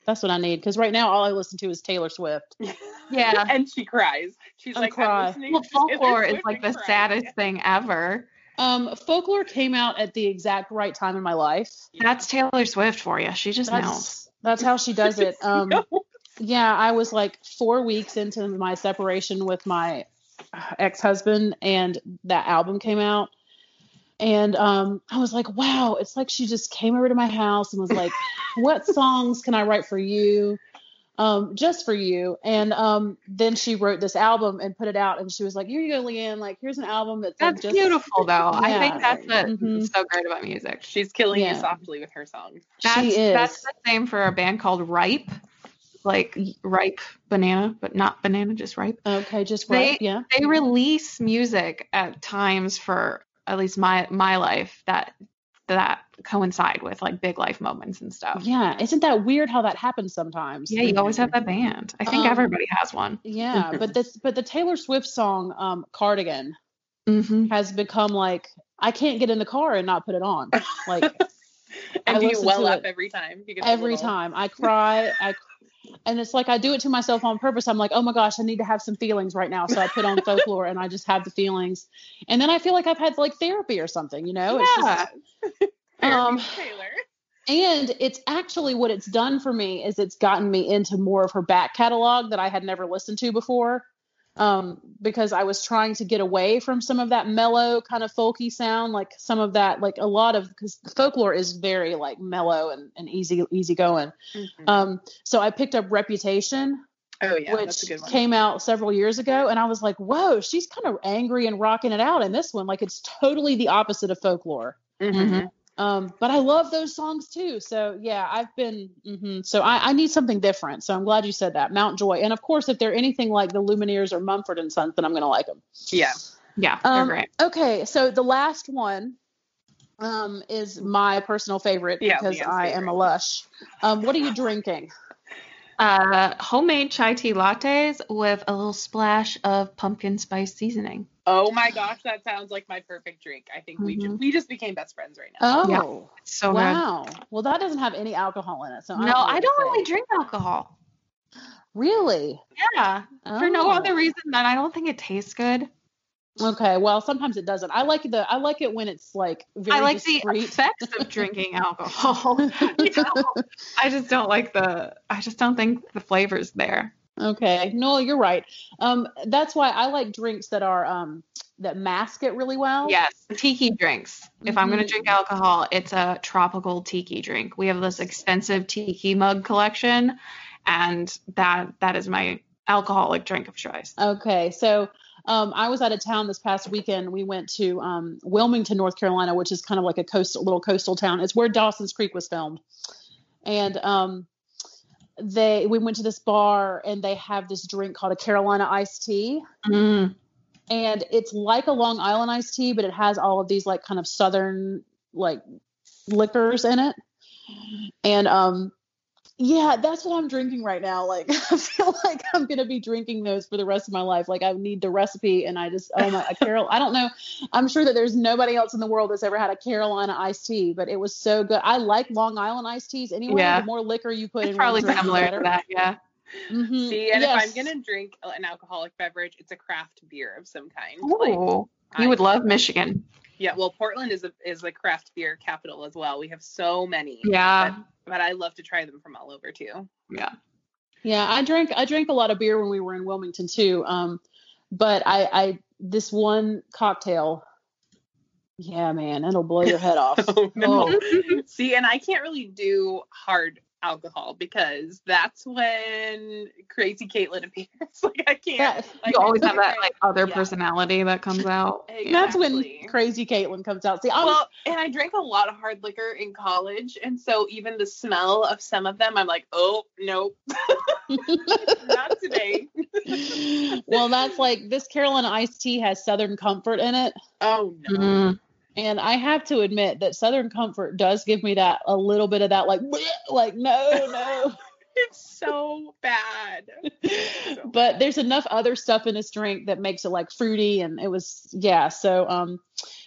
That's what I need because right now all I listen to is Taylor Swift. [laughs] Yeah. and she cries. She's And like, cry. I'm listening Well, folklore is like the crying." saddest thing ever. Um, folklore came out at the exact right time in my life. That's Taylor Swift for you. She just knows. That's that's how she does it. [laughs] Um, yeah, I was like four weeks into my separation with my ex-husband, and that album came out, and um, I was like, wow, it's like she just came over to my house and was like, [laughs] what songs can I write for you? Um, just for you. And um, then she wrote this album and put it out, and she was like, here you go, Leanne. Like, here's an album that's like That's just beautiful, though. I think that's what's Mhm. so great about music. She's killing Yeah. you softly with her songs. That's, she is. that's the same for a band called Ripe, like ripe banana, but not banana, just ripe. okay, just They- Yeah. They release music at times for at least my my life that that coincide with like big life moments and stuff. Yeah, isn't that weird how that happens sometimes? Yeah, you always have that band. I think Um, everybody has one. Yeah, but this but the Taylor Swift song um Cardigan Mm-hmm. has become like I can't get in the car and not put it on. Like [laughs] And I do you well up it every time? Every little- time I cry. I and it's like I do it to myself on purpose. I'm like, oh my gosh, I need to have some feelings right now. So I put on [laughs] folklore and I just have the feelings, and then I feel like I've had like therapy or something. You know, it's Yeah. [laughs] just um, Taylor. and it's actually what it's done for me is it's gotten me into more of her back catalog that I had never listened to before. Um, because I was trying to get away from some of that mellow kind of folky sound, like some of that, like a lot of because folklore is very like mellow and, and easy easy going. Mhm. Um, so I picked up Reputation, oh yeah, which that's a good one. came out several years ago, and I was like, whoa, she's kind of angry and rocking it out in this one. Like it's totally the opposite of folklore. Mhm. Um, but I love those songs too. So yeah, I've been. Mm-hmm. So I, I need something different. So I'm glad you said that. Mount Joy, and of course, if they're anything like the Lumineers or Mumford and Sons, then I'm gonna like them. Yeah. Yeah, they're Um, great. okay, so the last one um, is my personal favorite Yeah, because Leanne's I am a lush. Um, what are you drinking? Uh, homemade chai tea lattes with a little splash of pumpkin spice seasoning. Oh my gosh, that sounds like my perfect drink. I think we just mm-hmm. we just became best friends right now. Oh, Yeah, It's so good. wow. Well, that doesn't have any alcohol in it. So No, know I don't really drink alcohol. Really? Yeah, for no Oh. other reason than I don't think it tastes good. Okay. Well, sometimes it doesn't. I like the. I like it when it's like very I like discreet. the effects of [laughs] drinking alcohol. [laughs] You know? [laughs] I just don't like the. I just don't think the flavor's there. Okay. No, you're right. Um, that's why I like drinks that are um that mask it really well. Yes, tiki drinks. If I'm gonna Mhm. drink alcohol, it's a tropical tiki drink. We have this extensive tiki mug collection, and that that is my alcoholic drink of choice. Okay. So um, I was out of town this past weekend. We went to um, Wilmington, North Carolina, which is kind of like a coastal, little coastal town. It's where Dawson's Creek was filmed, and um, they we went to this bar and they have this drink called a Carolina iced tea. Mm. and it's like a Long Island iced tea, but it has all of these like kind of southern like liquors in it. And um yeah, that's what I'm drinking right now. Like [laughs] I feel like I'm gonna be drinking those for the rest of my life. Like I need the recipe and I just oh my a Carol I don't know. I'm sure that there's nobody else in the world that's ever had a Carolina iced tea, but it was so good. I like Long Island iced teas anyway. Yeah. The more liquor you put It's in probably drink, similar better. to that. Yeah. Mhm. See, and Yes. if I'm gonna drink an alcoholic beverage, it's a craft beer of some kind. Like, Ooh, I- you would love Michigan. yeah, well, Portland is a is a craft beer capital as well. We have so many. Yeah. But, but I love to try them from all over too. Yeah. Yeah, I drank I drank a lot of beer when we were in Wilmington too. Um, but I I this one cocktail, yeah, man, it'll blow your head off. [laughs] Oh, no. Oh. [laughs] See, and I can't really do hard alcohol because that's when crazy Caitlin appears. [laughs] like I can't. That- like, you always have that like other yeah. personality that comes out. [laughs] Exactly. That's when crazy Caitlin comes out. See, I'm Well, and I drank a lot of hard liquor in college, and so even the smell of some of them, I'm like, oh nope, [laughs] not today. well, that's like this Carolina iced tea has Southern Comfort in it. Oh no. Mm. And I have to admit that Southern Comfort does give me that a little bit of that like like no, no. [laughs] It's so bad. [laughs] but there's enough other stuff in this drink that makes it like fruity and it was yeah so um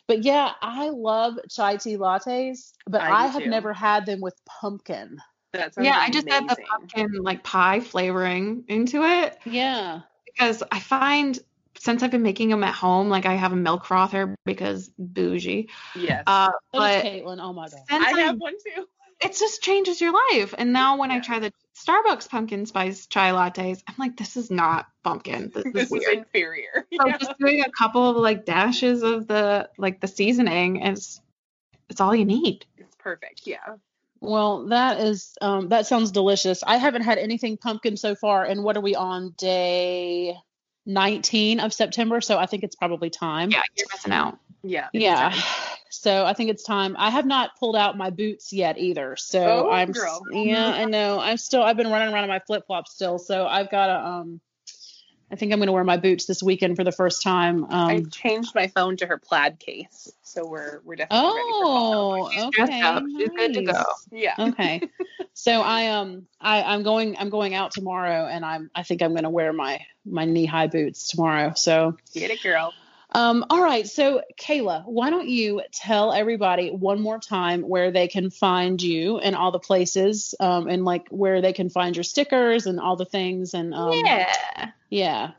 but yeah i love chai tea lattes but I i, have too. never had them with pumpkin That sounds Yeah, I just add the pumpkin like pie flavoring into it yeah because I find since I've been making them at home, like I have a milk frother because bougie. Yes. Uh, but caitlin oh my god since I I'm- have one too. it just changes your life. And now when I try the Starbucks pumpkin spice chai lattes, I'm like, this is not pumpkin. This, This is is inferior. [laughs] So Yeah. just doing a couple of like dashes of the like the seasoning is it's all you need. It's perfect. Yeah. well that is um that sounds delicious i haven't had anything pumpkin so far and what are we on day 19 of september so i think it's probably time Yeah, you're missing out. Yeah. yeah time. so i think it's time i have not pulled out my boots yet either so Oh, i'm girl. yeah i know i'm still i've been running around in my flip-flops still so i've got to um i think i'm going to wear my boots this weekend for the first time I um changed my phone to her plaid case, so we're we're definitely ready for fall. oh She's okay dressed up. She's good to go. Yeah. okay [laughs] so i um i i'm going i'm going out tomorrow and i'm i think i'm going to wear my my knee high boots tomorrow so Get it, girl. Um, all right, so Kayla, why don't you tell everybody one more time where they can find you and all the places, um, and like where they can find your stickers and all the things and um, yeah. yeah.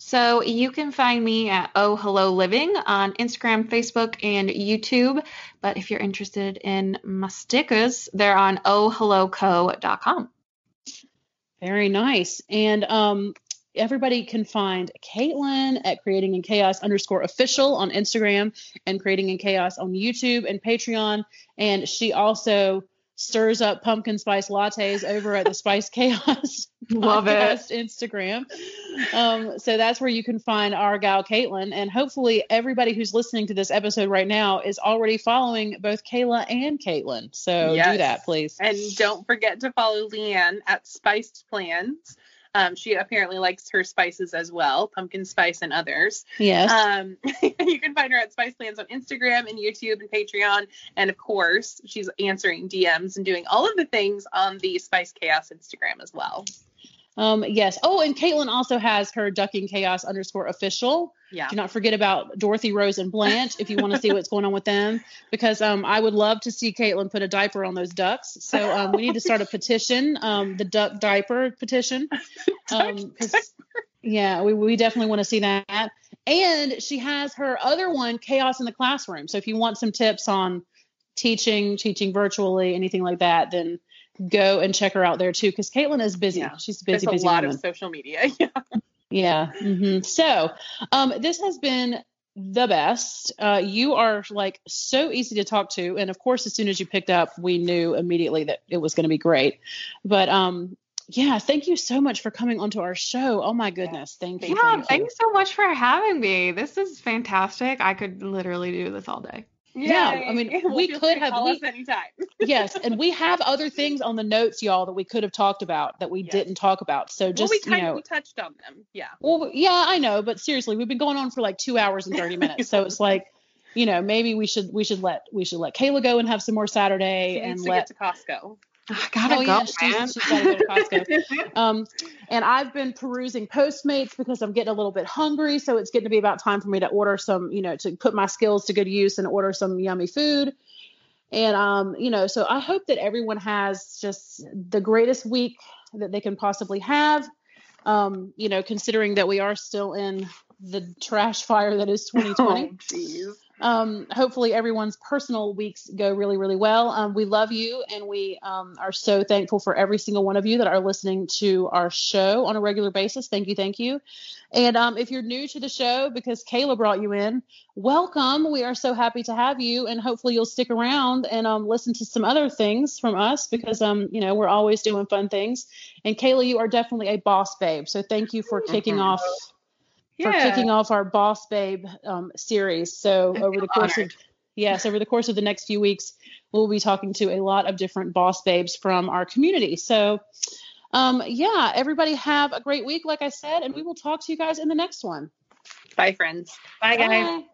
So you can find me at Oh Hello Living on Instagram, Facebook, and YouTube. But if you're interested in my stickers, they're on ohhelloco.com. Very nice. And um, everybody can find Caitlin at creating in chaos underscore official on Instagram and creating in chaos on YouTube and Patreon. And she also stirs up pumpkin spice lattes over at the Spice Chaos [laughs] Love it. Instagram. Um, so that's where you can find our gal Caitlin. And hopefully everybody who's listening to this episode right now is already following both Kayla and Caitlin. So Yes. do that, please. And don't forget to follow Leanne at Spiced Plans. Um, she apparently likes her spices as well, pumpkin spice and others. Yes. Um, [laughs] you can find her at Spice Plans on Instagram and YouTube and Patreon. And of course, she's answering DMs and doing all of the things on the Spice Chaos Instagram as well. Um, yes. Oh, and Caitlin also has her ducking chaos underscore official. Yeah. Do not forget about Dorothy, Rose, and Blanche if you want to see what's going on with them, because um, I would love to see Caitlin put a diaper on those ducks. So um, we need to start a petition, um, the duck diaper petition. [laughs] Um, yeah, we, we definitely want to see that. And she has her other one, Chaos in the Classroom. So if you want some tips on teaching, teaching virtually, anything like that, then go and check her out there too, because Caitlin is busy. Yeah. She's a There's busy, a busy lot woman. of social media. [laughs] Yeah. Yeah. hmm So, um, this has been the best. Uh, you are like so easy to talk to, and of course, as soon as you picked up, we knew immediately that it was going to be great. But um, yeah, thank you so much for coming onto our show. Oh my goodness, thank you. Yeah, thank you. thanks so much for having me. This is fantastic. I could literally do this all day. Yeah, I mean, [laughs] Well, we could have- we- anytime. [laughs] yes, and we have other things on the notes, y'all, that we could have talked about that we Yes. didn't talk about. So just well, we kind you know, we touched on them. Yeah. Well, yeah, I know, but seriously, we've been going on for like two hours and thirty minutes, so it's like, you know, maybe we should we should let we should let Kayla go and have some more Saturday She and to let. get to Costco. I gotta Oh, go, yeah, she's- man. she's gotta go to Costco. [laughs] Um, and I've been perusing Postmates because I'm getting a little bit hungry, so it's getting to be about time for me to order some, you know, to put my skills to good use and order some yummy food. And um, you know, so I hope that everyone has just the greatest week that they can possibly have. Um, you know, considering that we are still in the trash fire that is 2020 [laughs] Oh. Um, hopefully everyone's personal weeks go really, really well. Um, we love you, and we um, are so thankful for every single one of you that are listening to our show on a regular basis. Thank you, thank you. And um, if you're new to the show because Kayla brought you in, welcome. We are so happy to have you, and hopefully you'll stick around and um, listen to some other things from us because um, you know we're always doing fun things. And Kayla, you are definitely a boss babe. So thank you for kicking Mhm. Off for kicking off our Boss Babe um, series. So I over the course honored. of yes, over the course of the next few weeks, we'll be talking to a lot of different boss babes from our community. So um, yeah, everybody have a great week, like I said, and we will talk to you guys in the next one. Bye, friends. Bye, guys. Bye.